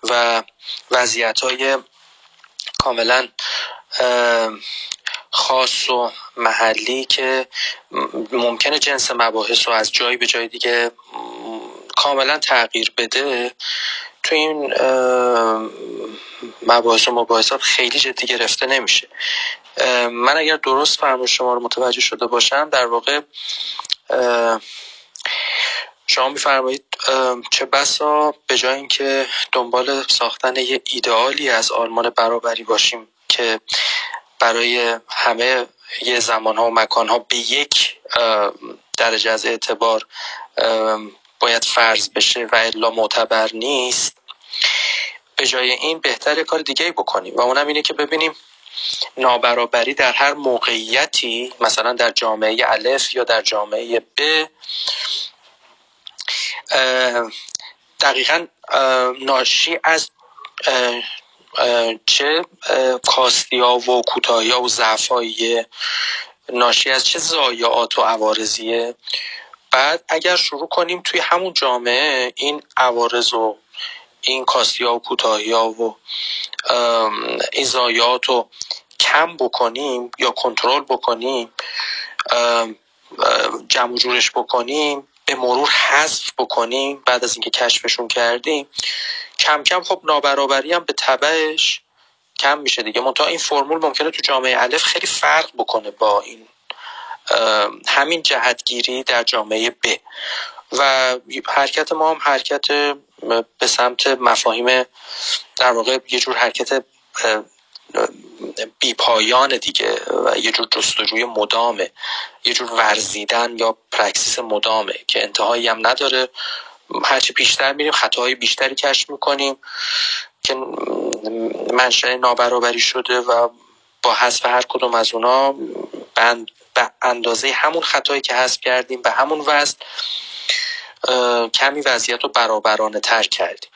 S2: و وضعیت های کاملا خاص و محلی که ممکنه جنس مباحث رو از جایی به جای دیگه کاملا تغییر بده. تو این مباحث و مباحثات خیلی جدی گرفته نمیشه. من اگر درست فرمون شما رو متوجه شده باشم در واقع شما میفرمایید چه بسا به جای اینکه دنبال ساختن یه ایدئالی از آلمان برابری باشیم که برای همه یه زمان ها و مکان ها به یک درجه از اعتبار باید فرض بشه و الا معتبر نیست به جای این بهتر کار دیگه بکنیم. و اونم اینه که ببینیم نابرابری در هر موقعیتی مثلا در جامعه الف یا در جامعه ب دقیقا ناشی از چه کاستی ها و کوتاهی ها و ضعف ناشی از چه زایعات و عوارضیه؟ بعد اگر شروع کنیم توی همون جامعه این عوارض و این کاستی ها و کوتاهی ها و این زایعات رو کم بکنیم یا کنترل بکنیم جمع جورش بکنیم به مرور حذف بکنیم بعد از اینکه کشفشون کردیم کم کم خب نابرابری هم به تبعش کم میشه دیگه. منتها این فرمول ممکنه تو جامعه الف خیلی فرق بکنه با این همین جهتگیری در جامعه ب. و حرکت ما هم حرکت به سمت مفاهیم در واقع یه جور حرکت بیپایان دیگه و یه جور جستجوی مدامه یه جور ورزیدن یا پرکسیس مدامه که انتهایی هم نداره. هرچی بیشتر میریم خطاهای بیشتری کشف می‌کنیم که منشأ نابرابری شده و با حذف هر کدوم از اونا به اندازه همون خطایی که حذف کردیم به همون وزن کمی وضعیت رو برابرانه تر کردیم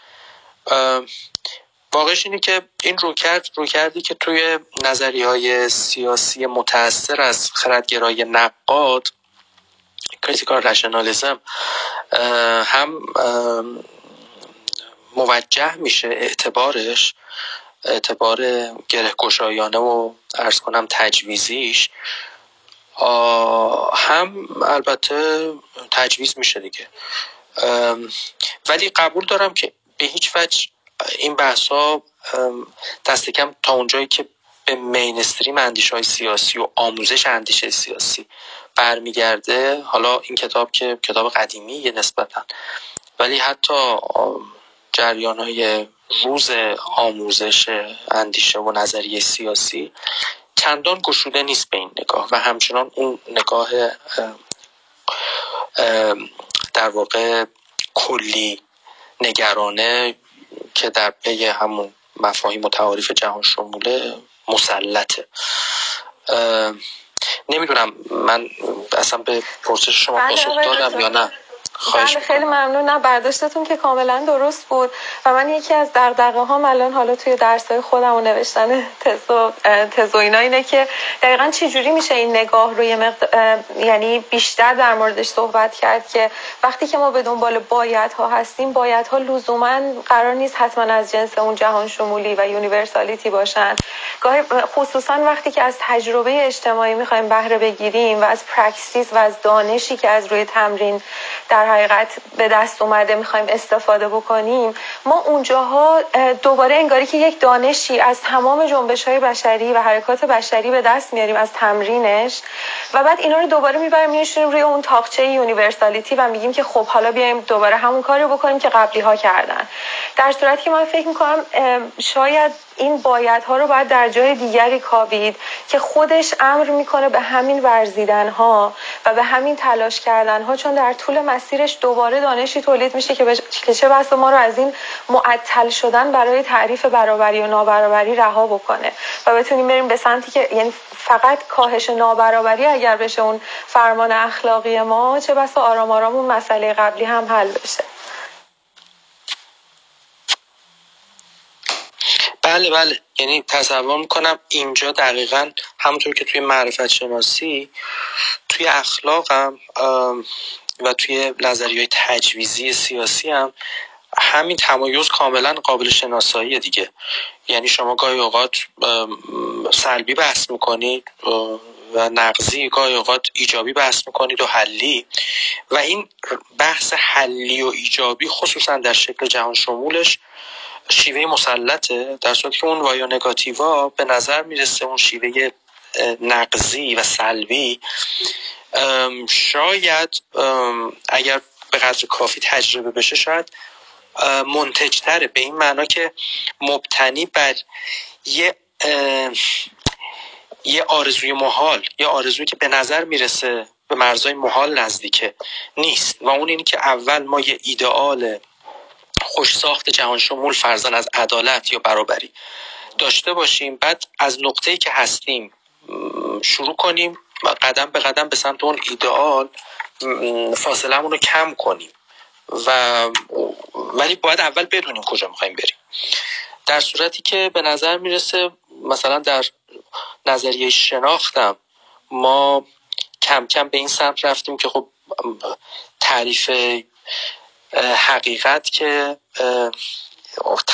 S2: واقعش اینه که این رویکرد رویکردی که توی نظریه های سیاسی متأثر از خردگرایی نقاد critical rationalism هم موجه میشه اعتبارش اعتبار گره گشایانه و عرض کنم تجویزیش هم البته تجویز میشه دیگه. ولی قبول دارم که به هیچ وجه این بحث ها دست کم تا اونجایی که به مینستریم اندیش های سیاسی و آموزش اندیشه سیاسی برمیگرده. حالا این کتاب که کتاب قدیمی نسبتا. ولی حتی جریان های روز آموزش اندیشه و نظریه سیاسی چندان گشوده نیست به این نگاه. و همچنان اون نگاه در واقع کلی نگرانه که در پی همون مفاهیم و تعاریف جهان شموله مسلطه. نمی‌دونم من اصلا به پرسش شما بله، پاسخ دادم یا نه.
S6: خواهش بله خیلی ممنونم برداشتتون که کاملا درست بود. و من یکی از دغدغه ها الان حالا توی درسای خودم و نوشتن تزو تزو اینا اینه که دقیقا چه جوری میشه این نگاه روی مقد... یعنی بیشتر در موردش صحبت کرد که وقتی که ما به دنبال باید ها هستیم باید ها لزوما قرار نیست حتما از جنس اون جهان شمولی و universality باشن. خصوصا وقتی که از تجربه اجتماعی می‌خوایم بهره بگیریم و از praxis و از دانشی که از روی تمرین در حقیقت به دست اومده می‌خوایم استفاده بکنیم. ما اونجاها دوباره انگاری که یک دانشی از تمام جنبش های بشری و حرکات بشری به دست میاریم از تمرینش و بعد اینا رو دوباره می‌بریم میشونیم روی اون تاقچه یونیورسالیتی و میگیم که خب حالا بیایم دوباره همون کاری بکنیم که قبلی ها کردن. در صورتی که من فکر می‌کنم شاید این بایدها رو باید در جای دیگری کاوید که خودش امر می‌کنه به همین ورزیدن ها و به همین تلاش کردن ها چون در طول مسیرش دوباره دانشی تولید میشه که که چه ما رو از این معطل شدن برای تعریف برابری و نابرابری رها بکنه و بتونیم بریم به سمتی که یعنی فقط کاهش نابرابری اگر بشه اون فرمان اخلاقی ما چه بس آرام آرام اون مسئله قبلی هم حل بشه.
S2: بله بله. یعنی تصور می‌کنم اینجا دقیقا همونطور که توی معرفت شناسی توی اخلاقم و توی نظری های تجویزی سیاسی هم همین تمایز کاملا قابل شناسایی دیگه. یعنی شما گاهی اوقات سلبی بحث می‌کنید و نقضی گاهی اوقات ایجابی بحث می‌کنید و حلی. و این بحث حلی و ایجابی خصوصا در شکل جهان شمولش شیوه مسلطه در صورتی که اون وایا نگاتیوا به نظر می‌رسه اون شیوه نقضی و سلبی. شاید اگر به قدر کافی تجربه بشه شاید منتجتره. به این معنا که مبتنی بر یه یه آرزوی محال یه آرزوی که به نظر می‌رسه به مرزای محال نزدیکه نیست. و اون اینی که اول ما یه ایدئال خوش ساخت جهان شمول فرزن از عدالت یا برابری. داشته باشیم بعد از نقطه‌ای که هستیم شروع کنیم قدم به قدم به سمت اون ایدئال فاصلهمون رو کم کنیم. و ولی باید اول بدونیم کجا می‌خوایم بریم. در صورتی که به نظر می‌رسه مثلا در نظریه شناختم ما کم کم به این سمت رفتیم که خب تعریف حقیقت که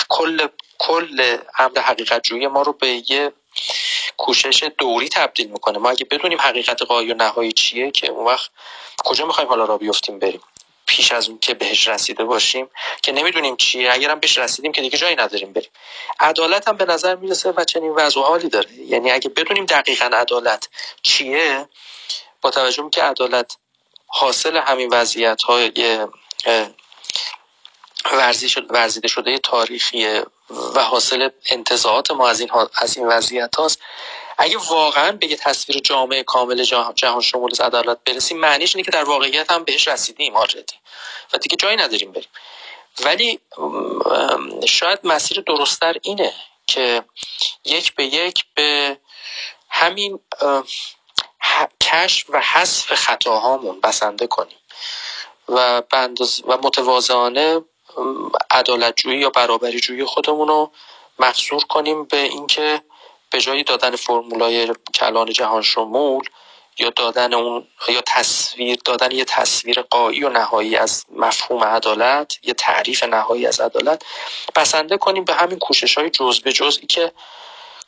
S2: کل کل امر حقیقت جویی ما رو به یه کوشش دوری تبدیل می‌کنه. ما اگه بدونیم حقیقت قایی و نهایی چیه که اون وقت کجا می‌خوایم حالا را بیفتیم بریم پیش از اون که بهش رسیده باشیم که نمی‌دونیم چیه. اگرم بهش رسیدیم که دیگه جایی نداریم بریم. عدالت هم به نظر می‌رسه و چنین وضع حالی داره. یعنی اگه بدونیم دقیقا عدالت چیه با توجه که عدالت حاصل همین وضعیت های ورزیده شده تاریخی و حاصل انتظاعات ما از این, از این وضعیت هاست. اگه واقعا به یه تصویر جامعه کامل جهان شمول عدالت برسیم معنیش اینه که در واقعیت هم بهش رسیدیم آردی و دیگه جایی نداریم بریم. ولی شاید مسیر درستتر اینه که یک به یک به همین کشف و حذف خطاهامون بسنده کنیم. و و متواضعانه عدالتجویی یا برابری جویی خودمون رو مقصور کنیم به اینکه به جای دادن فرمولای کلان جهان شمول یا دادن اون یا تصویر دادن یه تصویر قایی و نهایی از مفهوم عدالت یه تعریف نهایی از عدالت بسنده کنیم به همین کوشش های جز به جزئی که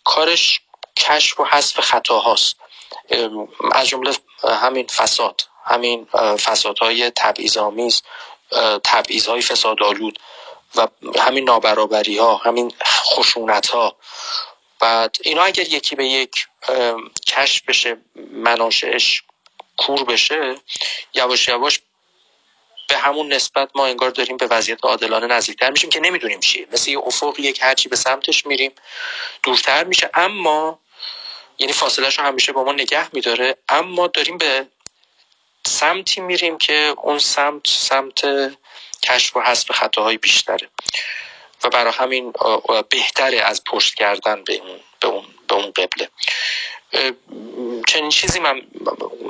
S2: کارش کشف و حذف خطاهاست. از جمله همین فساد همین فسادهای تبعیض‌آمیز تبعیض‌های فسادآلود و همین نابرابری ها همین خشونت ها بعد اینا اگر یکی به یک کشف بشه مناشش کور بشه یواش یواش به همون نسبت ما انگار داریم به وضعیت عادلانه نزدیکتر میشیم که نمی‌دونیم چیه. مثل یه افق یک هرچی به سمتش میریم دورتر میشه. اما یعنی فاصلهش رو همیشه با ما نگه میداره اما داریم به سمتی میریم که اون سمت سمت کشف و حذف خطاهای بیشتره. و برای همین بهتره از پشت کردن به اون به اون به اون قبله. چنین چیزی من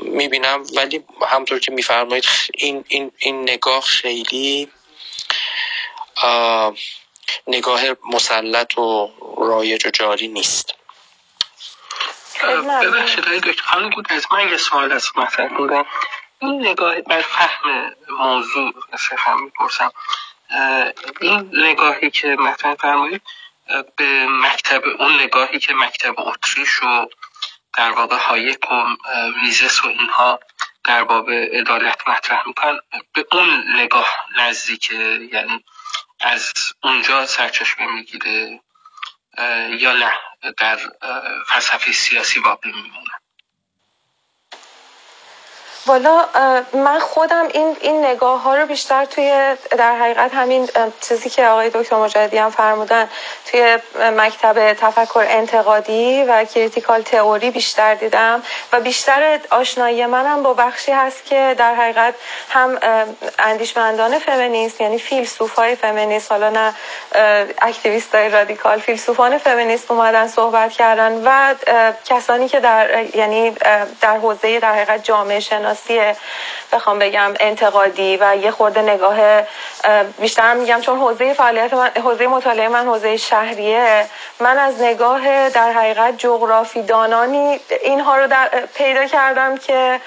S2: می‌بینم ولی همطور که میفرمایید این, این, این نگاه خیلی نگاه مسلط و رایج و جاری نیست.
S4: ببخشید خانم بود از من یه سوال از مطرح این نگاه بر فهم موضوع هم می‌پرسم این نگاهی که مطرح فرمایید به مکتب اون نگاهی که مکتب اتریش و در واقع هایک و میزس و اینها در باب عدالت مطرح می‌کنن به اون نگاه نزدیکه یعنی از اونجا سرچشمه می‌گیره یا نه در فلسفه سیاسی باقی میمونه.
S6: والا من خودم این این نگاه ها رو بیشتر توی در حقیقت همین چیزی که آقای دکتر مجاهدی هم فرمودن توی مکتب تفکر انتقادی و critical theory بیشتر دیدم و بیشتر آشنایی منم با بخشی هست که در حقیقت هم اندیشمندان فمینیست یعنی فیلسوف های فمینیست حالا نه activist های رادیکال فیلسوفان فمینیست اومدن صحبت کردن و کسانی که در یعنی در حوزه در حقیقت جامعه شناسیه بخوام بگم انتقادی و یه خورده نگاه بیشتر میگم چون حوزه فعالیت من حوزه مطالعه من حوزه شهریه من از نگاه در حقیقت جغرافی دانانی اینها رو در پیدا کردم که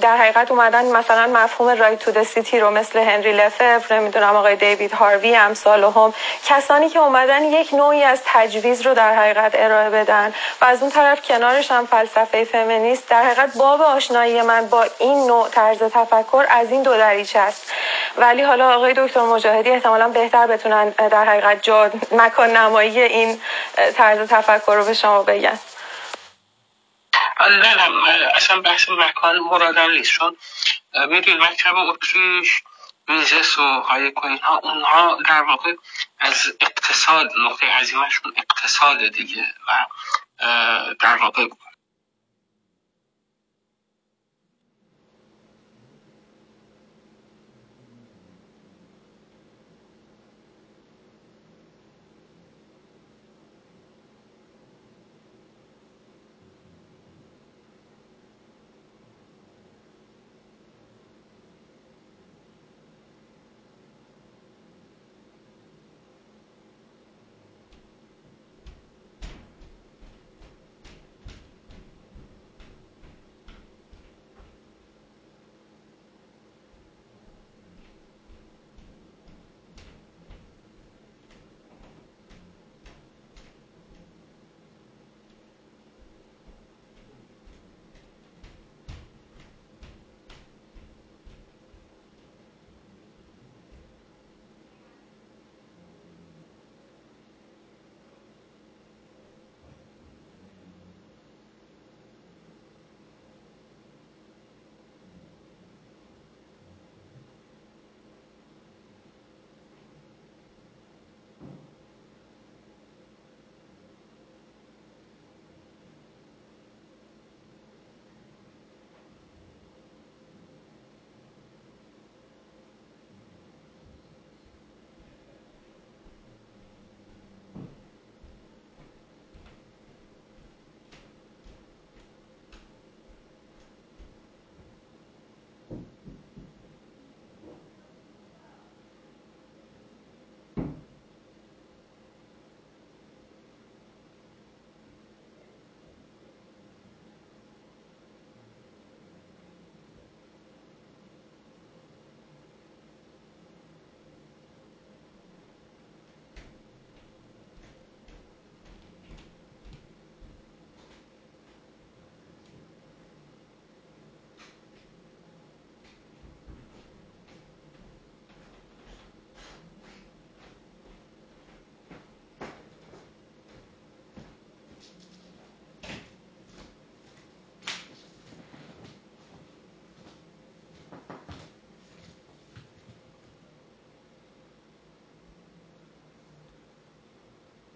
S6: در حقیقت اومدن مثلا مفهوم right to city رو مثل هنری لوفور نمی‌دونم آقای دیوید هاروی امثالهم کسانی که اومدن یک نوعی از تجویز رو در حقیقت ارائه بدن و از اون طرف کنارش هم فلسفه فمینیست در حقیقت باب آشنایی من با این نوع طرز تفکر از این دو دریچه است. ولی حالا آقای دکتر مجاهدی احتمالا بهتر بتونن در حقیقت جا مکان نمایی این طرز تفکر رو به شما بگن.
S4: نه نه اصلا بحث مکان مرادم نیست. چون می‌دونید مکتب اتریش میزس و هایک ها اونها در واقع از اقتصاد نقطه عظیمشون اقتصاد دیگه و در واقع